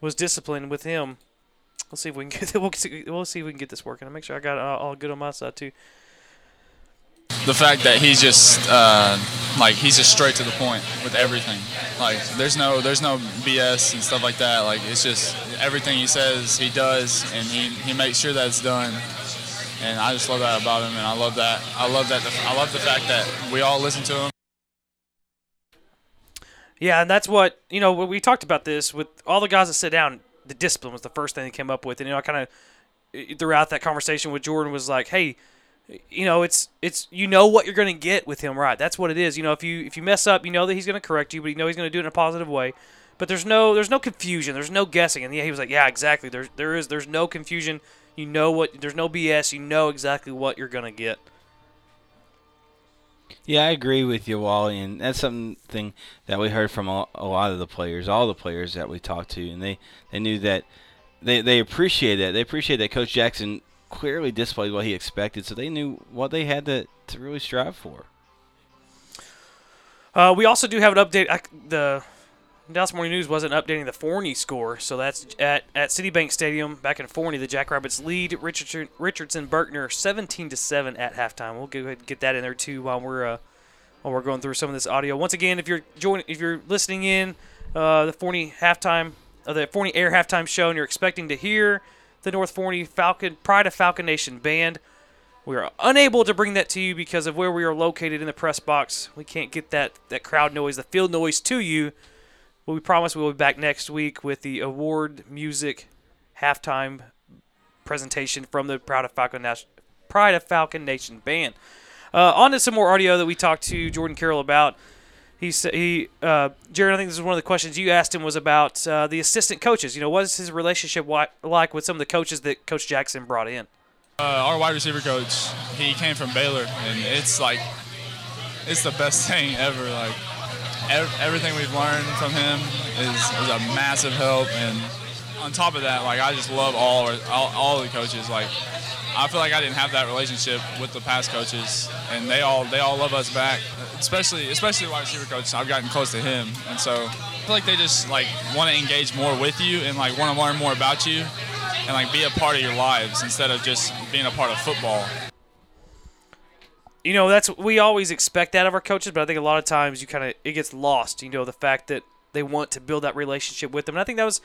Was discipline with him. Let's see if we can get we'll see, we'll see if we can get this working. I'll make sure I got it all all good on my side too. the fact that he's just uh, like he's just straight to the point with everything. Like there's no there's no BS and stuff like that. Like it's just everything he says he does, and he, he makes sure that it's done. and I just love that about him, and I love that. I love that. I love the fact that we all listen to him. Yeah, and that's what you know. We talked about this with all the guys that sit down. The discipline was the first thing they came up with, and you know, I kind of throughout that conversation with Jordan was like, "Hey, you know, it's it's you know what you're going to get with him, right? That's what it is. You know, if you if you mess up, you know that he's going to correct you, but you know he's going to do it in a positive way. But there's no there's no confusion. There's no guessing. And yeah, he was like, yeah, exactly. There's there is there's no confusion. You know what? There's no BS. You know exactly what you're going to get. Yeah, I agree with you, Wally, and that's something that we heard from a, lot of the players, all the players that we talked to, and they, they knew that they they appreciate that. They appreciate that Coach Jackson clearly displayed what he expected, so they knew what they had to, to really strive for. Uh, we also do have an update. I, the Dallas Morning News wasn't updating the Forney score, so that's at, at City Bank Stadium back in Forney. The Jackrabbits lead Richardson, Richardson Berkner 17 to seven at halftime. We'll go ahead and get that in there too while we're uh, while we're going through some of this audio. Once again, if you're joining, if you're listening in uh, the Forney halftime, uh, the Forney Air halftime show, and you're expecting to hear the North Forney Falcon Pride of Falcon Nation band. We are unable to bring that to you because of where we are located in the press box. We can't get that, that crowd noise, the field noise to you. But we promise we will be back next week with the award music halftime presentation from the Pride of Falcon, Nation, Pride of Falcon Nation band. Uh, on to some more audio that we talked to Jordan Carroll about. He said he uh, Jaron. I think this is one of the questions you asked him was about uh, the assistant coaches. You know, what is his relationship like with some of the coaches that Coach Jackson brought in? Uh, our wide receiver coach, he came from Baylor, and it's like it's the best thing ever. Like ev- everything we've learned from him is, is a massive help, and on top of that, like I just love all our, all, all the coaches. Like I feel like I didn't have that relationship with the past coaches, and they all they all love us back. Especially especially wide receiver coach. I've gotten close to him, and so I feel like they just like want to engage more with you and like want to learn more about you, and like be a part of your lives instead of just being a part of football. You know, that's we always expect that of our coaches, but I think a lot of times you kind of it gets lost. You know, the fact that they want to build that relationship with them, and I think that was,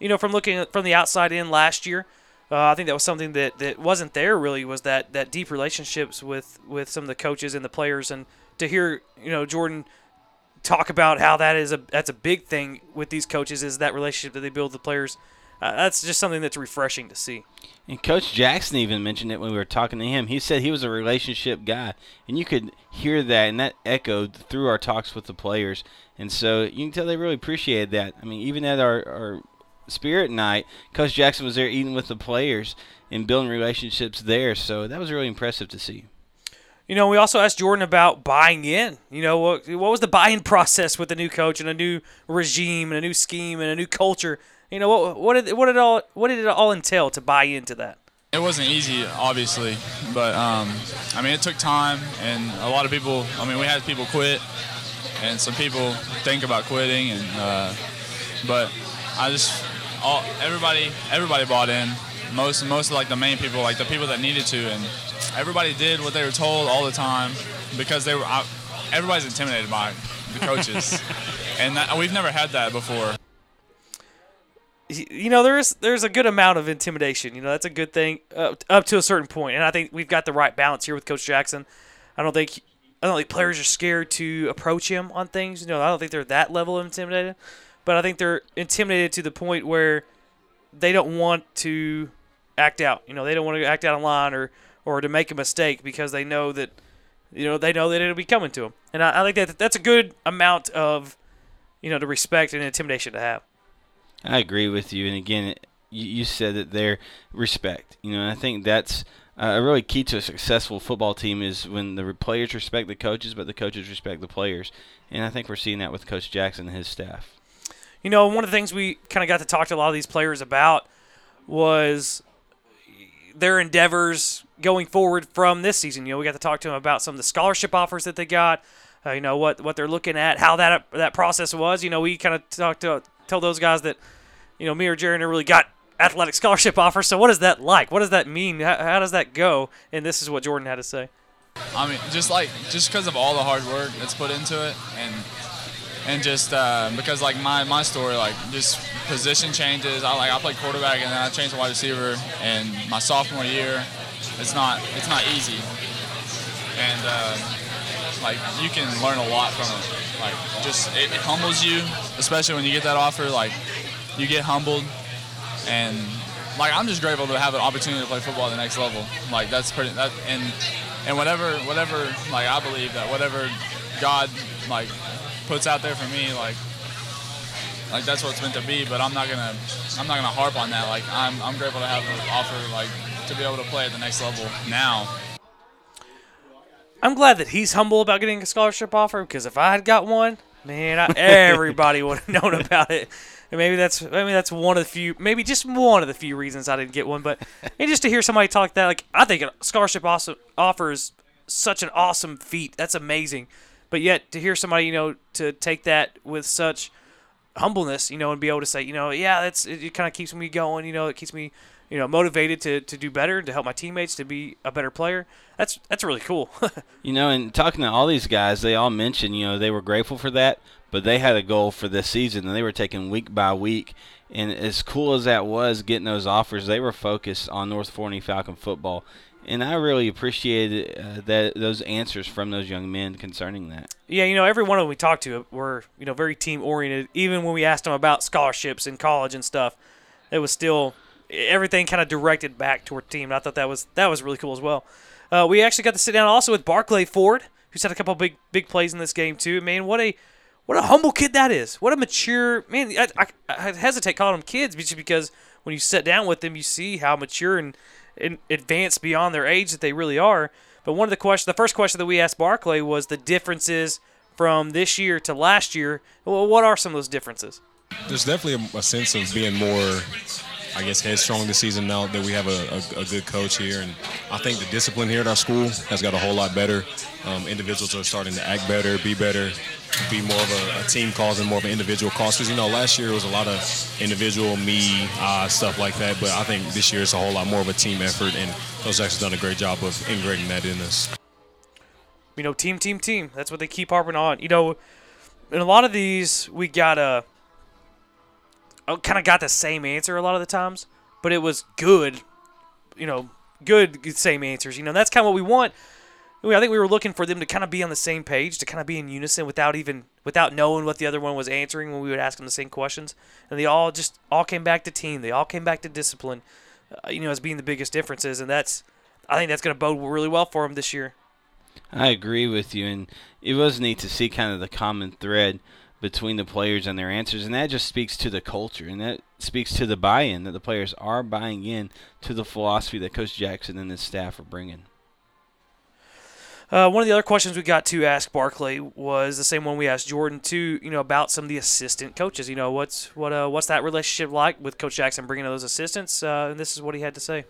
you know, from looking from the outside in last year. Uh, I think that was something that, that wasn't there really was that, that deep relationships with, with some of the coaches and the players and to hear you know Jordan talk about how that is a that's a big thing with these coaches is that relationship that they build with the players. Uh, that's just something that's refreshing to see. And Coach Jackson even mentioned it when we were talking to him. He said he was a relationship guy, and you could hear that, and that echoed through our talks with the players. And so you can tell they really appreciated that. I mean, even at our, our Spirit Night, Coach Jackson was there eating with the players and building relationships there. So that was really impressive to see. You know, we also asked Jordan about buying in. You know, what, what was the buy-in process with the new coach and a new regime and a new scheme and a new culture? You know, what what did what did all what did it all entail to buy into that? It wasn't easy, obviously, but um, I mean, it took time, and a lot of people. I mean, we had people quit, and some people think about quitting, and uh, but I just all everybody everybody bought in. Most most of like the main people, like the people that needed to, and everybody did what they were told all the time because they were. I, everybody's intimidated by the coaches, and that, we've never had that before. You know, there's there's a good amount of intimidation. You know, that's a good thing up, up to a certain point, and I think we've got the right balance here with Coach Jackson. I don't think I don't think players are scared to approach him on things. You know, I don't think they're that level of intimidated, but I think they're intimidated to the point where they don't want to act out. You know, they don't want to act out of line or or to make a mistake because they know that you know they know that it'll be coming to them. And I, I think that that's a good amount of you know the respect and intimidation to have. I agree with you. And again, you, said that their respect. You know, I think that's uh, a really key to a successful football team is when the players respect the coaches, but the coaches respect the players. And I think we're seeing that with Coach Jackson and his staff. You know, one of the things we kind of got to talk to a lot of these players about was their endeavors going forward from this season. You know, we got to talk to them about some of the scholarship offers that they got. Uh, you know what what they're looking at, how that that process was. You know, we kind of talked to tell those guys that, you know, me or Jaron never really got athletic scholarship offers. So what is that like? What does that mean? How, how does that go? And this is what Jordan had to say. I mean, just like just because of all the hard work that's put into it, and and just uh, because like my, my story, like just position changes. I like I played quarterback and then I changed to wide receiver, and my sophomore year, it's not it's not easy, and uh, like you can learn a lot from it. Like just it, it humbles you, especially when you get that offer. Like you get humbled, and like I'm just grateful to have an opportunity to play football at the next level. Like that's pretty that and and whatever whatever like I believe that whatever God like puts out there for me like like that's what it's meant to be. But I'm not gonna I'm not gonna harp on that. Like I'm I'm grateful to have an offer like to be able to play at the next level now. I'm glad that he's humble about getting a scholarship offer because if I had got one, man, I, everybody would have known about it. And maybe that's maybe that's one of the few, maybe just one of the few reasons I didn't get one. But and just to hear somebody talk that, like I think a scholarship also offers such an awesome feat. That's amazing. But yet to hear somebody, you know, to take that with such humbleness, you know, and be able to say, you know, yeah, that's it, it kind of keeps me going. You know, it keeps me, you know, motivated to, to do better, to help my teammates to be a better player. That's that's really cool. You know, and talking to all these guys, they all mentioned, you know, they were grateful for that, but they had a goal for this season, and they were taking week by week. And as cool as that was, getting those offers, they were focused on North Forney Falcon football. And I really appreciated uh, that those answers from those young men concerning that. yeah, you know, every one of them we talked to were, you know, very team oriented. Even when we asked them about scholarships in college and stuff, it was still everything kind of directed back toward team. And I thought that was that was really cool as well. Uh, we actually got to sit down also with Barclay Ford, who's had a couple big big plays in this game too. Man, what a what a humble kid that is. What a mature man. I, I, I hesitate calling them kids just because when you sit down with them, you see how mature and, and advanced beyond their age that they really are. But one of the questions, the first question that we asked Barclay was the differences from this year to last year. Well, what are some of those differences? There's definitely a, a sense of being more, I guess, headstrong this season now that we have a, a, a good coach here. And I think the discipline here at our school has got a whole lot better. Um, individuals are starting to act better, be better, be more of a, a team cause and more of an individual cause. Because, you know, last year it was a lot of individual, me, uh, stuff like that. But I think this year it's a whole lot more of a team effort. And Coach Jackson's done a great job of integrating that in us. you know, team, team, team. That's what they keep harping on. You know, in a lot of these, we got a kind of got the same answer a lot of the times, but it was good. You know, good, same answers. You know, that's kind of what we want. I think we were looking for them to kind of be on the same page, to kind of be in unison without even without knowing what the other one was answering when we would ask them the same questions. And they all just all came back to team. They all came back to discipline. Uh, you know, as being the biggest differences, and that's I think that's going to bode really well for them this year. I agree with you, and it was neat to see kind of the common thread between the players and their answers, and that just speaks to the culture, and that speaks to the buy-in that the players are buying in to the philosophy that Coach Jackson and his staff are bringing. Uh, one of the other questions we got to ask Barclay was the same one we asked Jordan too. You know about some of the assistant coaches. You know what's what uh, what's that relationship like with Coach Jackson bringing in those assistants? Uh, and this is what he had to say.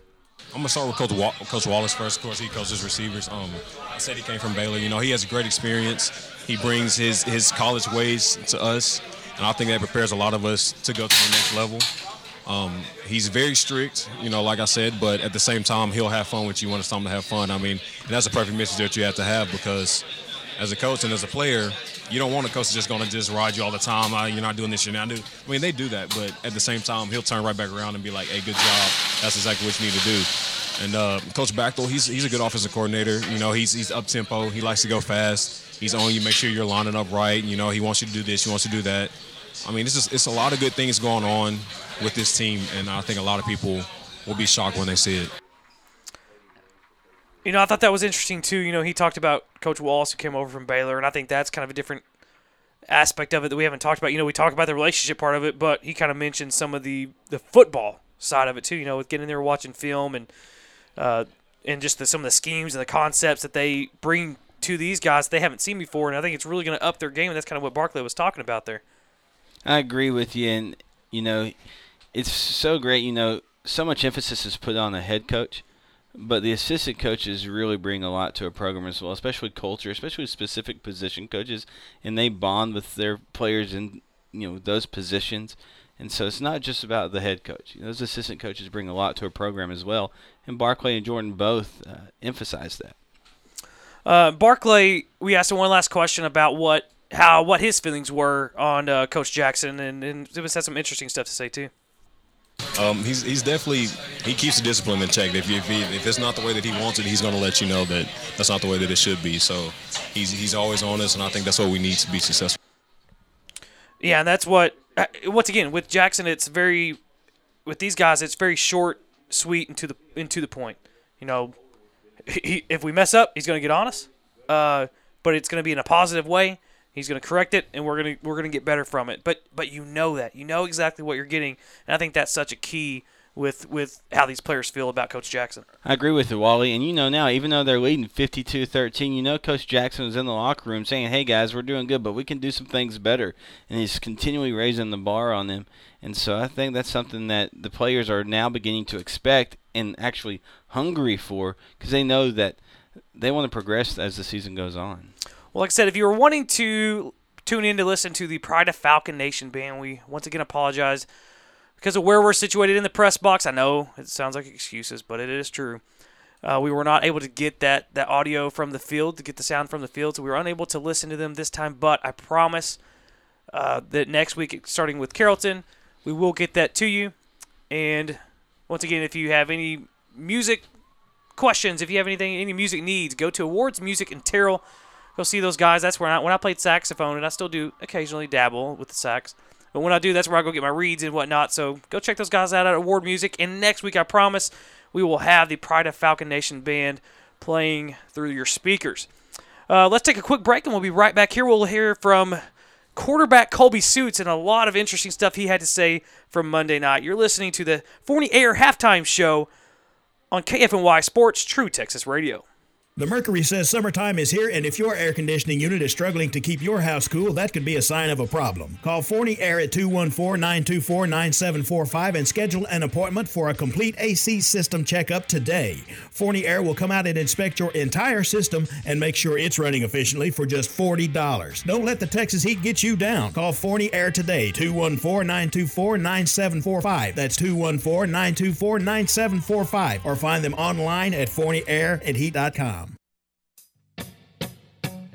I'm gonna start with Coach, Wa- Coach Wallace first. Of course, he coaches receivers. Um, I said he came from Baylor. You know, he has great experience. He brings his his college ways to us, and I think that prepares a lot of us to go to the next level. Um, he's very strict, you know, like I said, but at the same time, he'll have fun with you when it's time to have fun. I mean, and that's a perfect message that you have to have because as a coach and as a player, you don't want a coach just going to just ride you all the time. Uh, you're not doing this, you're not doing. I mean, they do that, but at the same time, he'll turn right back around and be like, "Hey, good job. That's exactly what you need to do." And uh, Coach Bachtel, he's he's a good offensive coordinator. You know, he's he's up tempo. He likes to go fast. He's on you. Make sure you're lining up right. You know, he wants you to do this. He wants you to do that. I mean, it's it's a lot of good things going on with this team, and I think a lot of people will be shocked when they see it. You know, I thought that was interesting too. You know, he talked about Coach Wallace who came over from Baylor, and I think that's kind of a different aspect of it that we haven't talked about. You know, we talked about the relationship part of it, but he kind of mentioned some of the the football side of it too. You know, with getting there, watching film, and uh, and just the, some of the schemes and the concepts that they bring to these guys they haven't seen before, and I think it's really going to up their game. And that's kind of what Barclay was talking about there. I agree with you, and you know, it's so great. You know, so much emphasis is put on the head coach, but the assistant coaches really bring a lot to a program as well, especially culture, especially specific position coaches, and they bond with their players in you know those positions. And so it's not just about the head coach. Those assistant coaches bring a lot to a program as well, and Barclay and Jordan both uh, emphasize that. Uh, Barclay, we asked him one last question about what how what his feelings were on uh, Coach Jackson, and and was had some interesting stuff to say too. Um, he's he's definitely he keeps the discipline in check. If if, he, if it's not the way that he wants it, he's going to let you know that that's not the way that it should be. So he's he's always honest, and I think that's what we need to be successful. Yeah, and that's what. uh, Once again, with Jackson, it's very. With these guys, it's very short, sweet, and to the and to the point. You know, he, if we mess up, he's going to get honest, uh, but it's going to be in a positive way. He's going to correct it, and we're going to we're going to get better from it. But but you know that you know exactly what you're getting, and I think that's such a key with with how these players feel about Coach Jackson. I agree with you, Wally. And you know now, even though they're leading 52-13, you know Coach Jackson was in the locker room saying, "Hey guys, we're doing good, but we can do some things better." And he's continually raising the bar on them. And so I think that's something that the players are now beginning to expect and actually hungry for because they know that they want to progress as the season goes on. Well, like I said, if you were wanting to tune in to listen to the Pride of Falcon Nation band, we once again apologize because of where we're situated in the press box. I know it sounds like excuses, but it is true. Uh, we were not able to get that, that audio from the field, to get the sound from the field, so we were unable to listen to them this time. But I promise uh, that next week, starting with Carrollton, we will get that to you. And once again, if you have any music questions, if you have anything, any music needs, go to Awards Go see those guys. That's where I, when I played saxophone, and I still do occasionally dabble with the sax. But when I do, that's where I go get my reads and whatnot. So go check those guys out at Award Music. And next week, I promise, we will have the Pride of Falcon Nation band playing through your speakers. Uh, let's take a quick break, and we'll be right back here. We'll hear from quarterback Colby Suits and a lot of interesting stuff he had to say from Monday night. You're listening to the Forney Air Halftime Show on KFNY Sports True Texas Radio. The Mercury says summertime is here, and if your air conditioning unit is struggling to keep your house cool, that could be a sign of a problem. Call Forney Air at 214 924 9745 and schedule an appointment for a complete AC system checkup today. Forney Air will come out and inspect your entire system and make sure it's running efficiently for just $40. Don't let the Texas heat get you down. Call Forney Air today, 214 924 9745. That's 214 924 9745, or find them online at forneyairandheat.com.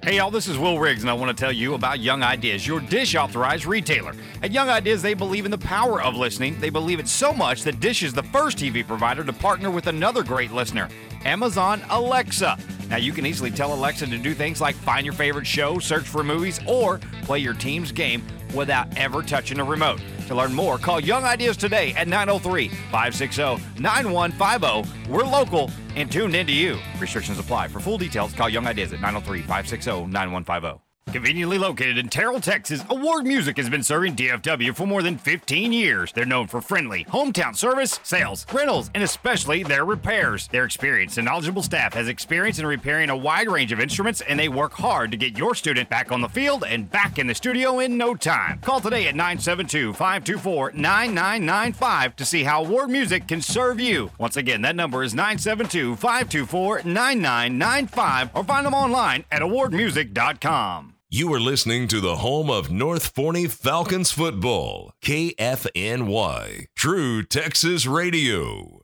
Hey y'all, this is Will Riggs, and I want to tell you about Young Ideas, your dish authorized retailer. At Young Ideas, they believe in the power of listening. They believe it so much that Dish is the first TV provider to partner with another great listener, Amazon Alexa. Now, you can easily tell Alexa to do things like find your favorite show, search for movies, or play your team's game without ever touching a remote. To learn more, call Young Ideas today at 903 560 9150. We're local and tuned into you. Restrictions apply. For full details, call Young Ideas at 903 560 9150. Conveniently located in Terrell, Texas, Award Music has been serving DFW for more than 15 years. They're known for friendly, hometown service, sales, rentals, and especially their repairs. Their experienced and knowledgeable staff has experience in repairing a wide range of instruments, and they work hard to get your student back on the field and back in the studio in no time. Call today at 972 524 9995 to see how Award Music can serve you. Once again, that number is 972 524 9995 or find them online at awardmusic.com. You are listening to the home of North Forney Falcons football, KFNY, True Texas Radio.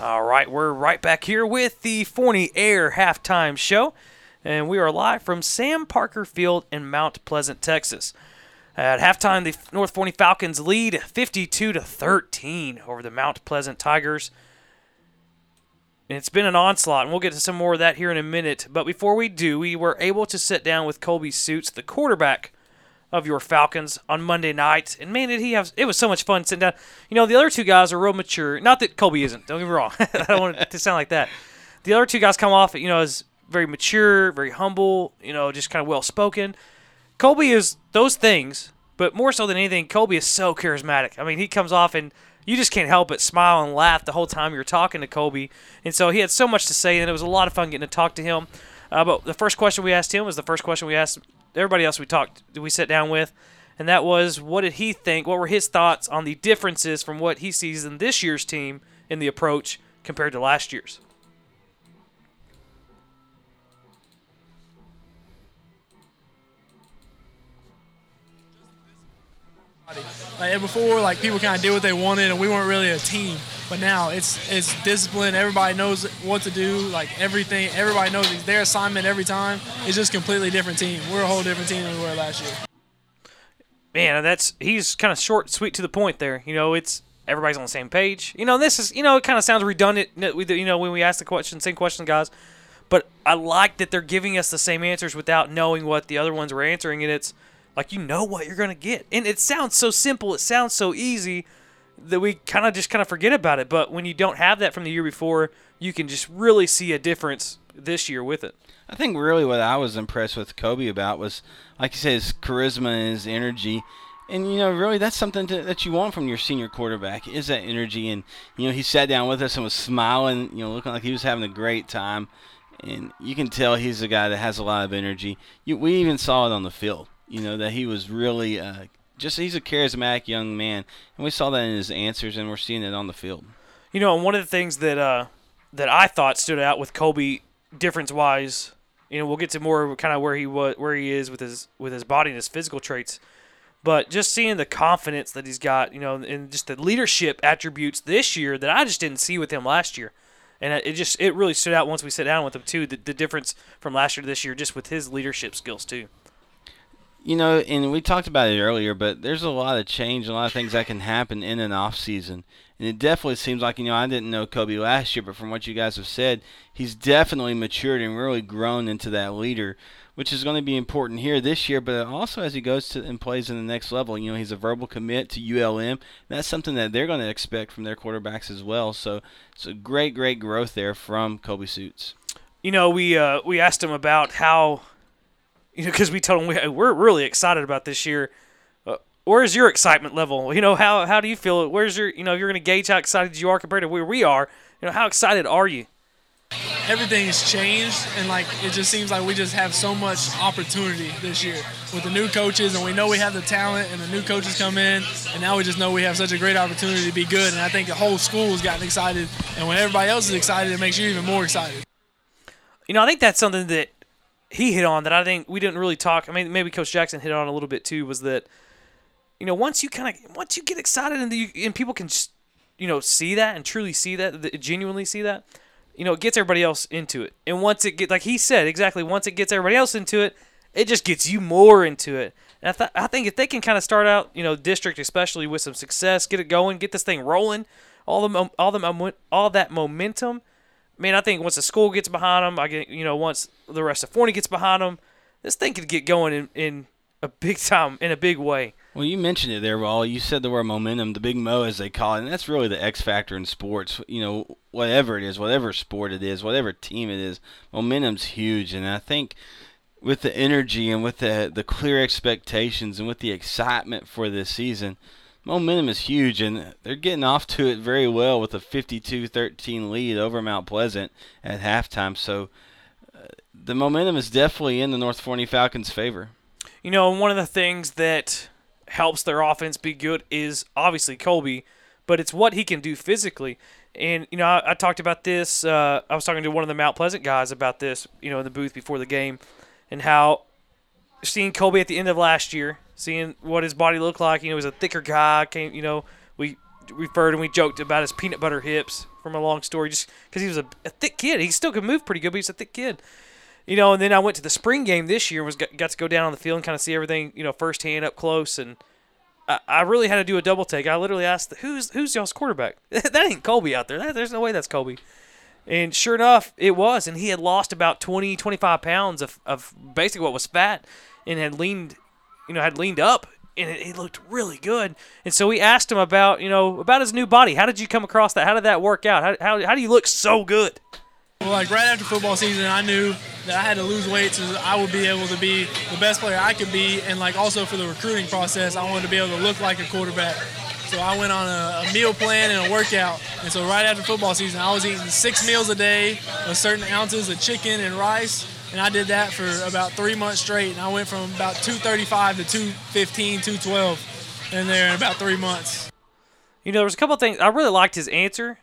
All right, we're right back here with the Forney Air halftime show, and we are live from Sam Parker Field in Mount Pleasant, Texas. At halftime, the North Forney Falcons lead 52 to 13 over the Mount Pleasant Tigers. And it's been an onslaught, and we'll get to some more of that here in a minute. But before we do, we were able to sit down with Colby Suits, the quarterback of your Falcons, on Monday night. And man, did he have it was so much fun sitting down. You know, the other two guys are real mature. Not that Colby isn't, don't get me wrong. I don't want it to sound like that. The other two guys come off, you know, as very mature, very humble, you know, just kind of well spoken. Colby is those things, but more so than anything, Colby is so charismatic. I mean, he comes off and you just can't help but smile and laugh the whole time you're talking to Colby. And so he had so much to say, and it was a lot of fun getting to talk to him. Uh, but the first question we asked him was the first question we asked everybody else we talked, we sat down with, and that was what did he think? What were his thoughts on the differences from what he sees in this year's team in the approach compared to last year's? Like before, like people kind of did what they wanted, and we weren't really a team. But now it's it's discipline. Everybody knows what to do. Like everything, everybody knows their assignment every time. It's just completely different team. We're a whole different team than we were last year. Man, that's he's kind of short, sweet to the point there. You know, it's everybody's on the same page. You know, this is you know it kind of sounds redundant. You know, when we ask the question, same question, guys. But I like that they're giving us the same answers without knowing what the other ones were answering, and it's like you know what you're gonna get. And it sounds so simple. It sounds so easy that we kind of just kind of forget about it. But when you don't have that from the year before, you can just really see a difference this year with it. I think really what I was impressed with Colby about was, like you said, his charisma and his energy. And you know, really, that's something to, that you want from your senior quarterback is that energy. And you know, he sat down with us and was smiling, you know, looking like he was having a great time. And you can tell he's a guy that has a lot of energy. You, we even saw it on the field. You know that he was really uh, just he's a charismatic young man, and we saw that in his answers, and we're seeing it on the field. You know, and one of the things that uh, that I thought stood out with Colby difference wise you know, we'll get to more kind of where he was, where he is with his with his body and his physical traits. But just seeing the confidence that he's got, you know, and just the leadership attributes this year that I just didn't see with him last year, and it just it really stood out once we sat down with him too. The, the difference from last year to this year, just with his leadership skills too. You know, and we talked about it earlier, but there's a lot of change, a lot of things that can happen in an off season. And it definitely seems like, you know, I didn't know Colby last year, but from what you guys have said, he's definitely matured and really grown into that leader, which is going to be important here this year, but also as he goes to and plays in the next level. You know, he's a verbal commit to ULM. That's something that they're going to expect from their quarterbacks as well. So it's a great, great growth there from Colby Suits. You know, we uh, we asked him about how you know, because we told them we, we're really excited about this year. Uh, where's your excitement level? You know, how how do you feel? Where's your, you know, you're going to gauge how excited you are compared to where we are. You know, how excited are you? Everything's changed, and like it just seems like we just have so much opportunity this year with the new coaches, and we know we have the talent, and the new coaches come in, and now we just know we have such a great opportunity to be good. And I think the whole school has gotten excited, and when everybody else is excited, it makes you even more excited. You know, I think that's something that he hit on that I think we didn't really talk. I mean, maybe Coach Jackson hit on a little bit too. Was that you know once you kind of once you get excited and the, and people can you know see that and truly see that, genuinely see that, you know, it gets everybody else into it. And once it get like he said exactly, once it gets everybody else into it, it just gets you more into it. And I, th- I think if they can kind of start out, you know, district especially with some success, get it going, get this thing rolling, all the all the all that momentum man, I think once the school gets behind them, I get you know once the rest of Forney gets behind them, this thing could get going in, in a big time in a big way. Well, you mentioned it there, Wall. You said the word momentum, the big mo as they call it, and that's really the X factor in sports. You know, whatever it is, whatever sport it is, whatever team it is, momentum's huge, and I think with the energy and with the the clear expectations and with the excitement for this season momentum is huge, and they're getting off to it very well with a 52-13 lead over Mount Pleasant at halftime. So uh, the momentum is definitely in the North Forney Falcons' favor. You know, one of the things that helps their offense be good is obviously Colby, but it's what he can do physically. And you know, I, I talked about this. Uh, I was talking to one of the Mount Pleasant guys about this. You know, in the booth before the game, and how seeing Colby at the end of last year seeing what his body looked like. You know, he was a thicker guy. Came, you know, we referred and we joked about his peanut butter hips from a long story, just because he was a, a, thick kid. He still could move pretty good, but he's a thick kid. You know, and then I went to the spring game this year. And was got, got to go down on the field and kind of see everything, you know, firsthand up close, and I, I really had to do a double take. I literally asked, "Who's who's y'all's quarterback? that ain't Colby out there. That, there's no way that's Colby." And sure enough, it was. And he had lost about 20, 25 pounds of, of basically what was fat and had leaned you know, had leaned up and it, it, looked really good. And so we asked him about, you know, about his new body. How did you come across that? How did that work out? How, how, how do you look so good? Well, like right after football season, I knew that I had to lose weight so I would be able to be the best player I could be. And like also for the recruiting process, I wanted to be able to look like a quarterback. So I went on a, a meal plan and a workout. And so right after football season, I was eating six meals a day, a certain ounces of chicken and rice and I did that for about three months straight. And I went from about 235 to 215, 212 in there in about three months. You know, there was a couple things I really liked his answer,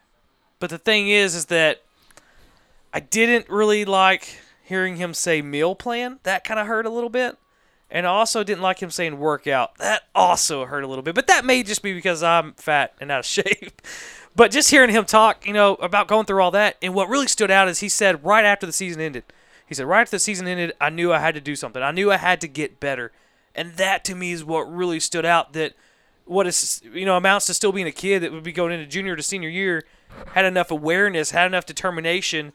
but the thing is, is that I didn't really like hearing him say meal plan. That kind of hurt a little bit. And I also didn't like him saying workout. That also hurt a little bit. But that may just be because I'm fat and out of shape. But just hearing him talk, you know, about going through all that, and what really stood out is he said right after the season ended, he said right after the season ended, I knew I had to do something. I knew I had to get better, and that to me is what really stood out. That what is you know amounts to still being a kid that would be going into junior to senior year, had enough awareness, had enough determination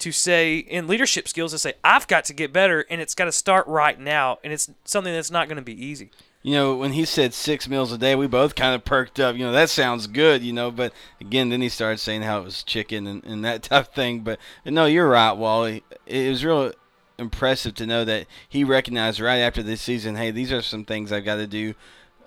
to say in leadership skills to say I've got to get better, and it's got to start right now, and it's something that's not going to be easy. You know, when he said six meals a day, we both kind of perked up. You know, that sounds good, you know, but again, then he started saying how it was chicken and, and that type of thing. But no, you're right, Wally. It was real impressive to know that he recognized right after this season, hey, these are some things I've got to do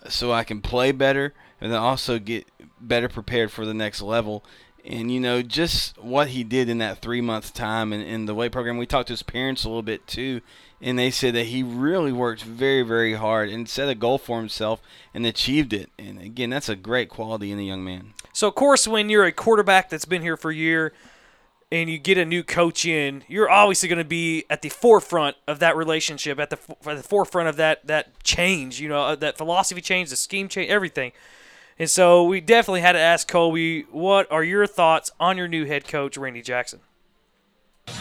so I can play better and then also get better prepared for the next level. And, you know, just what he did in that three month time and in the weight program, we talked to his parents a little bit too and they said that he really worked very, very hard and set a goal for himself and achieved it. And again, that's a great quality in a young man. So, of course, when you're a quarterback that's been here for a year and you get a new coach in, you're obviously going to be at the forefront of that relationship, at the at the forefront of that that change. You know, uh, that philosophy change, the scheme change, everything. And so, we definitely had to ask Colby, what are your thoughts on your new head coach, Randy Jackson?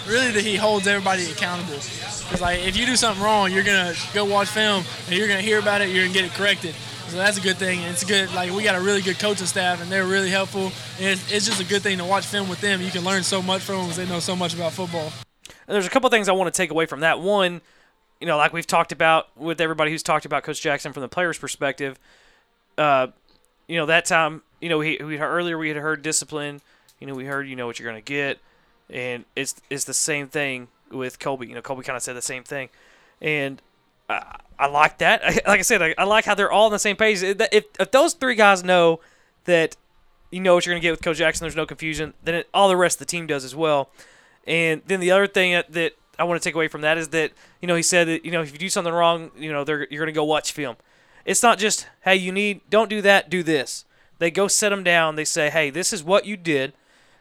really that he holds everybody accountable. It's like if you do something wrong, you're gonna go watch film and you're gonna hear about it. You're gonna get it corrected. So that's a good thing. It's good. Like we got a really good coaching staff, and they're really helpful. And it's, it's just a good thing to watch film with them. You can learn so much from them because they know so much about football. And there's a couple things I want to take away from that. One, you know, like we've talked about with everybody who's talked about Coach Jackson from the player's perspective. Uh, you know, that time, you know, we, we earlier we had heard discipline. You know, we heard you know what you're going to get and it's it's the same thing with Colby. You know, Colby kind of said the same thing, and I, I like that. like I said, I, I, like how they're all on the same page. If, if those three guys know that you know what you're going to get with Coach Jackson, there's no confusion. Then it, all the rest of the team does as well. And then the other thing that, that I want to take away from that is that you know he said that you know if you do something wrong, you know they're you're going to go watch film. It's not just hey you need don't do that, do this. They go set them down. They say hey this is what you did.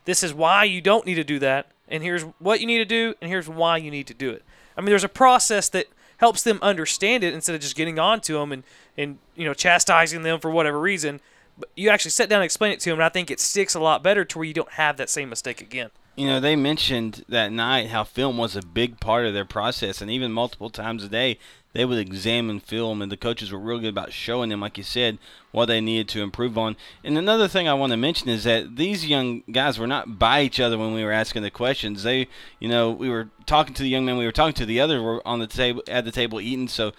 This is why you don't need to do that, and here's what you need to do, and here's why you need to do it. I mean, there's a process that helps them understand it instead of just getting on to them and, and you know chastising them for whatever reason. But you actually sit down and explain it to them, and I think it sticks a lot better to where you don't have that same mistake again. You know, they mentioned that night how film was a big part of their process, and even multiple times a day, they would examine film, and the coaches were real good about showing them, like you said, what they needed to improve on. And another thing I want to mention is that these young guys were not by each other when we were asking the questions. They, you know, we were talking to the young man, we were talking to the other were on the table at the table eating, so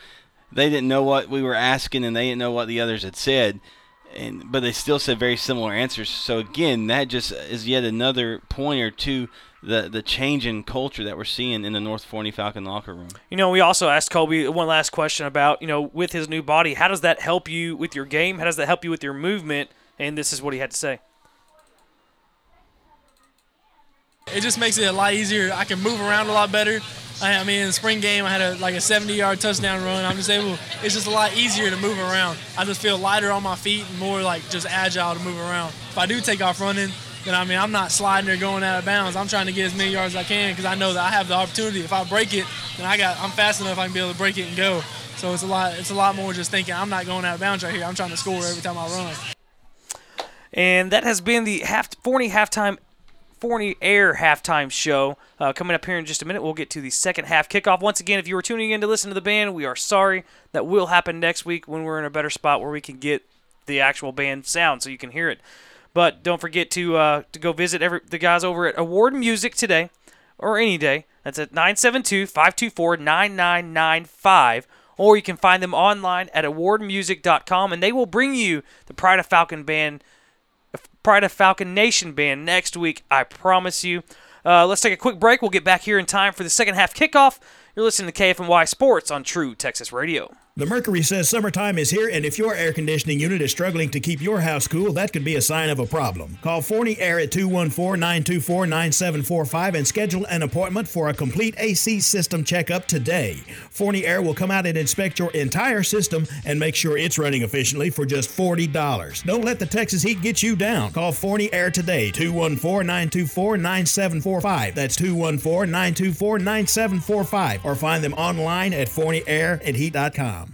they didn't know what we were asking, and they didn't know what the others had said. And, but they still said very similar answers. So again, that just is yet another pointer to the the change in culture that we're seeing in the North Forney Falcon locker room. You know, we also asked Colby one last question about you know with his new body, how does that help you with your game? How does that help you with your movement? And this is what he had to say. It just makes it a lot easier. I can move around a lot better. I, mean, in the spring game, I had a, like a 70-yard touchdown run. I'm just able. It's just a lot easier to move around. I just feel lighter on my feet and more like just agile to move around. If I do take off running, then I mean I'm not sliding or going out of bounds. I'm trying to get as many yards as I can because I know that I have the opportunity. If I break it, then I got I'm fast enough I can be able to break it and go. So it's a lot it's a lot more just thinking I'm not going out of bounds right here. I'm trying to score every time I run. And that has been the half Forney halftime Forney Air halftime show. Uh, coming up here in just a minute, we'll get to the second half kickoff. Once again, if you were tuning in to listen to the band, we are sorry. That will happen next week when we're in a better spot where we can get the actual band sound so you can hear it. But don't forget to uh, to go visit every, the guys over at Award Music today or any day. That's at 972 524 9995. Or you can find them online at awardmusic.com and they will bring you the Pride of Falcon band, Pride of Falcon Nation band next week. I promise you. Uh, let's take a quick break. We'll get back here in time for the second half kickoff. You're listening to KFNY Sports on True Texas Radio. The Mercury says summertime is here, and if your air conditioning unit is struggling to keep your house cool, that could be a sign of a problem. Call Forney Air at 214 924 9745 and schedule an appointment for a complete AC system checkup today. Forney Air will come out and inspect your entire system and make sure it's running efficiently for just $40. Don't let the Texas heat get you down. Call Forney Air today, 214 924 9745. That's 214 924 9745, or find them online at forneyairandheat.com.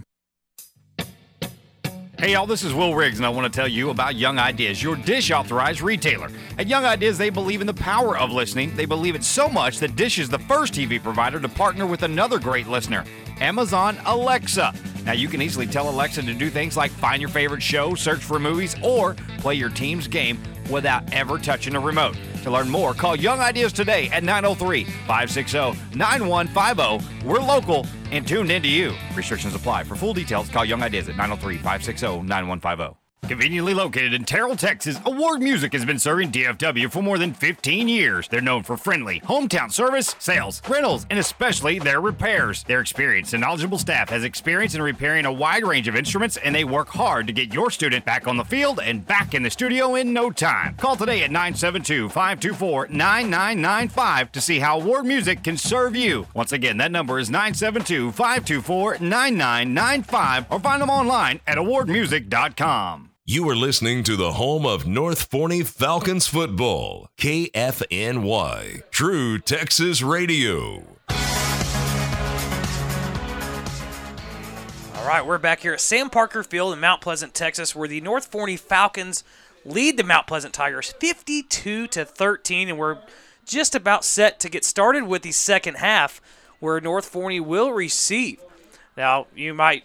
Hey y'all, this is Will Riggs, and I want to tell you about Young Ideas, your dish authorized retailer. At Young Ideas, they believe in the power of listening. They believe it so much that Dish is the first TV provider to partner with another great listener, Amazon Alexa. Now, you can easily tell Alexa to do things like find your favorite show, search for movies, or play your team's game without ever touching a remote. To learn more, call Young Ideas today at 903 560 9150. We're local and tuned into you. Restrictions apply. For full details, call Young Ideas at 903 560 9150. Conveniently located in Terrell, Texas, Award Music has been serving DFW for more than 15 years. They're known for friendly, hometown service, sales, rentals, and especially their repairs. Their experienced and knowledgeable staff has experience in repairing a wide range of instruments, and they work hard to get your student back on the field and back in the studio in no time. Call today at 972 524 9995 to see how Award Music can serve you. Once again, that number is 972 524 9995 or find them online at awardmusic.com. You are listening to the home of North Forney Falcons football, KFNY, True Texas Radio. All right, we're back here at Sam Parker Field in Mount Pleasant, Texas, where the North Forney Falcons lead the Mount Pleasant Tigers 52 to 13, and we're just about set to get started with the second half, where North Forney will receive. Now, you might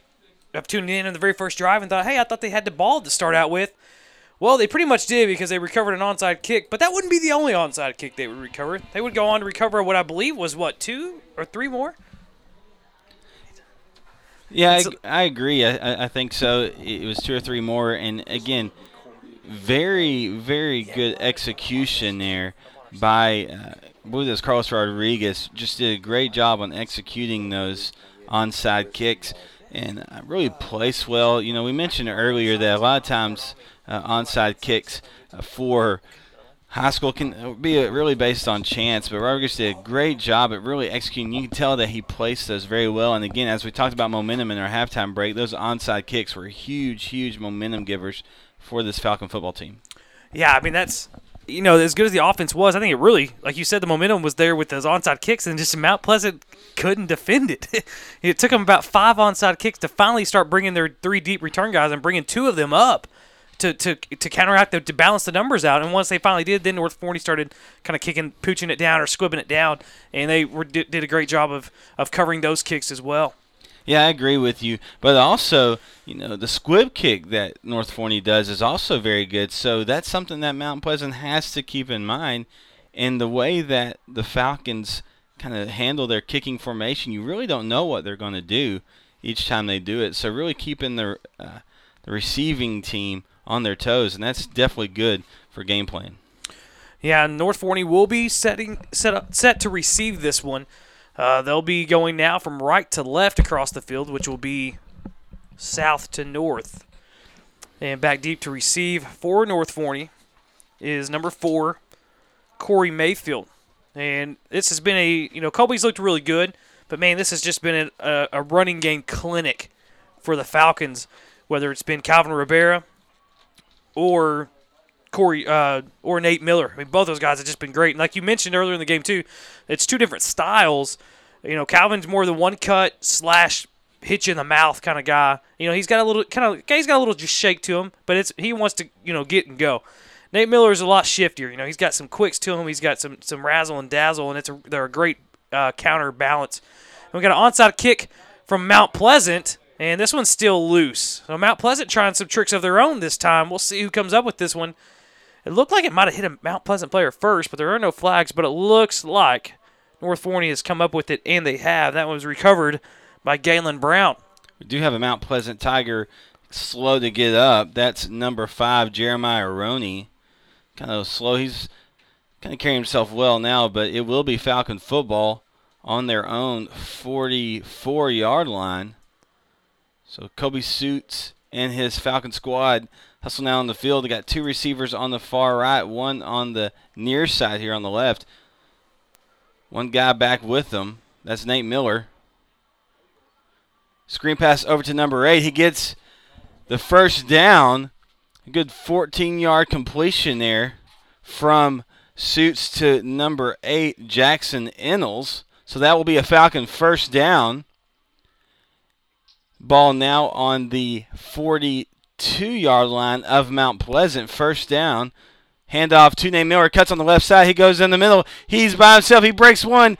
have tuned in on the very first drive and thought, "Hey, I thought they had the ball to start out with." Well, they pretty much did because they recovered an onside kick, but that wouldn't be the only onside kick they would recover. They would go on to recover what I believe was what two or three more. Yeah, I, I agree. I, I- think so. It was two or three more, and again, very, very good execution there by, uh, I believe it was Carlos Rodriguez. Just did a great job on executing those onside kicks and uh, really placed well. You know, we mentioned earlier that a lot of times uh, onside kicks uh, for high school can uh, be really based on chance, but Rodriguez did a great job at really executing. You can tell that he placed those very well. And again, as we talked about momentum in our halftime break, those onside kicks were huge, huge momentum givers for this Falcon football team. Yeah, I mean that's you know as good as the offense was, I think it really, like you said, the momentum was there with those onside kicks, and just Mount Pleasant couldn't defend it. it took them about five onside kicks to finally start bringing their three deep return guys and bringing two of them up to to to counteract the, to balance the numbers out. And once they finally did, then North Forney started kind of kicking, pooching it down or squibbing it down, and they were, did, did a great job of of covering those kicks as well. Yeah, I agree with you. But also, you know, the squib kick that North Forney does is also very good. So that's something that Mount Pleasant has to keep in mind. And the way that the Falcons kind of handle their kicking formation, you really don't know what they're going to do each time they do it. So really keeping the uh, the receiving team on their toes, and that's definitely good for game plan. Yeah, North Forney will be setting set up set to receive this one. Uh, they'll be going now from right to left across the field, which will be south to north. And back deep to receive for North Forney is number four, Corey Mayfield. And this has been a, you know, Colby's looked really good, but man, this has just been a, a running game clinic for the Falcons, whether it's been Calvin Rivera or Corey uh, or Nate Miller. I mean, both those guys have just been great. And like you mentioned earlier in the game too, it's two different styles. You know, Calvin's more the one cut slash hit you in the mouth kind of guy. You know, he's got a little kind of he's got a little just shake to him, but it's he wants to you know get and go. Nate Miller is a lot shiftier. You know, he's got some quicks to him. He's got some some razzle and dazzle, and it's a, they're a great uh, counterbalance. And we got an onside kick from Mount Pleasant, and this one's still loose. So Mount Pleasant trying some tricks of their own this time. We'll see who comes up with this one. It looked like it might have hit a Mount Pleasant player first, but there are no flags. But it looks like North Forney has come up with it, and they have. That one was recovered by Galen Brown. We do have a Mount Pleasant Tiger slow to get up. That's number five, Jeremiah Roney. Kind of slow. He's kind of carrying himself well now, but it will be Falcon football on their own 44 yard line. So Colby Suits and his Falcon squad hustle now on the field. They got two receivers on the far right, one on the near side here on the left. One guy back with them. That's Nate Miller. Screen pass over to number eight. He gets the first down. A good 14 yard completion there from Suits to number eight, Jackson Innels. So that will be a Falcon first down. Ball now on the 42 yard line of Mount Pleasant. First down. Handoff to Nate Miller. Cuts on the left side. He goes in the middle. He's by himself. He breaks one.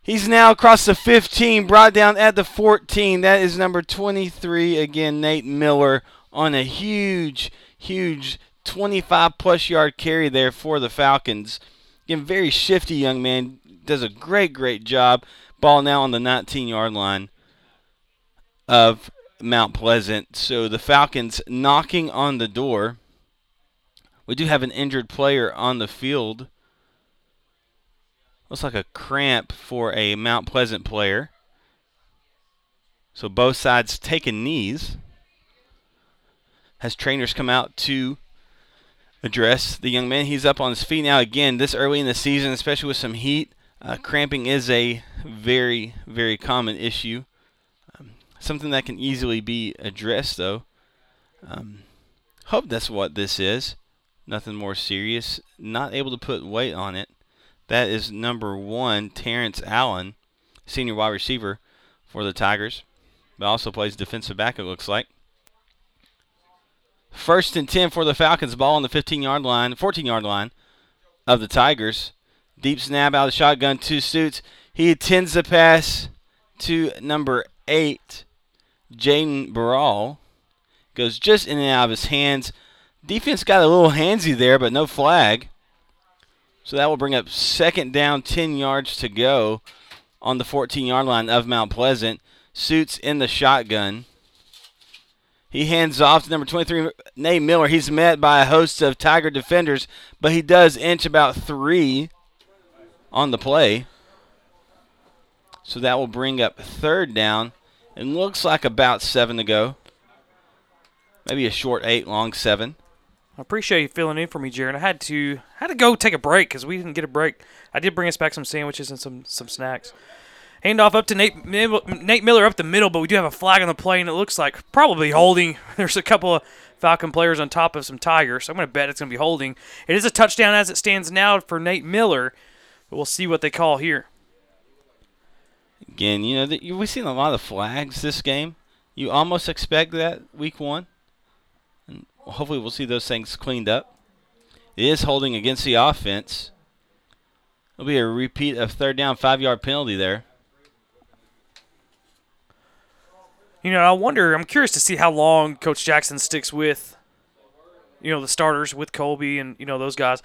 He's now across the 15, brought down at the 14. That is number 23 again, Nate Miller, on a huge, huge 25 plus yard carry there for the Falcons. Again, very shifty young man. Does a great, great job. Ball now on the 19 yard line of Mount Pleasant. So the Falcons knocking on the door. We do have an injured player on the field. Looks like a cramp for a Mount Pleasant player. So both sides taking knees. Has trainers come out to address the young man. He's up on his feet now again this early in the season, especially with some heat. Uh, cramping is a very, very common issue. Um, something that can easily be addressed, though. Um, hope that's what this is. Nothing more serious. Not able to put weight on it. That is number one, Terrence Allen, senior wide receiver for the Tigers, but also plays defensive back, it looks like. First and 10 for the Falcons. Ball on the 15 yard line, 14 yard line of the Tigers. Deep snap out of the shotgun, to Suits. He attends the pass to number eight, Jaden Barral. Goes just in and out of his hands. Defense got a little handsy there, but no flag. So that will bring up second down, 10 yards to go on the 14 yard line of Mount Pleasant. Suits in the shotgun. He hands off to number 23, Nate Miller. He's met by a host of Tiger defenders, but he does inch about three on the play. So that will bring up third down. And looks like about seven to go. Maybe a short eight, long seven. I appreciate you filling in for me, Jaron. I had to had to go take a break because we didn't get a break. I did bring us back some sandwiches and some some snacks. Handoff up to Nate Nate Miller up the middle, but we do have a flag on the play, and it looks like probably holding. There's a couple of Falcon players on top of some Tigers, so I'm going to bet it's going to be holding. It is a touchdown as it stands now for Nate Miller, but we'll see what they call here. Again, you know, we've seen a lot of flags this game. You almost expect that week one. And hopefully we'll see those things cleaned up. It is holding against the offense. It'll be a repeat of third down, five yard penalty there. You know, I wonder. I'm curious to see how long Coach Jackson sticks with, you know, the starters with Colby and you know those guys.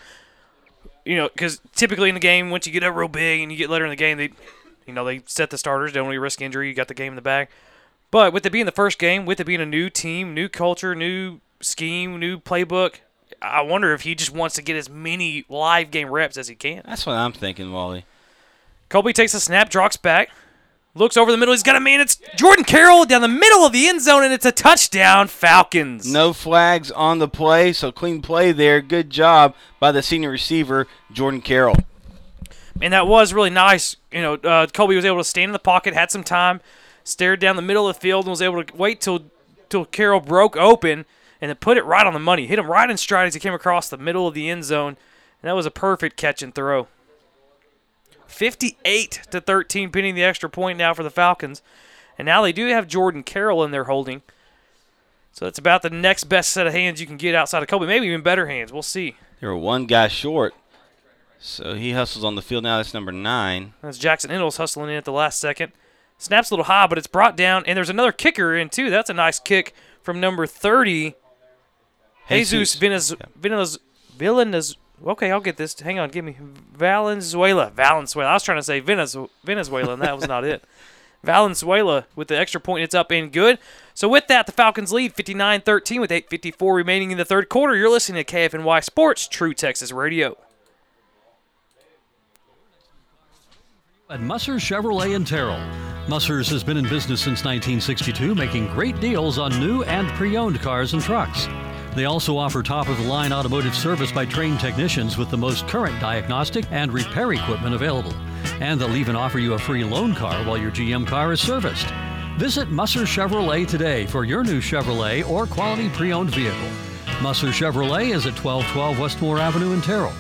You know, because typically in the game, once you get up real big and you get later in the game, they, you know, they set the starters. Don't really risk injury. You got the game in the bag. But with it being the first game, with it being a new team, new culture, new scheme, new playbook, I wonder if he just wants to get as many live game reps as he can. That's what I'm thinking, Wally. Colby takes a snap, drops back, looks over the middle. He's got a man. It's Jordan Carroll down the middle of the end zone, and it's a touchdown, Falcons. No flags on the play, so clean play there. Good job by the senior receiver, Jordan Carroll. And that was really nice. You know, uh, Colby was able to stand in the pocket, had some time, stared down the middle of the field, and was able to wait till till Carroll broke open and then put it right on the money. Hit him right in stride as he came across the middle of the end zone. And that was a perfect catch and throw. 58 to 13, pinning the extra point now for the Falcons. And now they do have Jordan Carroll in their holding. So that's about the next best set of hands you can get outside of Colby. Maybe even better hands. We'll see. They were one guy short. So he hustles on the field now. That's number nine. That's Jackson Endles hustling in at the last second. Snaps a little high, but it's brought down. And there's another kicker in, too. That's a nice kick from number 30, Jesus, Jesus Venez, Villanez. Okay, I'll get this. Hang on, give me Valenzuela. Valenzuela. I was trying to say Venez, Venezuela, and that was not it. Valenzuela with the extra point. It's up and good. So with that, the Falcons lead 59-13 with 8:54 remaining in the third quarter. You're listening to KFNY Sports, True Texas Radio. At Musser Chevrolet in Terrell. Musser's has been in business since 1962, making great deals on new and pre-owned cars and trucks. They also offer top of the line automotive service by trained technicians with the most current diagnostic and repair equipment available. And they'll even offer you a free loan car while your GM car is serviced. Visit Musser Chevrolet today for your new Chevrolet or quality pre owned vehicle. Musser Chevrolet is at 1212 Westmore Avenue in Terrell.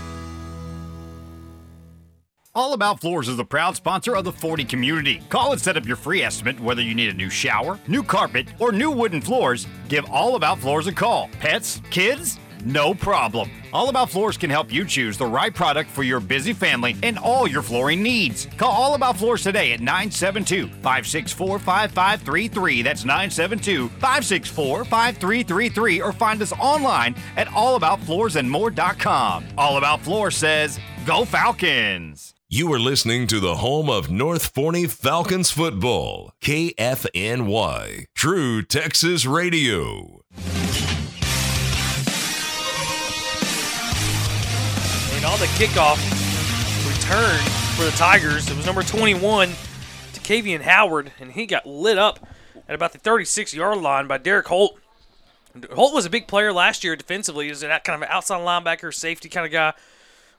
All About Floors is the proud sponsor of the Forney community. Call and set up your free estimate whether you need a new shower, new carpet, or new wooden floors. Give All About Floors a call. Pets? Kids? No problem. All About Floors can help you choose the right product for your busy family and all your flooring needs. Call All About Floors today at 972 564 5533. That's 972 564 5333 or find us online at allaboutfloorsandmore.com. All About Floors says, Go Falcons! You are listening to the home of North Forney Falcons football, KFNY, True Texas Radio. And on the kickoff return for the Tigers, it was number 21, Kavian Howard, and he got lit up at about the 36 yard line by Derek Holt. Holt was a big player last year defensively. He was that kind of an outside linebacker, safety kind of guy.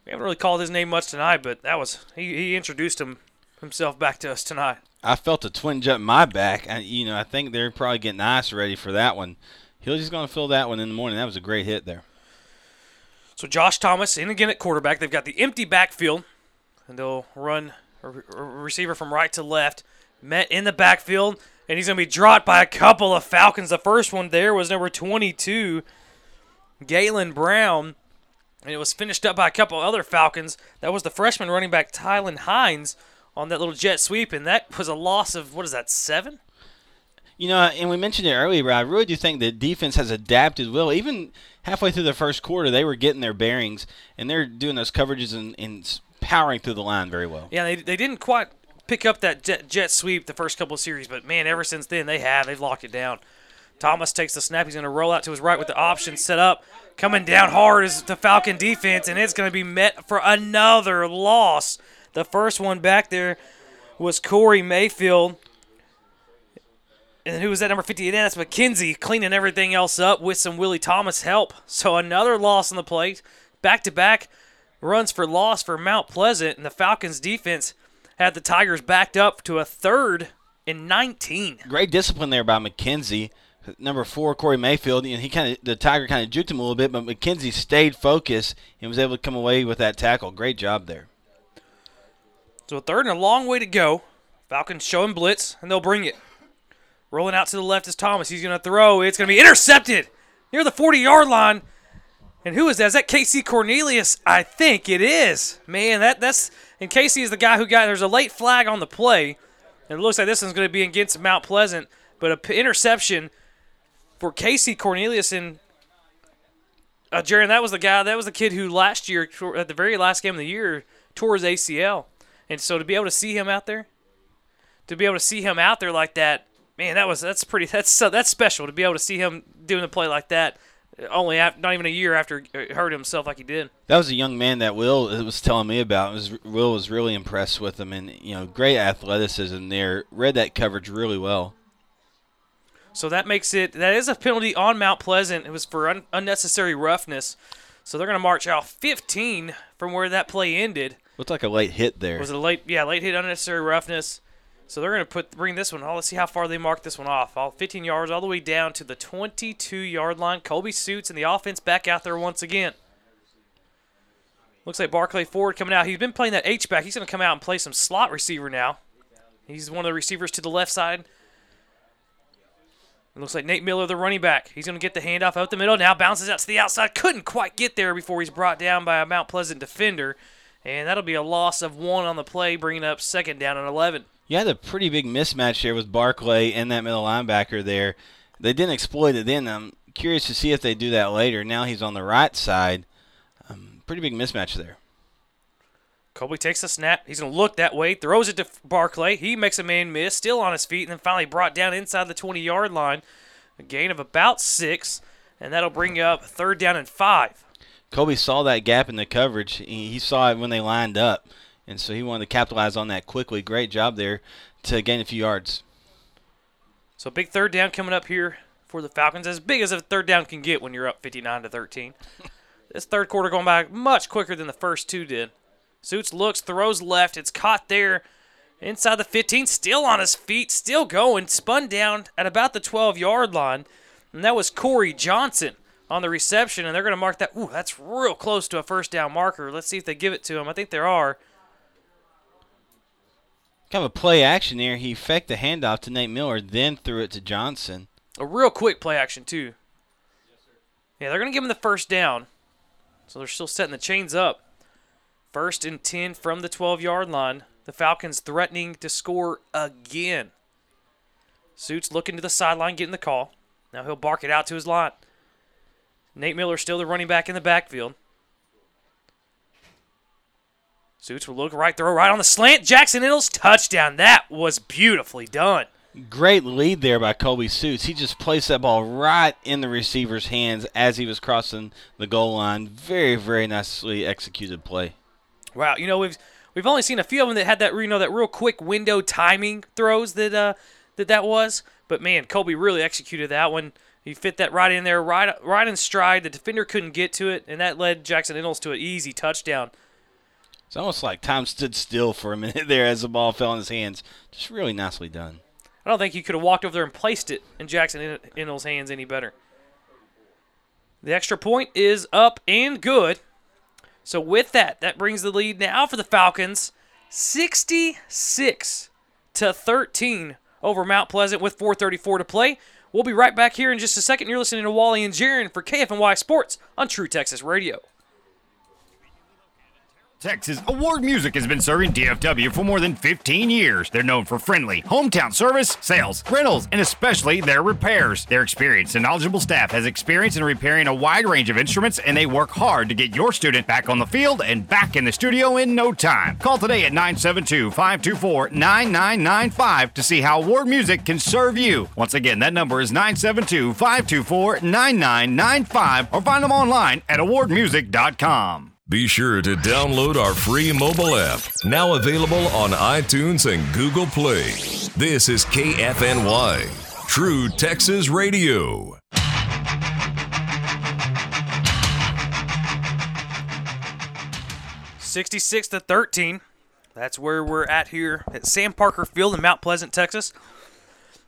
We haven't really called his name much tonight, but that was he, he introduced him himself back to us tonight. I felt a twinge up my back. I, you know, I think they're probably getting ice ready for that one. He's just going to fill that one in the morning. That was a great hit there. So Josh Thomas in again at quarterback. They've got the empty backfield, and they'll run a, re- a receiver from right to left. Met in the backfield, and he's going to be dropped by a couple of Falcons. The first one there was number 22, Galen Brown, and it was finished up by a couple other Falcons. That was the freshman running back Tylen Hines on that little jet sweep, and that was a loss of what is that seven? You know, and we mentioned it earlier, but I really do think the defense has adapted well. Even halfway through the first quarter, they were getting their bearings, and they're doing those coverages and, and powering through the line very well. Yeah, they, they didn't quite pick up that jet, jet sweep the first couple of series, but man, ever since then they have. They've locked it down. Thomas takes the snap. He's going to roll out to his right with the option set up. Coming down hard is the Falcon defense, and it's going to be met for another loss. The first one back there was Corey Mayfield. And who was that number 58? That's McKenzie cleaning everything else up with some Willie Thomas help. So another loss on the plate. Back to back runs for loss for Mount Pleasant, and the Falcons defense had the Tigers backed up to a third and 19. Great discipline there by McKenzie. Number four, Corey Mayfield, and he kind of the Tiger kind of juked him a little bit, but McKenzie stayed focused and was able to come away with that tackle. Great job there. So a third and a long way to go. Falcons showing blitz, and they'll bring it. Rolling out to the left is Thomas. He's going to throw. It's going to be intercepted near the 40 yard line. And who is that? Is that Casey Cornelius? I think it is. Man, that that's and Casey is the guy who got there's a late flag on the play. And it looks like this one's going to be against Mount Pleasant, but a p- interception for Casey Cornelius and uh, Jaron, that was the guy, that was the kid who last year, at the very last game of the year, tore his ACL. And so to be able to see him out there, to be able to see him out there like that, man, that was that's pretty that's so that's special to be able to see him doing the play like that. Uh, only after, not even a year after he uh, hurt himself like he did. That was a young man that Will uh, was telling me about. Was Will was really impressed with him, and you know, great athleticism there. Read that coverage really well. So that makes it that is a penalty on Mount Pleasant. It was for un, unnecessary roughness. So they're going to march out 15 from where that play ended. Looked like a late hit there. Was it a late? Yeah, late hit, unnecessary roughness. So they're going to put bring this one. Oh, let's see how far they mark this one off. All 15 yards, all the way down to the 22-yard line. Colby Suits and the offense back out there once again. Looks like Barclay Ford coming out. He's been playing that H back. He's going to come out and play some slot receiver now. He's one of the receivers to the left side. It looks like Nate Miller, the running back. He's going to get the handoff out the middle. Now bounces out to the outside. Couldn't quite get there before he's brought down by a Mount Pleasant defender. And that'll be a loss of one on the play, bringing up second down and 11. You had a pretty big mismatch there with Barclay and that middle linebacker there. They didn't exploit it then. I'm curious to see if they do that later. Now he's on the right side. Um, pretty big mismatch there. Colby takes the snap. He's going to look that way, throws it to Barclay. He makes a man miss, still on his feet, and then finally brought down inside the 20 yard line. A gain of about six, and that'll bring you up third down and five. Colby saw that gap in the coverage. He, he saw it when they lined up, and so he wanted to capitalize on that quickly. Great job there to gain a few yards. So big third down coming up here for the Falcons, as big as a third down can get when you're up 59 to 13. this third quarter going by much quicker than the first two did. Suits looks, throws left. It's caught there inside the 15, still on his feet, still going, spun down at about the 12 yard line. And that was Corey Johnson on the reception, and they're going to mark that. Ooh, that's real close to a first down marker. Let's see if they give it to him. I think there are. kind of a play action there. He faked the handoff to Nate Miller, then threw it to Johnson. A real quick play action too. Yeah, they're gonna give him the first down. So they're still setting the chains up. First and 10 from the 12 yard line. The Falcons threatening to score again. Suits looking to the sideline, getting the call. Now he'll bark it out to his line. Nate Miller still the running back in the backfield. Suits will look right, throw right on the slant. Jackson Innes touchdown. That was beautifully done. Great lead there by Colby Suits. He just placed that ball right in the receiver's hands as he was crossing the goal line. Very, very nicely executed play. Wow, you know we've we've only seen a few of them that had that you know that real quick window timing throws that uh, that that was, but man, Colby really executed that one. He fit that right in there, right right in stride. The defender couldn't get to it, and that led Jackson Innes to an easy touchdown. It's almost like time stood still for a minute there as the ball fell in his hands. Just really nicely done. I don't think he could have walked over there and placed it in Jackson Innes' hands any better. The extra point is up and good. So with that, that brings the lead now for the Falcons 66 to 13 over Mount Pleasant with 434 to play. We'll be right back here in just a second. You're listening to Wally and Jaron for KFNY Sports on True Texas Radio. Texas Award Music has been serving DFW for more than 15 years. They're known for friendly, hometown service, sales, rentals, and especially their repairs. Their experienced and knowledgeable staff has experience in repairing a wide range of instruments, and they work hard to get your student back on the field and back in the studio in no time. Call today at 972 524 9995 to see how Award Music can serve you. Once again, that number is 972 524 9995 or find them online at awardmusic.com. Be sure to download our free mobile app, now available on iTunes and Google Play. This is KFNY, True Texas Radio. Sixty-six to thirteen. That's where we're at here at Sam Parker Field in Mount Pleasant, Texas.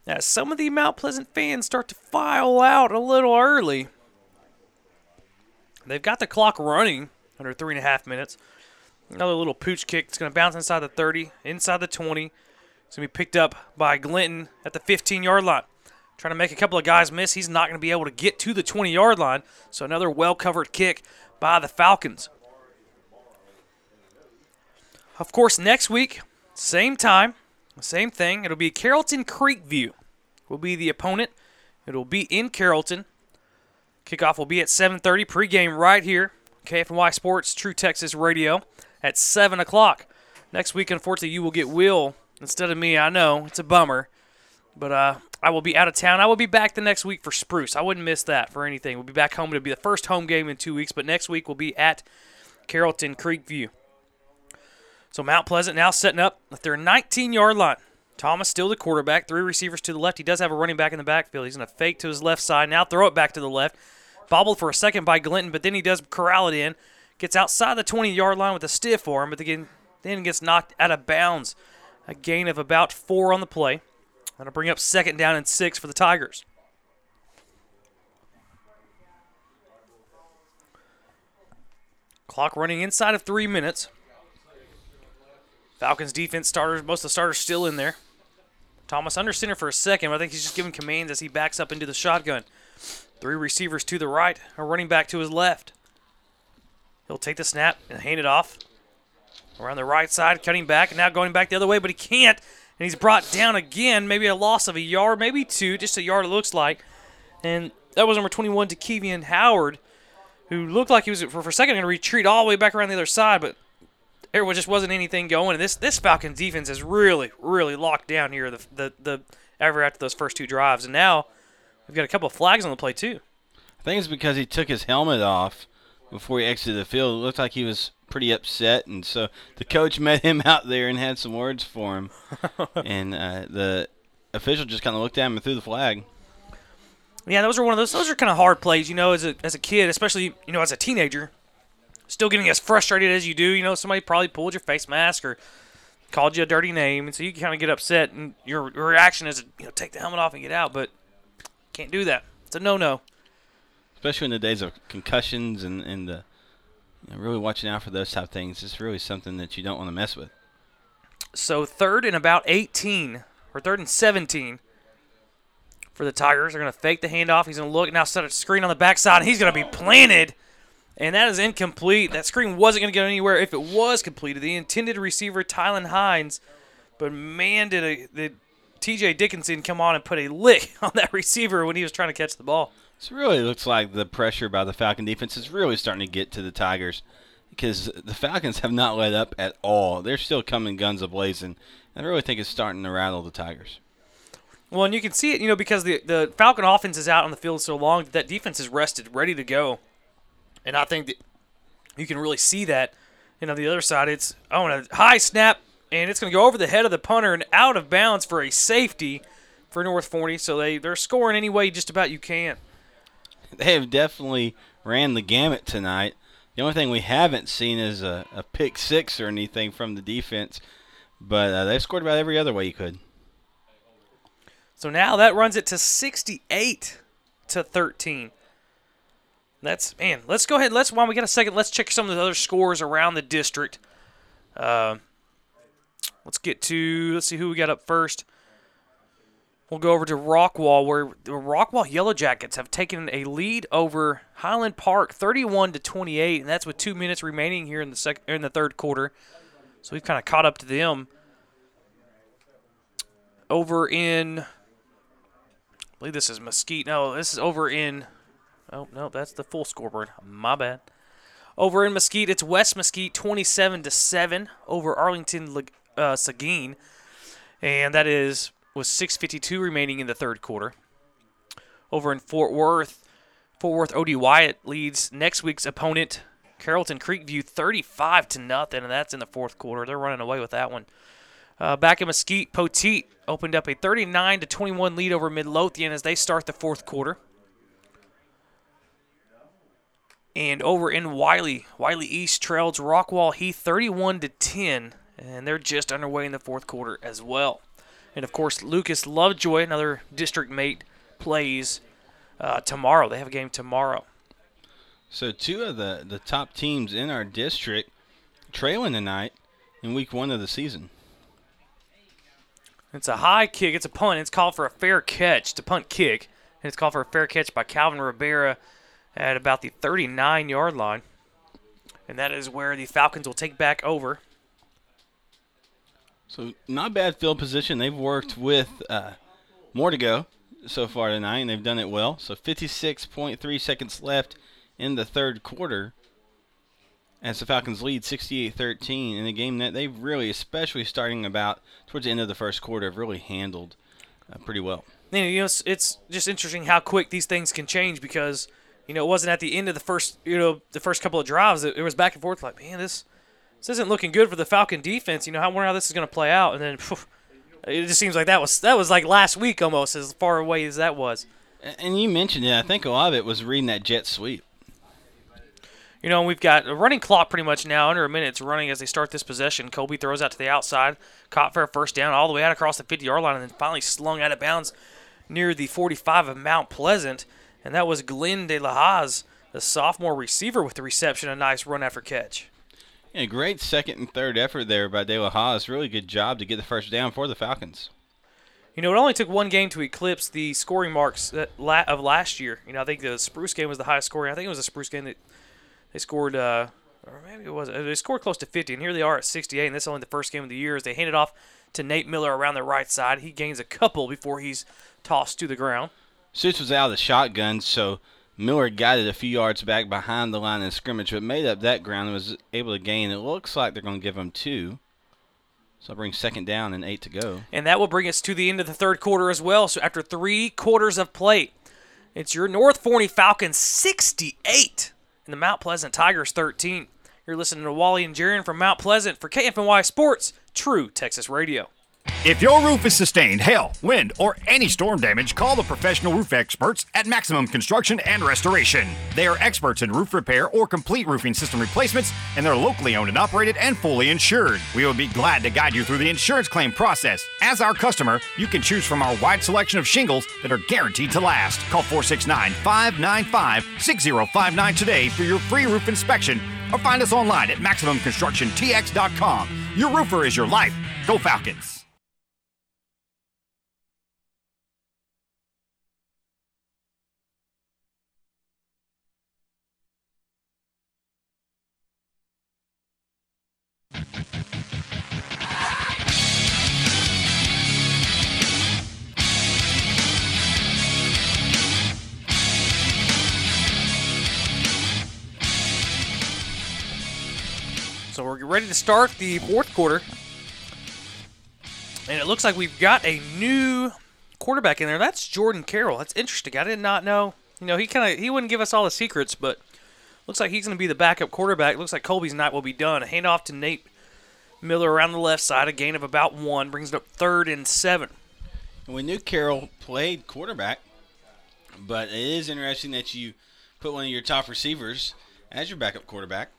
As some of the Mount Pleasant fans start to file out a little early, they've got the clock running under three and a half minutes. Another little pooch kick. It's going to bounce inside the 30, inside the 20. It's going to be picked up by Glinton at the 15 yard line. Trying to make a couple of guys miss. He's not going to be able to get to the 20 yard line. So another well covered kick by the Falcons. Of course, next week, same time, same thing. It'll be Carrollton Creekview. Will be the opponent. It'll be in Carrollton. Kickoff will be at 7:30 pregame right here KFNY Sports, True Texas Radio at 7 o'clock. Next week, unfortunately, you will get Will instead of me. I know, it's a bummer. But uh, I will be out of town. I will be back the next week for Spruce. I wouldn't miss that for anything. We'll be back home. It'll be the first home game in two weeks, but next week we'll be at Carrollton Creekview. So Mount Pleasant now setting up at their 19 yard line. Thomas still the quarterback, three receivers to the left. He does have a running back in the backfield. He's going to fake to his left side, now throw it back to the left. Bobbled for a second by Glinton, but then he does corral it in. Gets outside the 20 yard line with a stiff arm, but again, then gets knocked out of bounds. A gain of about four on the play. That'll bring up second down and six for the Tigers. Clock running inside of three minutes. Falcons defense starters, most of the starters still in there. Thomas under center for a second, but I think he's just giving commands as he backs up into the shotgun. Three receivers to the right, a running back to his left. He'll take the snap and hand it off. Around the right side, cutting back, and now going back the other way, but he can't. And he's brought down again, maybe a loss of a yard, maybe two, just a yard it looks like. And that was number 21, Kevian Howard, who looked like he was for, for a second going to retreat all the way back around the other side, but there just wasn't anything going. And this this Falcons defense is really, really locked down here. The the the ever after those first two drives, and now we've got a couple of flags on the play too. I think it's because he took his helmet off before he exited the field. It looked like he was pretty upset, and so the coach met him out there and had some words for him. and uh, the official just kind of looked at him and threw the flag. Yeah, those are one of those. Those are kind of hard plays, you know, as a as a kid, especially you know as a teenager, still getting as frustrated as you do. You know, somebody probably pulled your face mask or called you a dirty name, and so you kind of get upset, and your, your reaction is, you know, take the helmet off and get out. But can't do that. It's a no-no. Especially in the days of concussions and and the you know, really watching out for those type of things. It's really something that you don't want to mess with. So third and about 18, or third and 17 for the Tigers. They're going to fake the handoff. He's going to look now, set a screen on the backside, and he's going to be planted. And that is incomplete. That screen wasn't going to go anywhere if it was completed. The intended receiver, Tylen Hines, but man, did, a, did T.J. Dickinson come on and put a lick on that receiver when he was trying to catch the ball. So it really looks like the pressure by the Falcon defense is really starting to get to the Tigers because the Falcons have not let up at all. They're still coming guns ablazing. And I really think it's starting to rattle the Tigers. Well, and you can see it, you know, because the the Falcon offense is out on the field so long that defense is rested, ready to go. And I think that you can really see that. You know, the other side, it's oh, and a high snap, and it's going to go over the head of the punter and out of bounds for a safety for North Forney. So they they're scoring any way just about you can. They have definitely ran the gamut tonight. The only thing we haven't seen is a, a pick six or anything from the defense, but uh, they've scored about every other way you could. So now that runs it to 68 to 13. That's man. Let's go ahead. Let's while we got a second. Let's check some of the other scores around the district. Uh, let's get to let's see who we got up first. We'll go over to Rockwall, where the Rockwall Yellow Jackets have taken a lead over Highland Park, 31 to 28, and that's with two minutes remaining here in the second in the third quarter. So we've kind of caught up to them. Over in, I believe this is Mesquite. No, this is over in. Oh no, that's the full scoreboard. My bad. Over in Mesquite, it's West Mesquite, 27 to seven over Arlington uh, Seguin, and that is with 6:52 remaining in the third quarter. Over in Fort Worth, Fort Worth OD Wyatt leads next week's opponent Carrollton Creekview 35 to nothing, and that's in the fourth quarter. They're running away with that one. Uh, back in Mesquite, Poteet opened up a 39 to 21 lead over Midlothian as they start the fourth quarter. And over in Wylie, Wylie East trails Rockwall Heath 31 to 10, and they're just underway in the fourth quarter as well. And of course, Lucas Lovejoy, another district mate, plays uh, tomorrow. They have a game tomorrow. So two of the, the top teams in our district trailing tonight in week one of the season. It's a high kick. It's a punt. It's called for a fair catch. It's a punt kick. And it's called for a fair catch by Calvin Rivera at about the 39 yard line. And that is where the Falcons will take back over. So not bad field position. They've worked with uh, more to go so far tonight, and they've done it well. So 56.3 seconds left in the third quarter as the Falcons lead 68-13 in a game that they've really, especially starting about towards the end of the first quarter, have really handled uh, pretty well. You know, it's, it's just interesting how quick these things can change because you know it wasn't at the end of the first you know the first couple of drives. It, it was back and forth like man this this isn't looking good for the Falcon defense. You know, I wonder how this is going to play out. And then phew, it just seems like that was that was like last week almost, as far away as that was. And you mentioned it. I think a lot of it was reading that jet sweep. You know, we've got a running clock pretty much now. Under a minute's running as they start this possession. Colby throws out to the outside, caught for a first down all the way out across the 50-yard line, and then finally slung out of bounds near the 45 of Mount Pleasant. And that was Glenn De La Hoz, the sophomore receiver, with the reception. A nice run after catch. Yeah, great second and third effort there by De La Hoz. Really good job to get the first down for the Falcons. You know, it only took one game to eclipse the scoring marks of last year. You know, I think the Spruce game was the highest scoring. I think it was a Spruce game that they scored, uh, or maybe it was. They scored close to 50, and here they are at 68. And this is only the first game of the year. As they hand it off to Nate Miller around the right side, he gains a couple before he's tossed to the ground. Suits was out of the shotgun, so Miller it a few yards back behind the line of scrimmage, but made up that ground and was able to gain. It looks like they're going to give him two. So I bring second down and eight to go. And that will bring us to the end of the third quarter as well. So after three quarters of play, it's your North Forney Falcons 68 and the Mount Pleasant Tigers 13. You're listening to Wally and Jaron from Mount Pleasant for KFNY Sports, True Texas Radio. If your roof is sustained hail, wind, or any storm damage, call the professional roof experts at Maximum Construction and Restoration. They are experts in roof repair or complete roofing system replacements, and they're locally owned and operated and fully insured. We will be glad to guide you through the insurance claim process. As our customer, you can choose from our wide selection of shingles that are guaranteed to last. Call 469 595 6059 today for your free roof inspection or find us online at MaximumConstructionTX.com. Your roofer is your life Go Falcons! So we're ready to start the fourth quarter. And it looks like we've got a new quarterback in there. That's Jordan Carroll. That's interesting. I did not know. You know, he kind of he wouldn't give us all the secrets, but looks like he's going to be the backup quarterback. Looks like Colby's night will be done. A handoff to Nate Miller around the left side. A gain of about one brings it up third and seven. And we knew Carroll played quarterback, but it is interesting that you put one of your top receivers as your backup quarterback.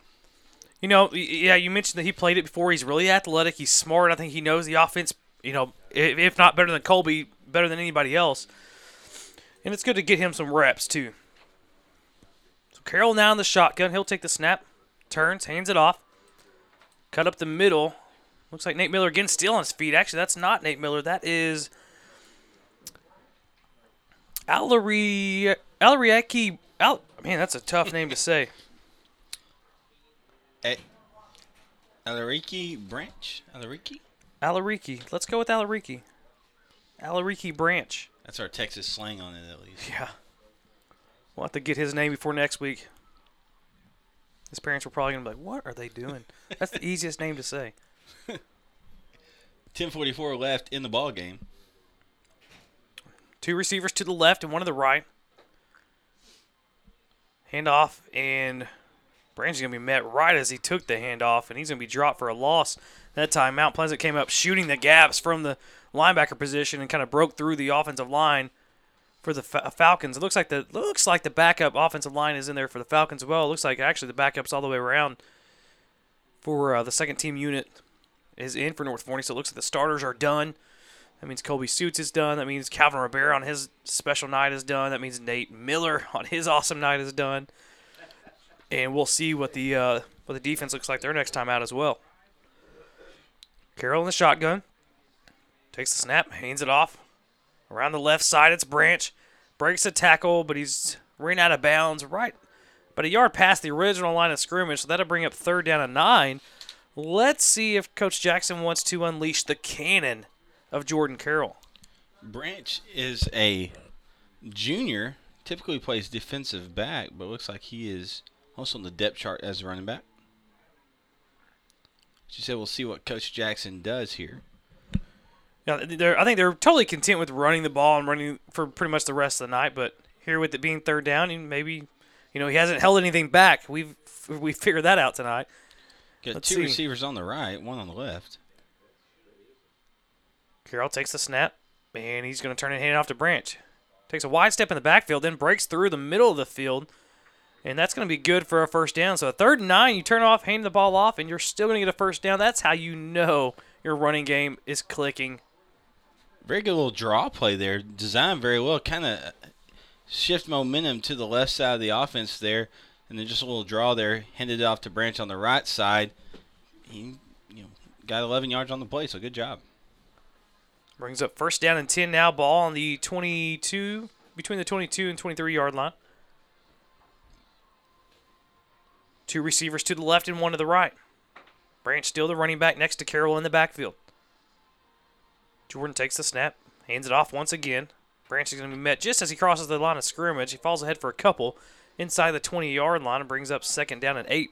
You know, yeah, you mentioned that he played it before. He's really athletic. He's smart. I think he knows the offense. You know, if, not better than Colby, better than anybody else. And it's good to get him some reps too. So Carroll now in the shotgun. He'll take the snap, turns, hands it off, cut up the middle. Looks like Nate Miller again still on his feet. Actually, that's not Nate Miller. That is Alari Alariaki. Al, man, that's a tough name to say. Eh, Alariki Branch? Alariki? Alariki. Let's go with Alariki. Alariki Branch. That's our Texas slang on it, at least. Yeah. We'll have to get his name before next week. His parents were probably going to be like, what are they doing? That's the easiest name to say. 10:44 left in the ball game. Two receivers to the left and one to the right. Handoff, and Branch is going to be met right as he took the handoff, and he's going to be dropped for a loss. That time, Mount Pleasant came up shooting the gaps from the linebacker position and kind of broke through the offensive line for the Fa- Falcons. It looks like the looks like the backup offensive line is in there for the Falcons as well. It looks like actually the backup's all the way around for uh, the second team unit is in for North Forney. So it looks like the starters are done. That means Colby Suits is done. That means Calvin Rivera on his special night is done. That means Nate Miller on his awesome night is done. And we'll see what the uh, what the defense looks like their next time out as well. Carroll in the shotgun. Takes the snap, hands it off. Around the left side, it's Branch. Breaks a tackle, but he's ran out of bounds right but a yard past the original line of scrimmage, so that'll bring up third down and nine. Let's see if Coach Jackson wants to unleash the cannon of Jordan Carroll. Branch is a junior. Typically plays defensive back, but looks like he is also on the depth chart as a running back. She said we'll see what Coach Jackson does here. Yeah, they're, I think they're totally content with running the ball and running for pretty much the rest of the night. But here with it being third down, and maybe you know he hasn't held anything back. We've we figured that out tonight. Got Let's two see. receivers on the right, one on the left. Carroll takes the snap, and he's going to turn it hand off to Branch. Takes a wide step in the backfield, then breaks through the middle of the field, and that's going to be good for a first down. So a third and nine, you turn off, hand the ball off, and you're still going to get a first down. That's how you know your running game is clicking. Very good little draw play there. Designed very well. Kind of shift momentum to the left side of the offense there, and then just a little draw there. Handed it off to Branch on the right side. He, you know, got 11 yards on the play, so good job. Brings up first down and 10 now. Ball on the 22, between the 22 and 23 yard line. Two receivers to the left and one to the right. Branch still the running back next to Carroll in the backfield. Jordan takes the snap, hands it off once again. Branch is going to be met just as he crosses the line of scrimmage. He falls ahead for a couple inside the 20 yard line and brings up second down and eight.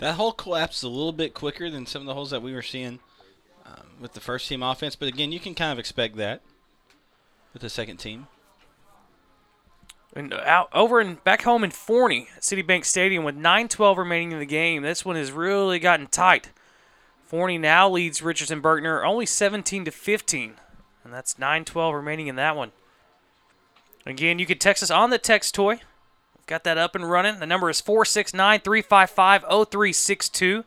That hole collapsed a little bit quicker than some of the holes that we were seeing um, with the first team offense, but again, you can kind of expect that with the second team. And uh, out over and back home in Forney, City Bank Stadium, with 9:12 remaining in the game, this one has really gotten tight. Forney now leads Richardson Berkner only 17 to 15, and that's 9:12 remaining in that one. Again, you can text us on the text toy. We've got that up and running. The number is 469-355-0362.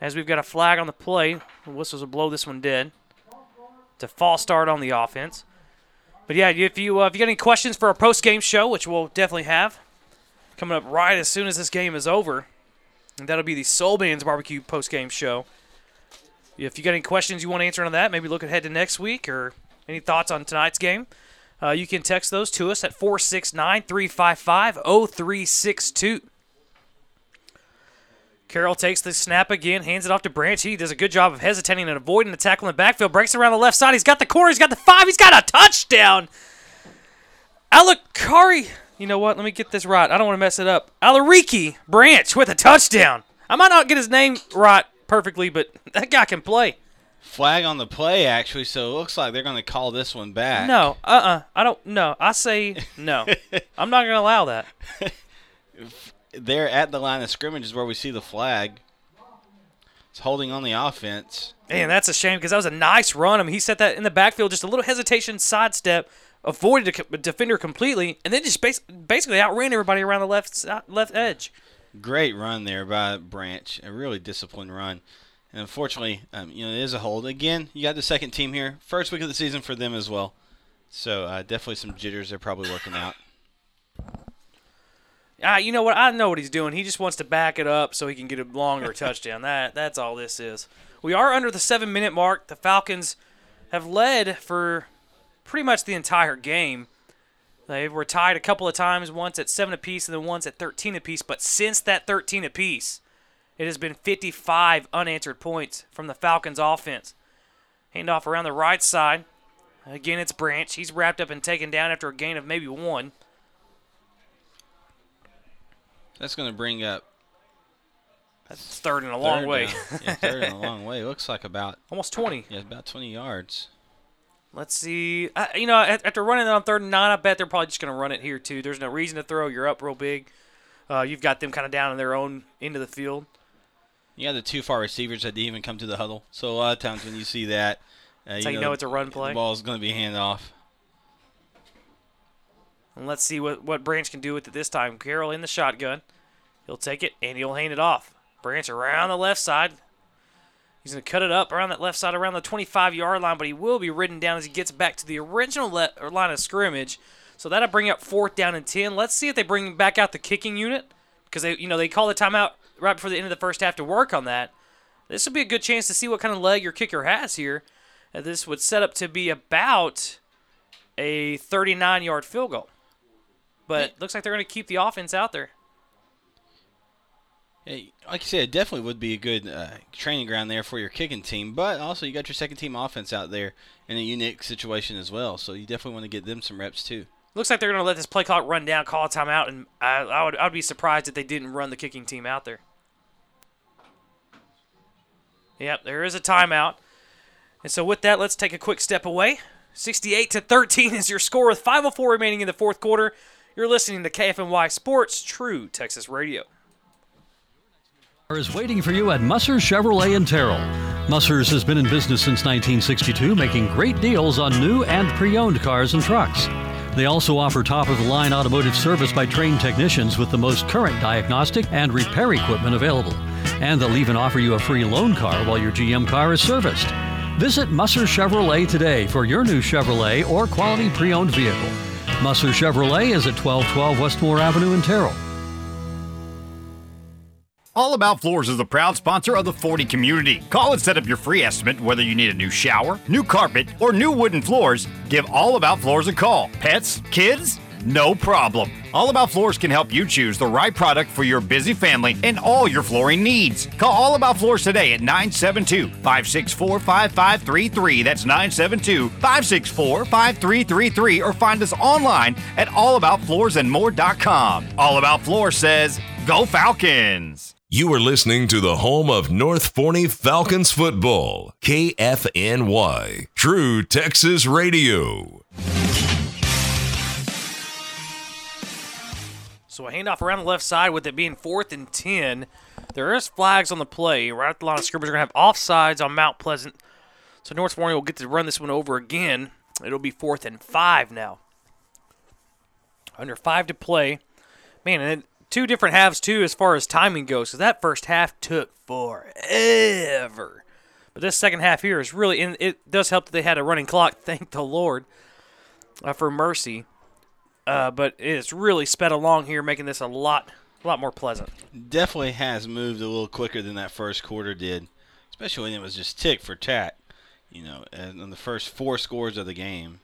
As we've got a flag on the play, the whistles will blow this one dead. It's a false start on the offense. But yeah, if you uh, if you got any questions for our post game show, which we'll definitely have coming up right as soon as this game is over, and that'll be the Soul Man's Barbecue post game show. If you got any questions you want to answer on that, maybe look ahead to next week or any thoughts on tonight's game, uh, you can text those to us at 469 355 0362. Carroll takes the snap again, hands it off to Branch. He does a good job of hesitating and avoiding the tackle in the backfield. Breaks around the left side. He's got the corner. He's got the five. He's got a touchdown. Alakari. You know what? Let me get this right. I don't want to mess it up. Alariki Branch with a touchdown. I might not get his name right perfectly, but that guy can play. Flag on the play, actually, so it looks like they're going to call this one back. No, uh uh I don't. No, I say no. I'm not going to allow that. They're at the line of scrimmage is where we see the flag. It's holding on the offense. Man, that's a shame because that was a nice run. I mean, he set that in the backfield, just a little hesitation, sidestep, avoided a defender completely, and then just bas- basically outran everybody around the left left edge. Great run there by Branch. A really disciplined run. And unfortunately, um, you know, it is a hold. Again, you got the second team here. First week of the season for them as well. So uh, definitely some jitters they're probably working out. Ah, you know what? I know what he's doing. He just wants to back it up so he can get a longer touchdown. That that's all this is. We are under the seven minute mark. The Falcons have led for pretty much the entire game. They were tied a couple of times, once at seven apiece and then once at 13 apiece. But since that 13 apiece, it has been 55 unanswered points from the Falcons offense. Handoff around the right side. Again, it's Branch. He's wrapped up and taken down after a gain of maybe one. That's going to bring up. That's third in a long way. down. yeah, third in a long way. It looks like about almost 20. Yeah, about 20 yards. Let's see. Uh, you know, after running it on third and nine, I bet they're probably just going to run it here too. There's no reason to throw. You're up real big. Uh, you've got them kind of down in their own end of the field. You got the two far receivers that didn't even come to the huddle. So a lot of times when you see that, uh, you, know, you know it's a run play. The ball is going to be handed off. And let's see what, what Branch can do with it this time. Carroll in the shotgun. He'll take it and he'll hand it off. Branch around the left side. He's going to cut it up around that left side, around the 25 yard line, but he will be ridden down as he gets back to the original le- line of scrimmage. So that'll bring up fourth down and 10. Let's see if they bring back out the kicking unit because they, you know, they call the timeout right before the end of the first half to work on that. This would be a good chance to see what kind of leg your kicker has here. Uh, this would set up to be about a 39 yard field goal. But looks like they're going to keep the offense out there. Hey, like you said, it definitely would be a good uh, training ground there for your kicking team. But also, you got your second team offense out there in a unique situation as well. So you definitely want to get them some reps too. Looks like they're going to let this play clock run down, call a timeout, and I, I would I would be surprised if they didn't run the kicking team out there. Yep, there is a timeout. And so with that, let's take a quick step away. 68 to 13 is your score with 5:04 remaining in the fourth quarter. You're listening to KFNY Sports True Texas Radio. Is waiting for you at Musser Chevrolet in Terrell. Musser's has been in business since 1962, making great deals on new and pre-owned cars and trucks. They also offer top of the line automotive service by trained technicians with the most current diagnostic and repair equipment available. And they'll even offer you a free loan car while your GM car is serviced. Visit Musser Chevrolet today for your new Chevrolet or quality pre owned vehicle. Musser Chevrolet is at 1212 Westmore Avenue in Terrell. All About Floors is the proud sponsor of the Forney community. Call and set up your free estimate whether you need a new shower, new carpet, or new wooden floors. Give All About Floors a call. Pets? Kids? No problem. All About Floors can help you choose the right product for your busy family and all your flooring needs. Call All About Floors today at 972 564 5533. That's 972 564 5333 or find us online at allaboutfloorsandmore.com. All About Floors says, Go Falcons! You are listening to the home of North Forney Falcons football, KFNY, True Texas Radio. So a handoff around the left side with it being fourth and 10. There is flags on the play. Right at the line of scrimmage, we're going to have offsides on Mount Pleasant. So North Forney will get to run this one over again. It'll be fourth and five now. Under five to play. Man, and two different halves, too, as far as timing goes. So that first half took forever. But this second half here is really, and it does help that they had a running clock. Thank the Lord uh, for mercy. Uh, but it's really sped along here, making this a lot, a lot more pleasant. Definitely has moved a little quicker than that first quarter did. especially when it was just tick for tack. You know, and on the first four scores of the game.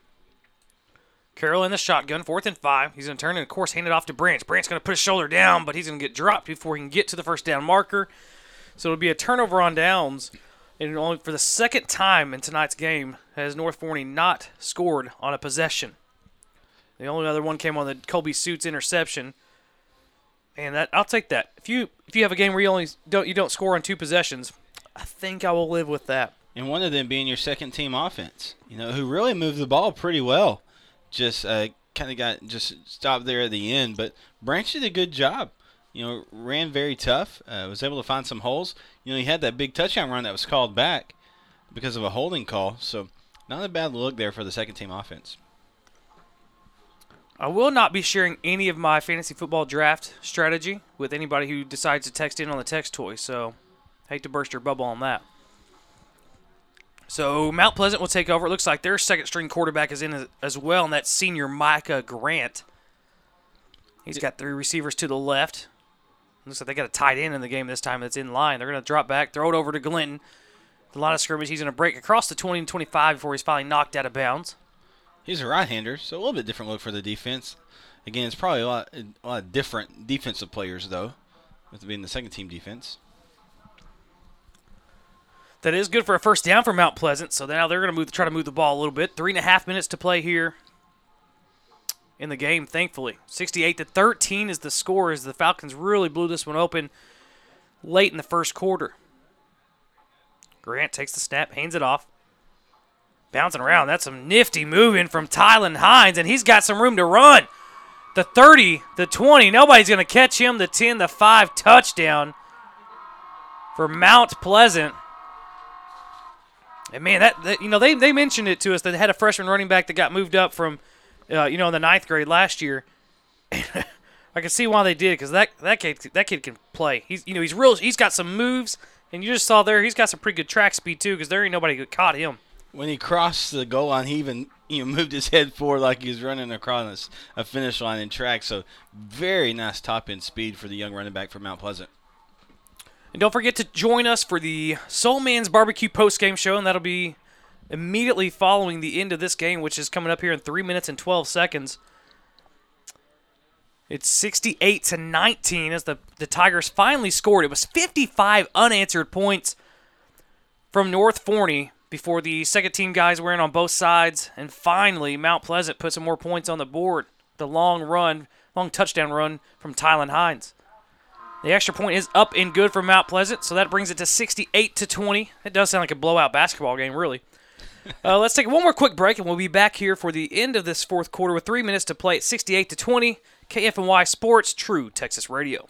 Carroll in the shotgun, fourth and five. He's going to turn and, of course, hand it off to Branch. Branch going to put his shoulder down, but he's going to get dropped before he can get to the first down marker. So it'll be a turnover on downs. And only for the second time in tonight's game has North Forney not scored on a possession. The only other one came on the Colby Suits interception. And that I'll take that. If you if you have a game where you only don't you don't score on two possessions, I think I will live with that. And one of them being your second team offense, you know, who really moved the ball pretty well. Just uh, kind of got just stopped there at the end, but Branch did a good job. You know, ran very tough. Uh, was able to find some holes. You know, he had that big touchdown run that was called back because of a holding call. So not a bad look there for the second team offense. I will not be sharing any of my fantasy football draft strategy with anybody who decides to text in on the text toy. So, hate to burst your bubble on that. So Mount Pleasant will take over. It looks like their second string quarterback is in as, well, and that's senior Micah Grant. He's got three receivers to the left. Looks like they got a tight end in the game this time that's in line. They're going to drop back, throw it over to Glinton. The line of scrimmage, he's going to break across the 20 and 25 before he's finally knocked out of bounds. He's a right-hander, so a little bit different look for the defense. Again, it's probably a lot, a lot of different defensive players though, with it being the second team defense. That is good for a first down for Mount Pleasant. So now they're going to move, try to move the ball a little bit. Three and a half minutes to play here in the game. Thankfully, 68 to 13 is the score. As the Falcons really blew this one open late in the first quarter. Grant takes the snap, hands it off, bouncing around. That's some nifty moving from Tylen Hines, and he's got some room to run. The 30, the 20, nobody's going to catch him. The 10, the 5 touchdown for Mount Pleasant. And man, that, that, you know they, they mentioned it to us that they had a freshman running back that got moved up from, uh, you know, in the ninth grade last year. I can see why they did because that that kid that kid can play. He's you know he's real. He's got some moves, and you just saw there he's got some pretty good track speed too because there ain't nobody that caught him. When he crossed the goal line, he even you know moved his head forward like he was running across a finish line in track. So very nice top end speed for the young running back from Mount Pleasant. And don't forget to join us for the Soul Man's Barbecue post game show, and that'll be immediately following the end of this game, which is coming up here in three minutes and 12 seconds. It's 68 to 19 as the, the Tigers finally scored. It was 55 unanswered points from North Forney before the second team guys were in on both sides. And finally, Mount Pleasant put some more points on the board. The long run, long touchdown run from Tylen Hines. The extra point is up and good for Mount Pleasant, so that brings it to 68 to 20. It does sound like a blowout basketball game, really. Uh, let's take one more quick break, and we'll be back here for the end of this fourth quarter with three minutes to play at 68 to 20. KFNY Sports, True Texas Radio.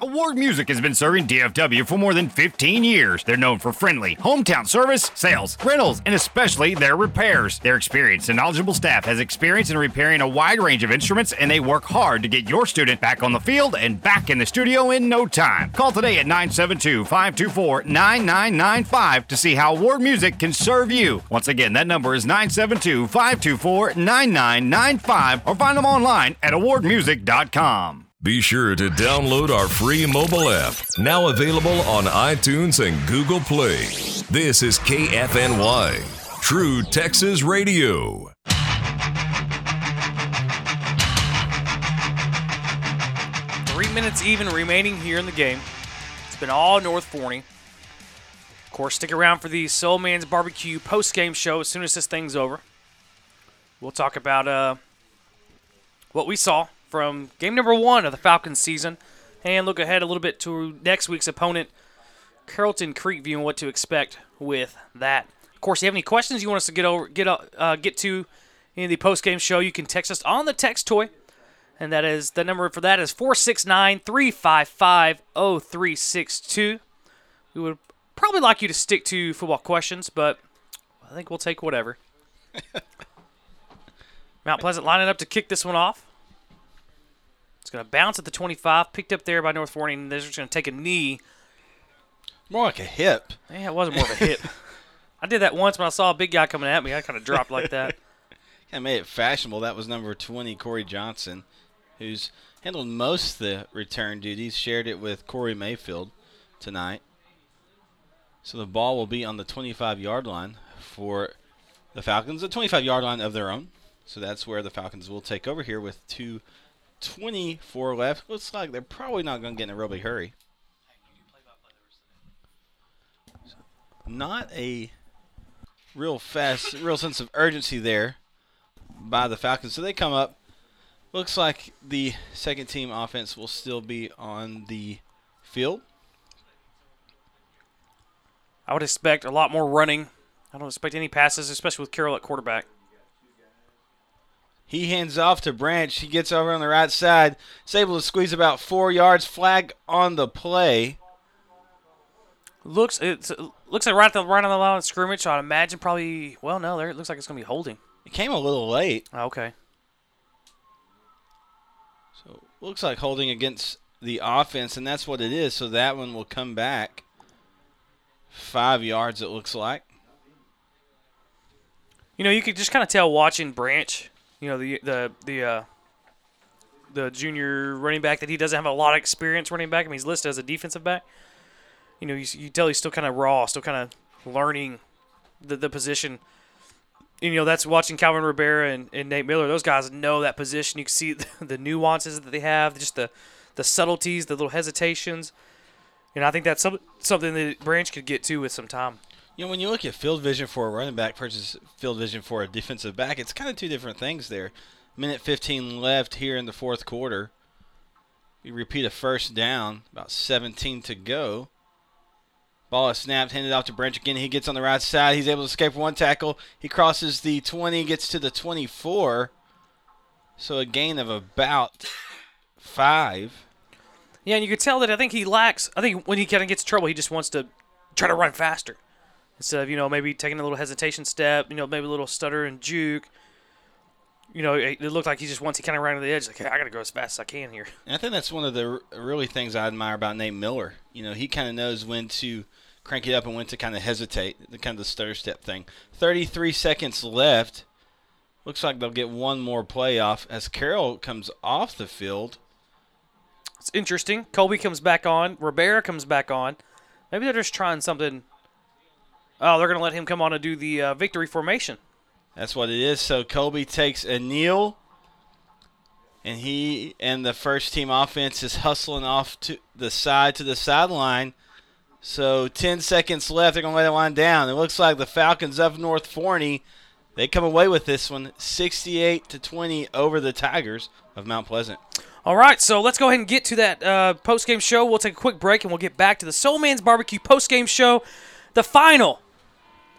Award Music has been serving DFW for more than 15 years. They're known for friendly, hometown service, sales, rentals, and especially their repairs. Their experienced and knowledgeable staff has experience in repairing a wide range of instruments, and they work hard to get your student back on the field and back in the studio in no time. Call today at 972 524 9995 to see how Award Music can serve you. Once again, that number is 972 524 9995 or find them online at awardmusic.com. Be sure to download our free mobile app, now available on iTunes and Google Play. This is KFNY, True Texas Radio. Three minutes even remaining here in the game. It's been all North Forney. Of course, stick around for the Soul Man's Barbecue post game show as soon as this thing's over. We'll talk about uh, what we saw from game number one of the Falcons season and look ahead a little bit to next week's opponent, Carrollton Creekview, and what to expect with that. Of course, if you have any questions you want us to get over, get uh, get to in the post game show, you can text us on the text toy. And that is the number for that is 469 355 0362. We would probably like you to stick to football questions, but I think we'll take whatever. Mount Pleasant lining up to kick this one off. Going to bounce at the 25, picked up there by North Forney, and they're just going to take a knee. More like a hip. Yeah, it wasn't more of a hip. I did that once when I saw a big guy coming at me. I kind of dropped like that. I made it fashionable. That was number 20, Corey Johnson, who's handled most of the return duties. Shared it with Corey Mayfield tonight. So the ball will be on the 25 yard line for the Falcons, the 25 yard line of their own. So that's where the Falcons will take over here with 2.24 left. Looks like they're probably not going to get in a real big hurry. Not a real fast, real sense of urgency there by the Falcons. So they come up. Looks like the second team offense will still be on the field. I would expect a lot more running. I don't expect any passes, especially with Carroll at quarterback. He hands off to Branch. He gets over on the right side. Is able to squeeze about four yards. Flag on the play. Looks it looks like right at the right on the line of scrimmage. I'd imagine probably. Well, no, there it looks like it's gonna be holding. It came a little late. Ah, okay. So looks like holding against the offense, and that's what it is. So that one will come back five yards. It looks like. You know, you could just kind of tell watching Branch. You know, the the the uh, the junior running back that he doesn't have a lot of experience running back. I mean, he's listed as a defensive back. You know, you, you tell he's still kind of raw, still kind of learning the the position. And, you know, that's watching Calvin Rivera and, and Nate Miller. Those guys know that position. You can see the, the nuances that they have, just the the subtleties, the little hesitations. And I think that's some, something that Branch could get to with some time. You know, when you look at field vision for a running back versus field vision for a defensive back, it's kind of two different things there. Minute 15 left here in the fourth quarter. We repeat a first down, about 17 to go. Ball is snapped, handed off to Branch again. He gets on the right side. He's able to escape one tackle. He crosses the 20, gets to the 24. So a gain of about five. Yeah, and you could tell that I think he lacks. I think when he kind of gets trouble, he just wants to try to run faster instead of you know maybe taking a little hesitation step. You know, maybe a little stutter and juke. You know, it, it looked like he just once he kind of ran to the edge, like hey, I got to go as fast as I can here. And I think that's one of the r- really things I admire about Nate Miller. You know, he kind of knows when to crank it up and when to kind of hesitate, the kind of the stutter step thing. 33 seconds left. Looks like they'll get one more play off as Carroll comes off the field. It's interesting. Colby comes back on. Rivera comes back on. Maybe they're just trying something. Oh, they're going to let him come on and do the uh, victory formation. That's what it is. So Colby takes a kneel, and he and the first team offense is hustling off to the side to the sideline. So 10 seconds left. They're going to let it wind down. It looks like the Falcons of North Forney, they come away with this one 68 to 20 over the Tigers of Mount Pleasant. All right, so let's go ahead and get to that uh, post game show. We'll take a quick break and we'll get back to the Soul Man's Barbecue post game show. The final,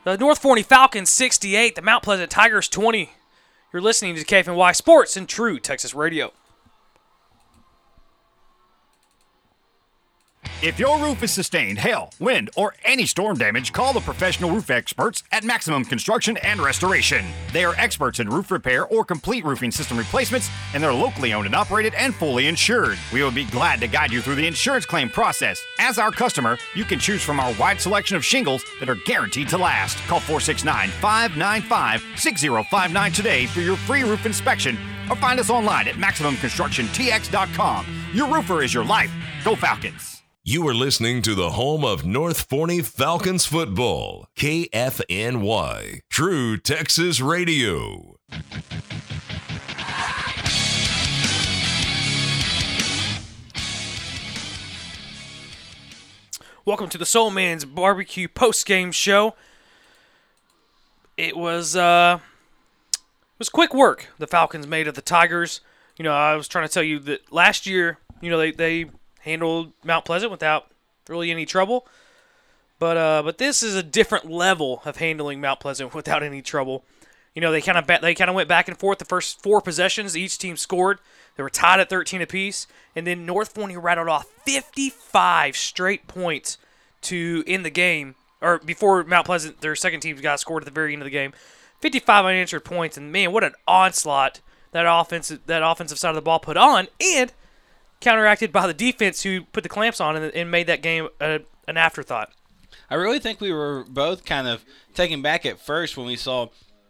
the North Forney Falcons 68, the Mount Pleasant Tigers 20. You're listening to KFNY Sports and True Texas Radio. If your roof is sustained hail, wind, or any storm damage, call the professional roof experts at Maximum Construction and Restoration. They are experts in roof repair or complete roofing system replacements, and they're locally owned and operated and fully insured. We will be glad to guide you through the insurance claim process. As our customer, you can choose from our wide selection of shingles that are guaranteed to last. Call 469 595 6059 today for your free roof inspection or find us online at MaximumConstructionTX.com. Your roofer is your life. Go Falcons! You are listening to the home of North Forney Falcons football, KFNY, True Texas Radio. Welcome to the Soul Man's Barbecue post game show. It was uh, it was quick work the Falcons made of the Tigers. You know, I was trying to tell you that last year, you know, they, they handled Mount Pleasant without really any trouble. But uh, but this is a different level of handling Mount Pleasant without any trouble. You know, they kind of they kind of went back and forth the first four possessions. Each team scored. They were tied at 13 apiece, and then North Forney rattled off 55 straight points to end the game, or before Mount Pleasant, their second team got scored at the very end of the game. 55 unanswered points, and man, what an onslaught that offensive that offensive side of the ball put on, and counteracted by the defense who put the clamps on and, and made that game a, an afterthought. I really think we were both kind of taken back at first when we saw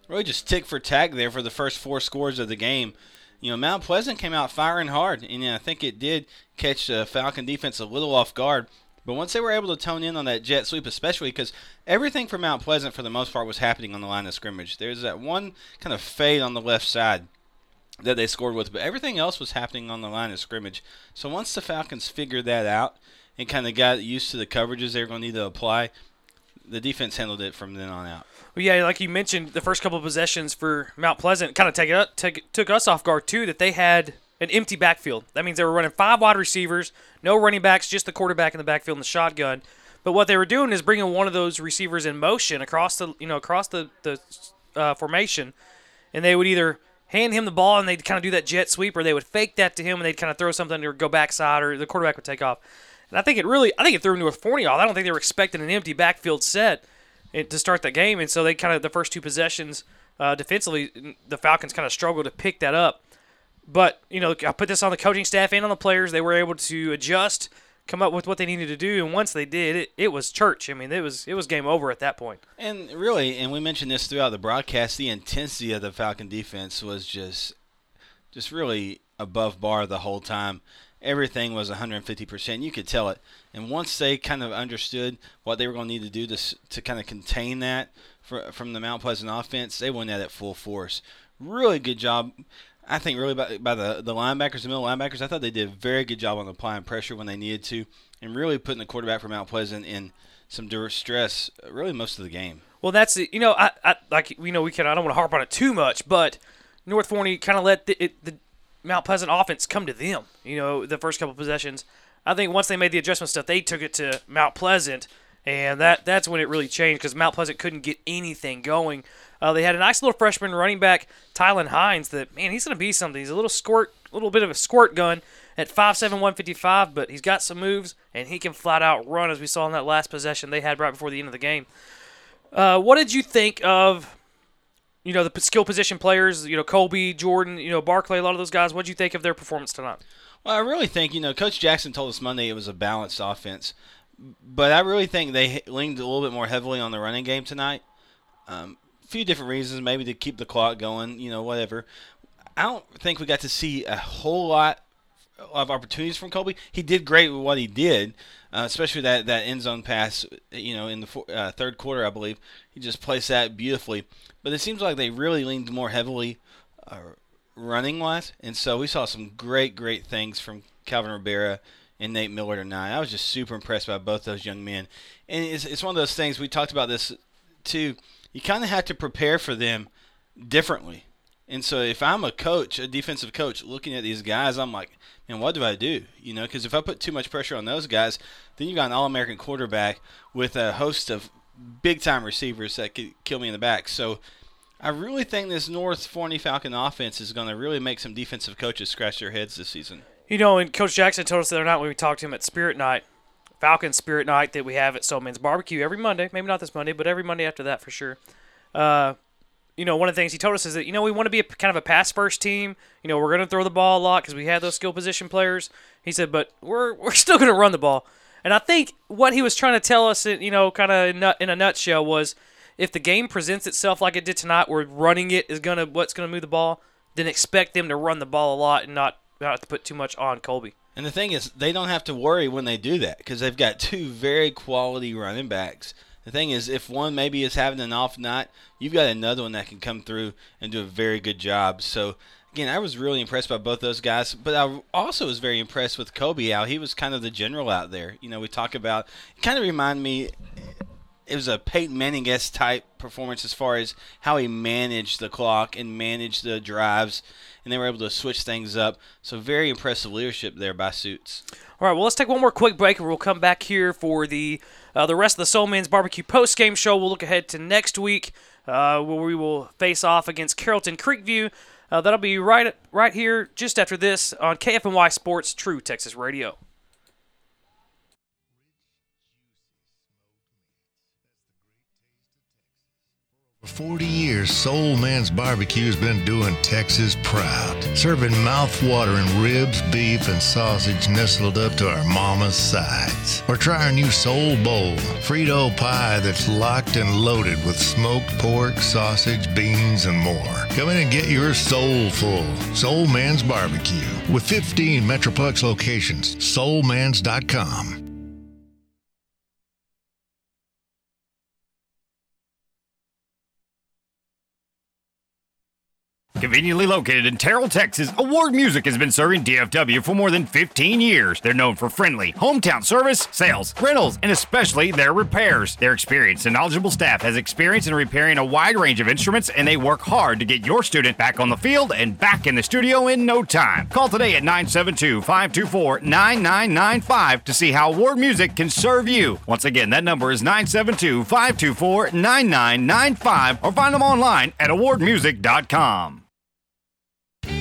really just tick for tack there for the first four scores of the game. You know, Mount Pleasant came out firing hard, and I think it did catch the Falcon defense a little off guard. But once they were able to tone in on that jet sweep, especially because everything from Mount Pleasant for the most part was happening on the line of scrimmage. There's that one kind of fade on the left side that they scored with, but everything else was happening on the line of scrimmage. So once the Falcons figured that out and kind of got used to the coverages they were going to need to apply, the defense handled it from then on out. Well, yeah, like you mentioned, the first couple of possessions for Mount Pleasant kind of take it, take, took us off guard too. That they had an empty backfield. That means they were running five wide receivers, no running backs, just the quarterback in the backfield and the shotgun. But what they were doing is bringing one of those receivers in motion across the you know across the the uh, formation, and they would either hand him the ball and they'd kind of do that jet sweep, or they would fake that to him and they'd kind of throw something or go backside, or the quarterback would take off. And I think it really, I think it threw North Forney off. I don't think they were expecting an empty backfield set to start the game, and so they kind of the first two possessions uh, defensively, the Falcons kind of struggled to pick that up. But you know, I put this on the coaching staff and on the players. They were able to adjust, come up with what they needed to do, and once they did, it, it was church. I mean, it was it was game over at that point. And really, and we mentioned this throughout the broadcast, the intensity of the Falcon defense was just just really above bar the whole time. Everything was 150%. You could tell it. And once they kind of understood what they were going to need to do to, to kind of contain that for, from the Mount Pleasant offense, they went at it full force. Really good job. I think really by, by the, the linebackers, the middle linebackers, I thought they did a very good job on applying pressure when they needed to and really putting the quarterback for Mount Pleasant in some distress uh, really most of the game. Well, that's it. you know, I, I like you know we can I don't want to harp on it too much, but North Forney kind of let the, it, the Mount Pleasant offense come to them. You know, the first couple possessions. I think once they made the adjustment stuff, they took it to Mount Pleasant, and that that's when it really changed because Mount Pleasant couldn't get anything going. Uh, they had a nice little freshman running back, Tylen Hines. That man, he's going to be something. He's a little squirt, little bit of a squirt gun at 5'7", 155, but he's got some moves and he can flat out run, as we saw in that last possession they had right before the end of the game. Uh, what did you think of, you know, the skill position players? You know, Colby, Jordan, you know, Barclay, a lot of those guys. What did you think of their performance tonight? Well, I really think you know, Coach Jackson told us Monday it was a balanced offense, but I really think they leaned a little bit more heavily on the running game tonight. Um, few different reasons, maybe to keep the clock going, you know, whatever. I don't think we got to see a whole lot of opportunities from Colby. He did great with what he did, uh, especially that, that end zone pass, you know, in the four, uh, third quarter, I believe. He just placed that beautifully. But it seems like they really leaned more heavily uh, running wise, and so we saw some great, great things from Calvin Rivera and Nate Miller tonight. I was just super impressed by both those young men, and it's it's one of those things we talked about this too. You kind of have to prepare for them differently. And so if I'm a coach, a defensive coach, looking at these guys, I'm like, man, what do I do? You know, because if I put too much pressure on those guys, then you got an All-American quarterback with a host of big-time receivers that could kill me in the back. So I really think this North Forney Falcon offense is going to really make some defensive coaches scratch their heads this season. You know, and Coach Jackson told us the other night when we talked to him at Spirit Night, Falcon Spirit Night that we have at Soul Man's Barbecue every Monday. Maybe not this Monday, but every Monday after that for sure. Uh, you know, one of the things he told us is that you know we want to be a kind of a pass first team. You know, we're going to throw the ball a lot because we have those skill position players. He said, but we're we're still going to run the ball. And I think what he was trying to tell us, you know, kind of in a nutshell, was if the game presents itself like it did tonight, where running it is gonna what's gonna move the ball, then expect them to run the ball a lot and not not to put too much on Colby. And the thing is, they don't have to worry when they do that because they've got two very quality running backs. The thing is, if one maybe is having an off night, you've got another one that can come through and do a very good job. So again, I was really impressed by both those guys, but I also was very impressed with Colby. How he was kind of the general out there. You know, we talk about it kind of remind me. It was a Peyton Manning esque type performance as far as how he managed the clock and managed the drives, and they were able to switch things up. So very impressive leadership there by Suits. All right, well, let's take one more quick break, and we'll come back here for the uh, the rest of the Soul Man's Barbecue post game show. We'll look ahead to next week, uh, where we will face off against Carrollton Creekview. Uh, that'll be right right here just after this on KFNY Sports True Texas Radio. For 40 years, Soul Man's Barbecue has been doing Texas proud, serving mouth-watering ribs, beef, and sausage nestled up to our mama's sides. Or try our new Soul Bowl, Frito pie that's locked and loaded with smoked pork, sausage, beans, and more. Come in and get your soul full. Soul Man's Barbecue with 15 Metroplex locations. SoulMans.com. Conveniently located in Terrell, Texas, Award Music has been serving DFW for more than 15 years. They're known for friendly, hometown service, sales, rentals, and especially their repairs. Their experienced and knowledgeable staff has experience in repairing a wide range of instruments, and they work hard to get your student back on the field and back in the studio in no time. Call today at 972 524 9995 to see how Award Music can serve you. Once again, that number is 972 524 9995 or find them online at awardmusic.com.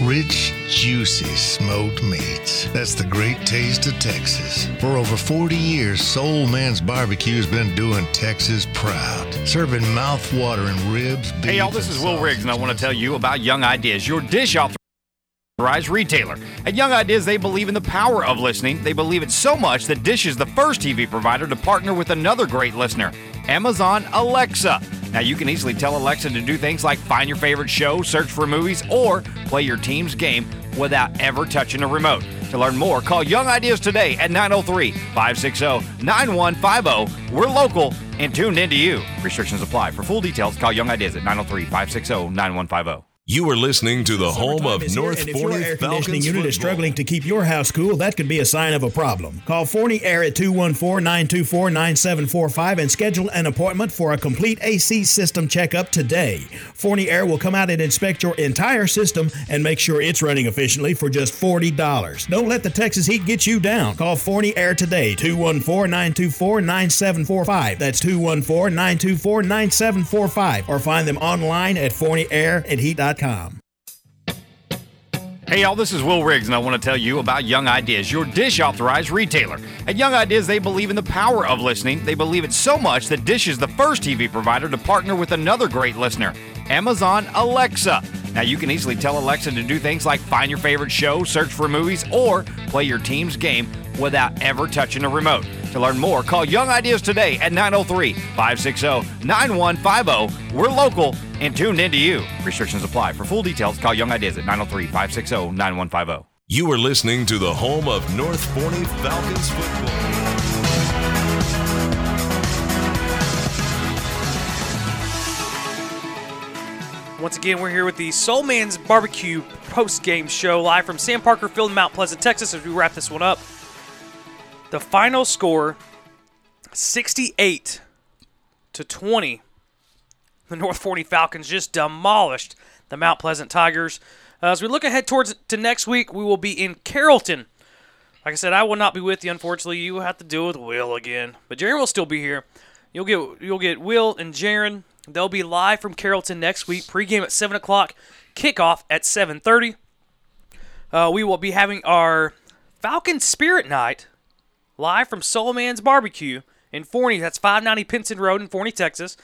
Rich, juicy smoked meats. That's the great taste of Texas. For over 40 years, Soul Man's Barbecue has been doing Texas proud. Serving mouth-watering ribs, beef, Hey, y'all, this is Will Riggs, and I want to tell you about Young Ideas, your dish authorized retailer. At Young Ideas, they believe in the power of listening. They believe it so much that Dish is the first TV provider to partner with another great listener, Amazon Alexa. Now, you can easily tell Alexa to do things like find your favorite show, search for movies, or play your team's game without ever touching a remote. To learn more, call Young Ideas today at 903 560 9150. We're local and tuned into you. Restrictions apply. For full details, call Young Ideas at 903 560 9150. You are listening to the home of is here, North your Forney air conditioning Falcons unit is football. struggling to keep your house cool, that could be a sign of a problem. Call Forney Air at 214-924-9745 and schedule an appointment for a complete AC system checkup today. Forney Air will come out and inspect your entire system and make sure it's running efficiently for just $40. Don't let the Texas heat get you down. Call Forney Air today, 214-924-9745. That's 214-924-9745 or find them online at forneyairandheat.com. Hey, y'all, this is Will Riggs, and I want to tell you about Young Ideas, your dish authorized retailer. At Young Ideas, they believe in the power of listening. They believe it so much that Dish is the first TV provider to partner with another great listener, Amazon Alexa. Now, you can easily tell Alexa to do things like find your favorite show, search for movies, or play your team's game without ever touching a remote. To learn more, call Young Ideas today at 903 560 9150. We're local and tuned into you. Restrictions apply. For full details, call Young Ideas at 903 560 9150. You are listening to the home of North Forney Falcons football. Once again, we're here with the Soul Man's Barbecue post game show live from Sam Parker Field in Mount Pleasant, Texas, as we wrap this one up. The final score 68 to 20. The North Forney Falcons just demolished the Mount Pleasant Tigers. Uh, as we look ahead towards to next week, we will be in Carrollton. Like I said, I will not be with you. Unfortunately, you will have to deal with Will again, but Jaron will still be here. You'll get you'll get Will and Jaron. They'll be live from Carrollton next week. Pregame at seven o'clock, kickoff at seven thirty. Uh, we will be having our Falcon Spirit Night live from Soul Man's Barbecue in Forney. That's 590 Pinson Road in Forney, Texas.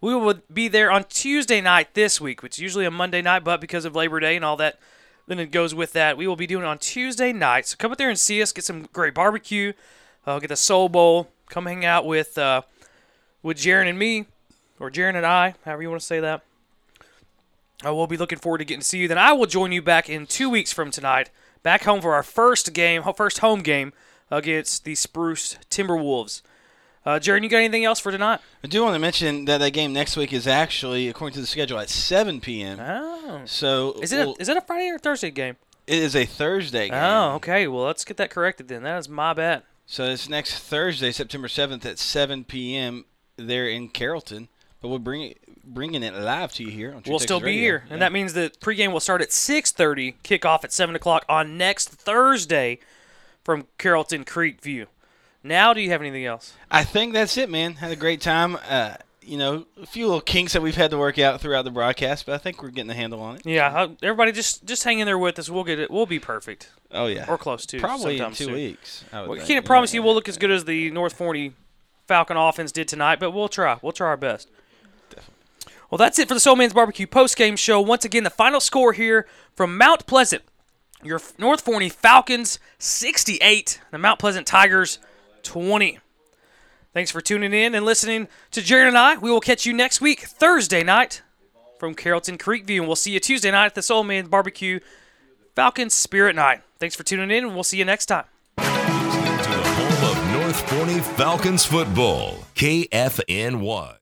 We will be there on Tuesday night this week, which is usually a Monday night, but because of Labor Day and all that, then it goes with that. We will be doing it on Tuesday night. So come up there and see us, get some great barbecue, uh, get the Soul Bowl, come hang out with uh, with Jaron and me, or Jaron and I, however you want to say that. Uh, we'll be looking forward to getting to see you. Then I will join you back in two weeks from tonight, back home for our first game, first home game against the Spruce Timberwolves. Uh, Jaron, you got anything else for tonight? I do want to mention that that game next week is actually, according to the schedule, at 7 p.m. Oh. So Is it we'll- a, is it a Friday or Thursday game? it is a Thursday game. Oh, okay. Well, let's get that corrected then. That is my bet. So it's next Thursday, September 7th at 7 p.m. there in Carrollton. But we'll bring it, bringing it live to you here. On True We'll Texas still be Radio. here, Yeah. and that means that pregame will start at 6:30, kickoff at 7 o'clock on next Thursday from Carrollton Creekview. Now, do you have anything else? I think that's it, man. Had a great time. Uh, you know, a few little kinks that we've had to work out throughout the broadcast, but I think we're getting the handle on it. Yeah, uh, everybody, just just hang in there with us. We'll get it. We'll be perfect. Oh yeah, or close to. Probably in two soon. weeks. I Well, can't promise you we'll look as good as the North Forney Falcon offense did tonight, but we'll try. We'll try our best. Well, that's it for the Soul Man's Barbecue post-game show. Once again, the final score here from Mount Pleasant. Your North Forney Falcons 68, the Mount Pleasant Tigers 20. Thanks for tuning in and listening to Jaron and I. We will catch you next week, Thursday night, from Carrollton Creekview, and we'll see you Tuesday night at the Soul Man's Barbecue Falcons Spirit Night. Thanks for tuning in, and we'll see you next time. To the home of North Forney Falcons football, KFNY.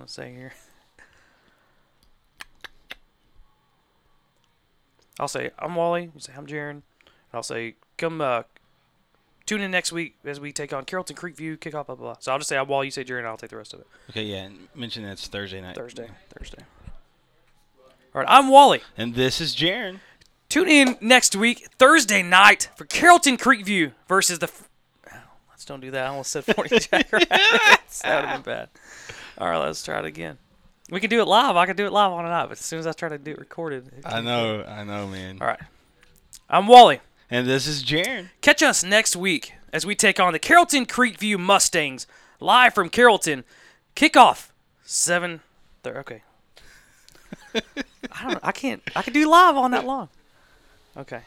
Want to say here. I'll say I'm Wally. You say I'm Jaron. And I'll say come uh, tune in next week as we take on Carrollton Creekview kickoff. Blah blah. blah. So I'll just say I'm Wally. You say Jaron. and I'll take the rest of it. Okay, yeah. and Mention that's Thursday night. Thursday. Thursday. All right. I'm Wally. And this is Jaron. Tune in next week, Thursday night, for Carrollton Creekview versus the. F- oh, let's don't do that. I almost said 40 Jackrabbits. that would have been bad. All right, let's try it again. We can do it live. I can do it live on and off. But as soon as I try to do it recorded. it I know, I know, man. All right. I'm Wally. And this is Jaron. Catch us next week as we take on the Carrollton Creekview Mustangs live from Carrollton. Kickoff seven. Thir- okay. I don't. I can't. I can do live on that long. Okay.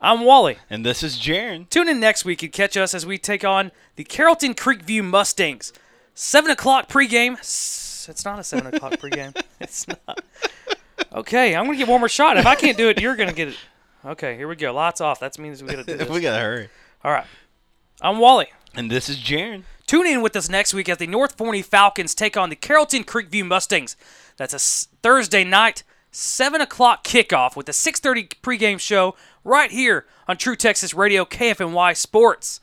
I'm Wally. And this is Jaron. Tune in next week and catch us as we take on the Carrollton Creekview Mustangs. Seven o'clock pregame. It's not a seven o'clock pregame. It's not. Okay, I'm gonna get one more shot. If I can't do it, you're gonna get it. Okay, here we go. Lots off. That means we gotta do this. we gotta hurry. All right. I'm Wally. And this is Jaron. Tune in with us next week as the North Forney Falcons take on the Carrollton Creekview Mustangs. That's a s- Thursday night, 7 o'clock kickoff with a 6.30 pregame show right here on True Texas Radio KFNY Sports.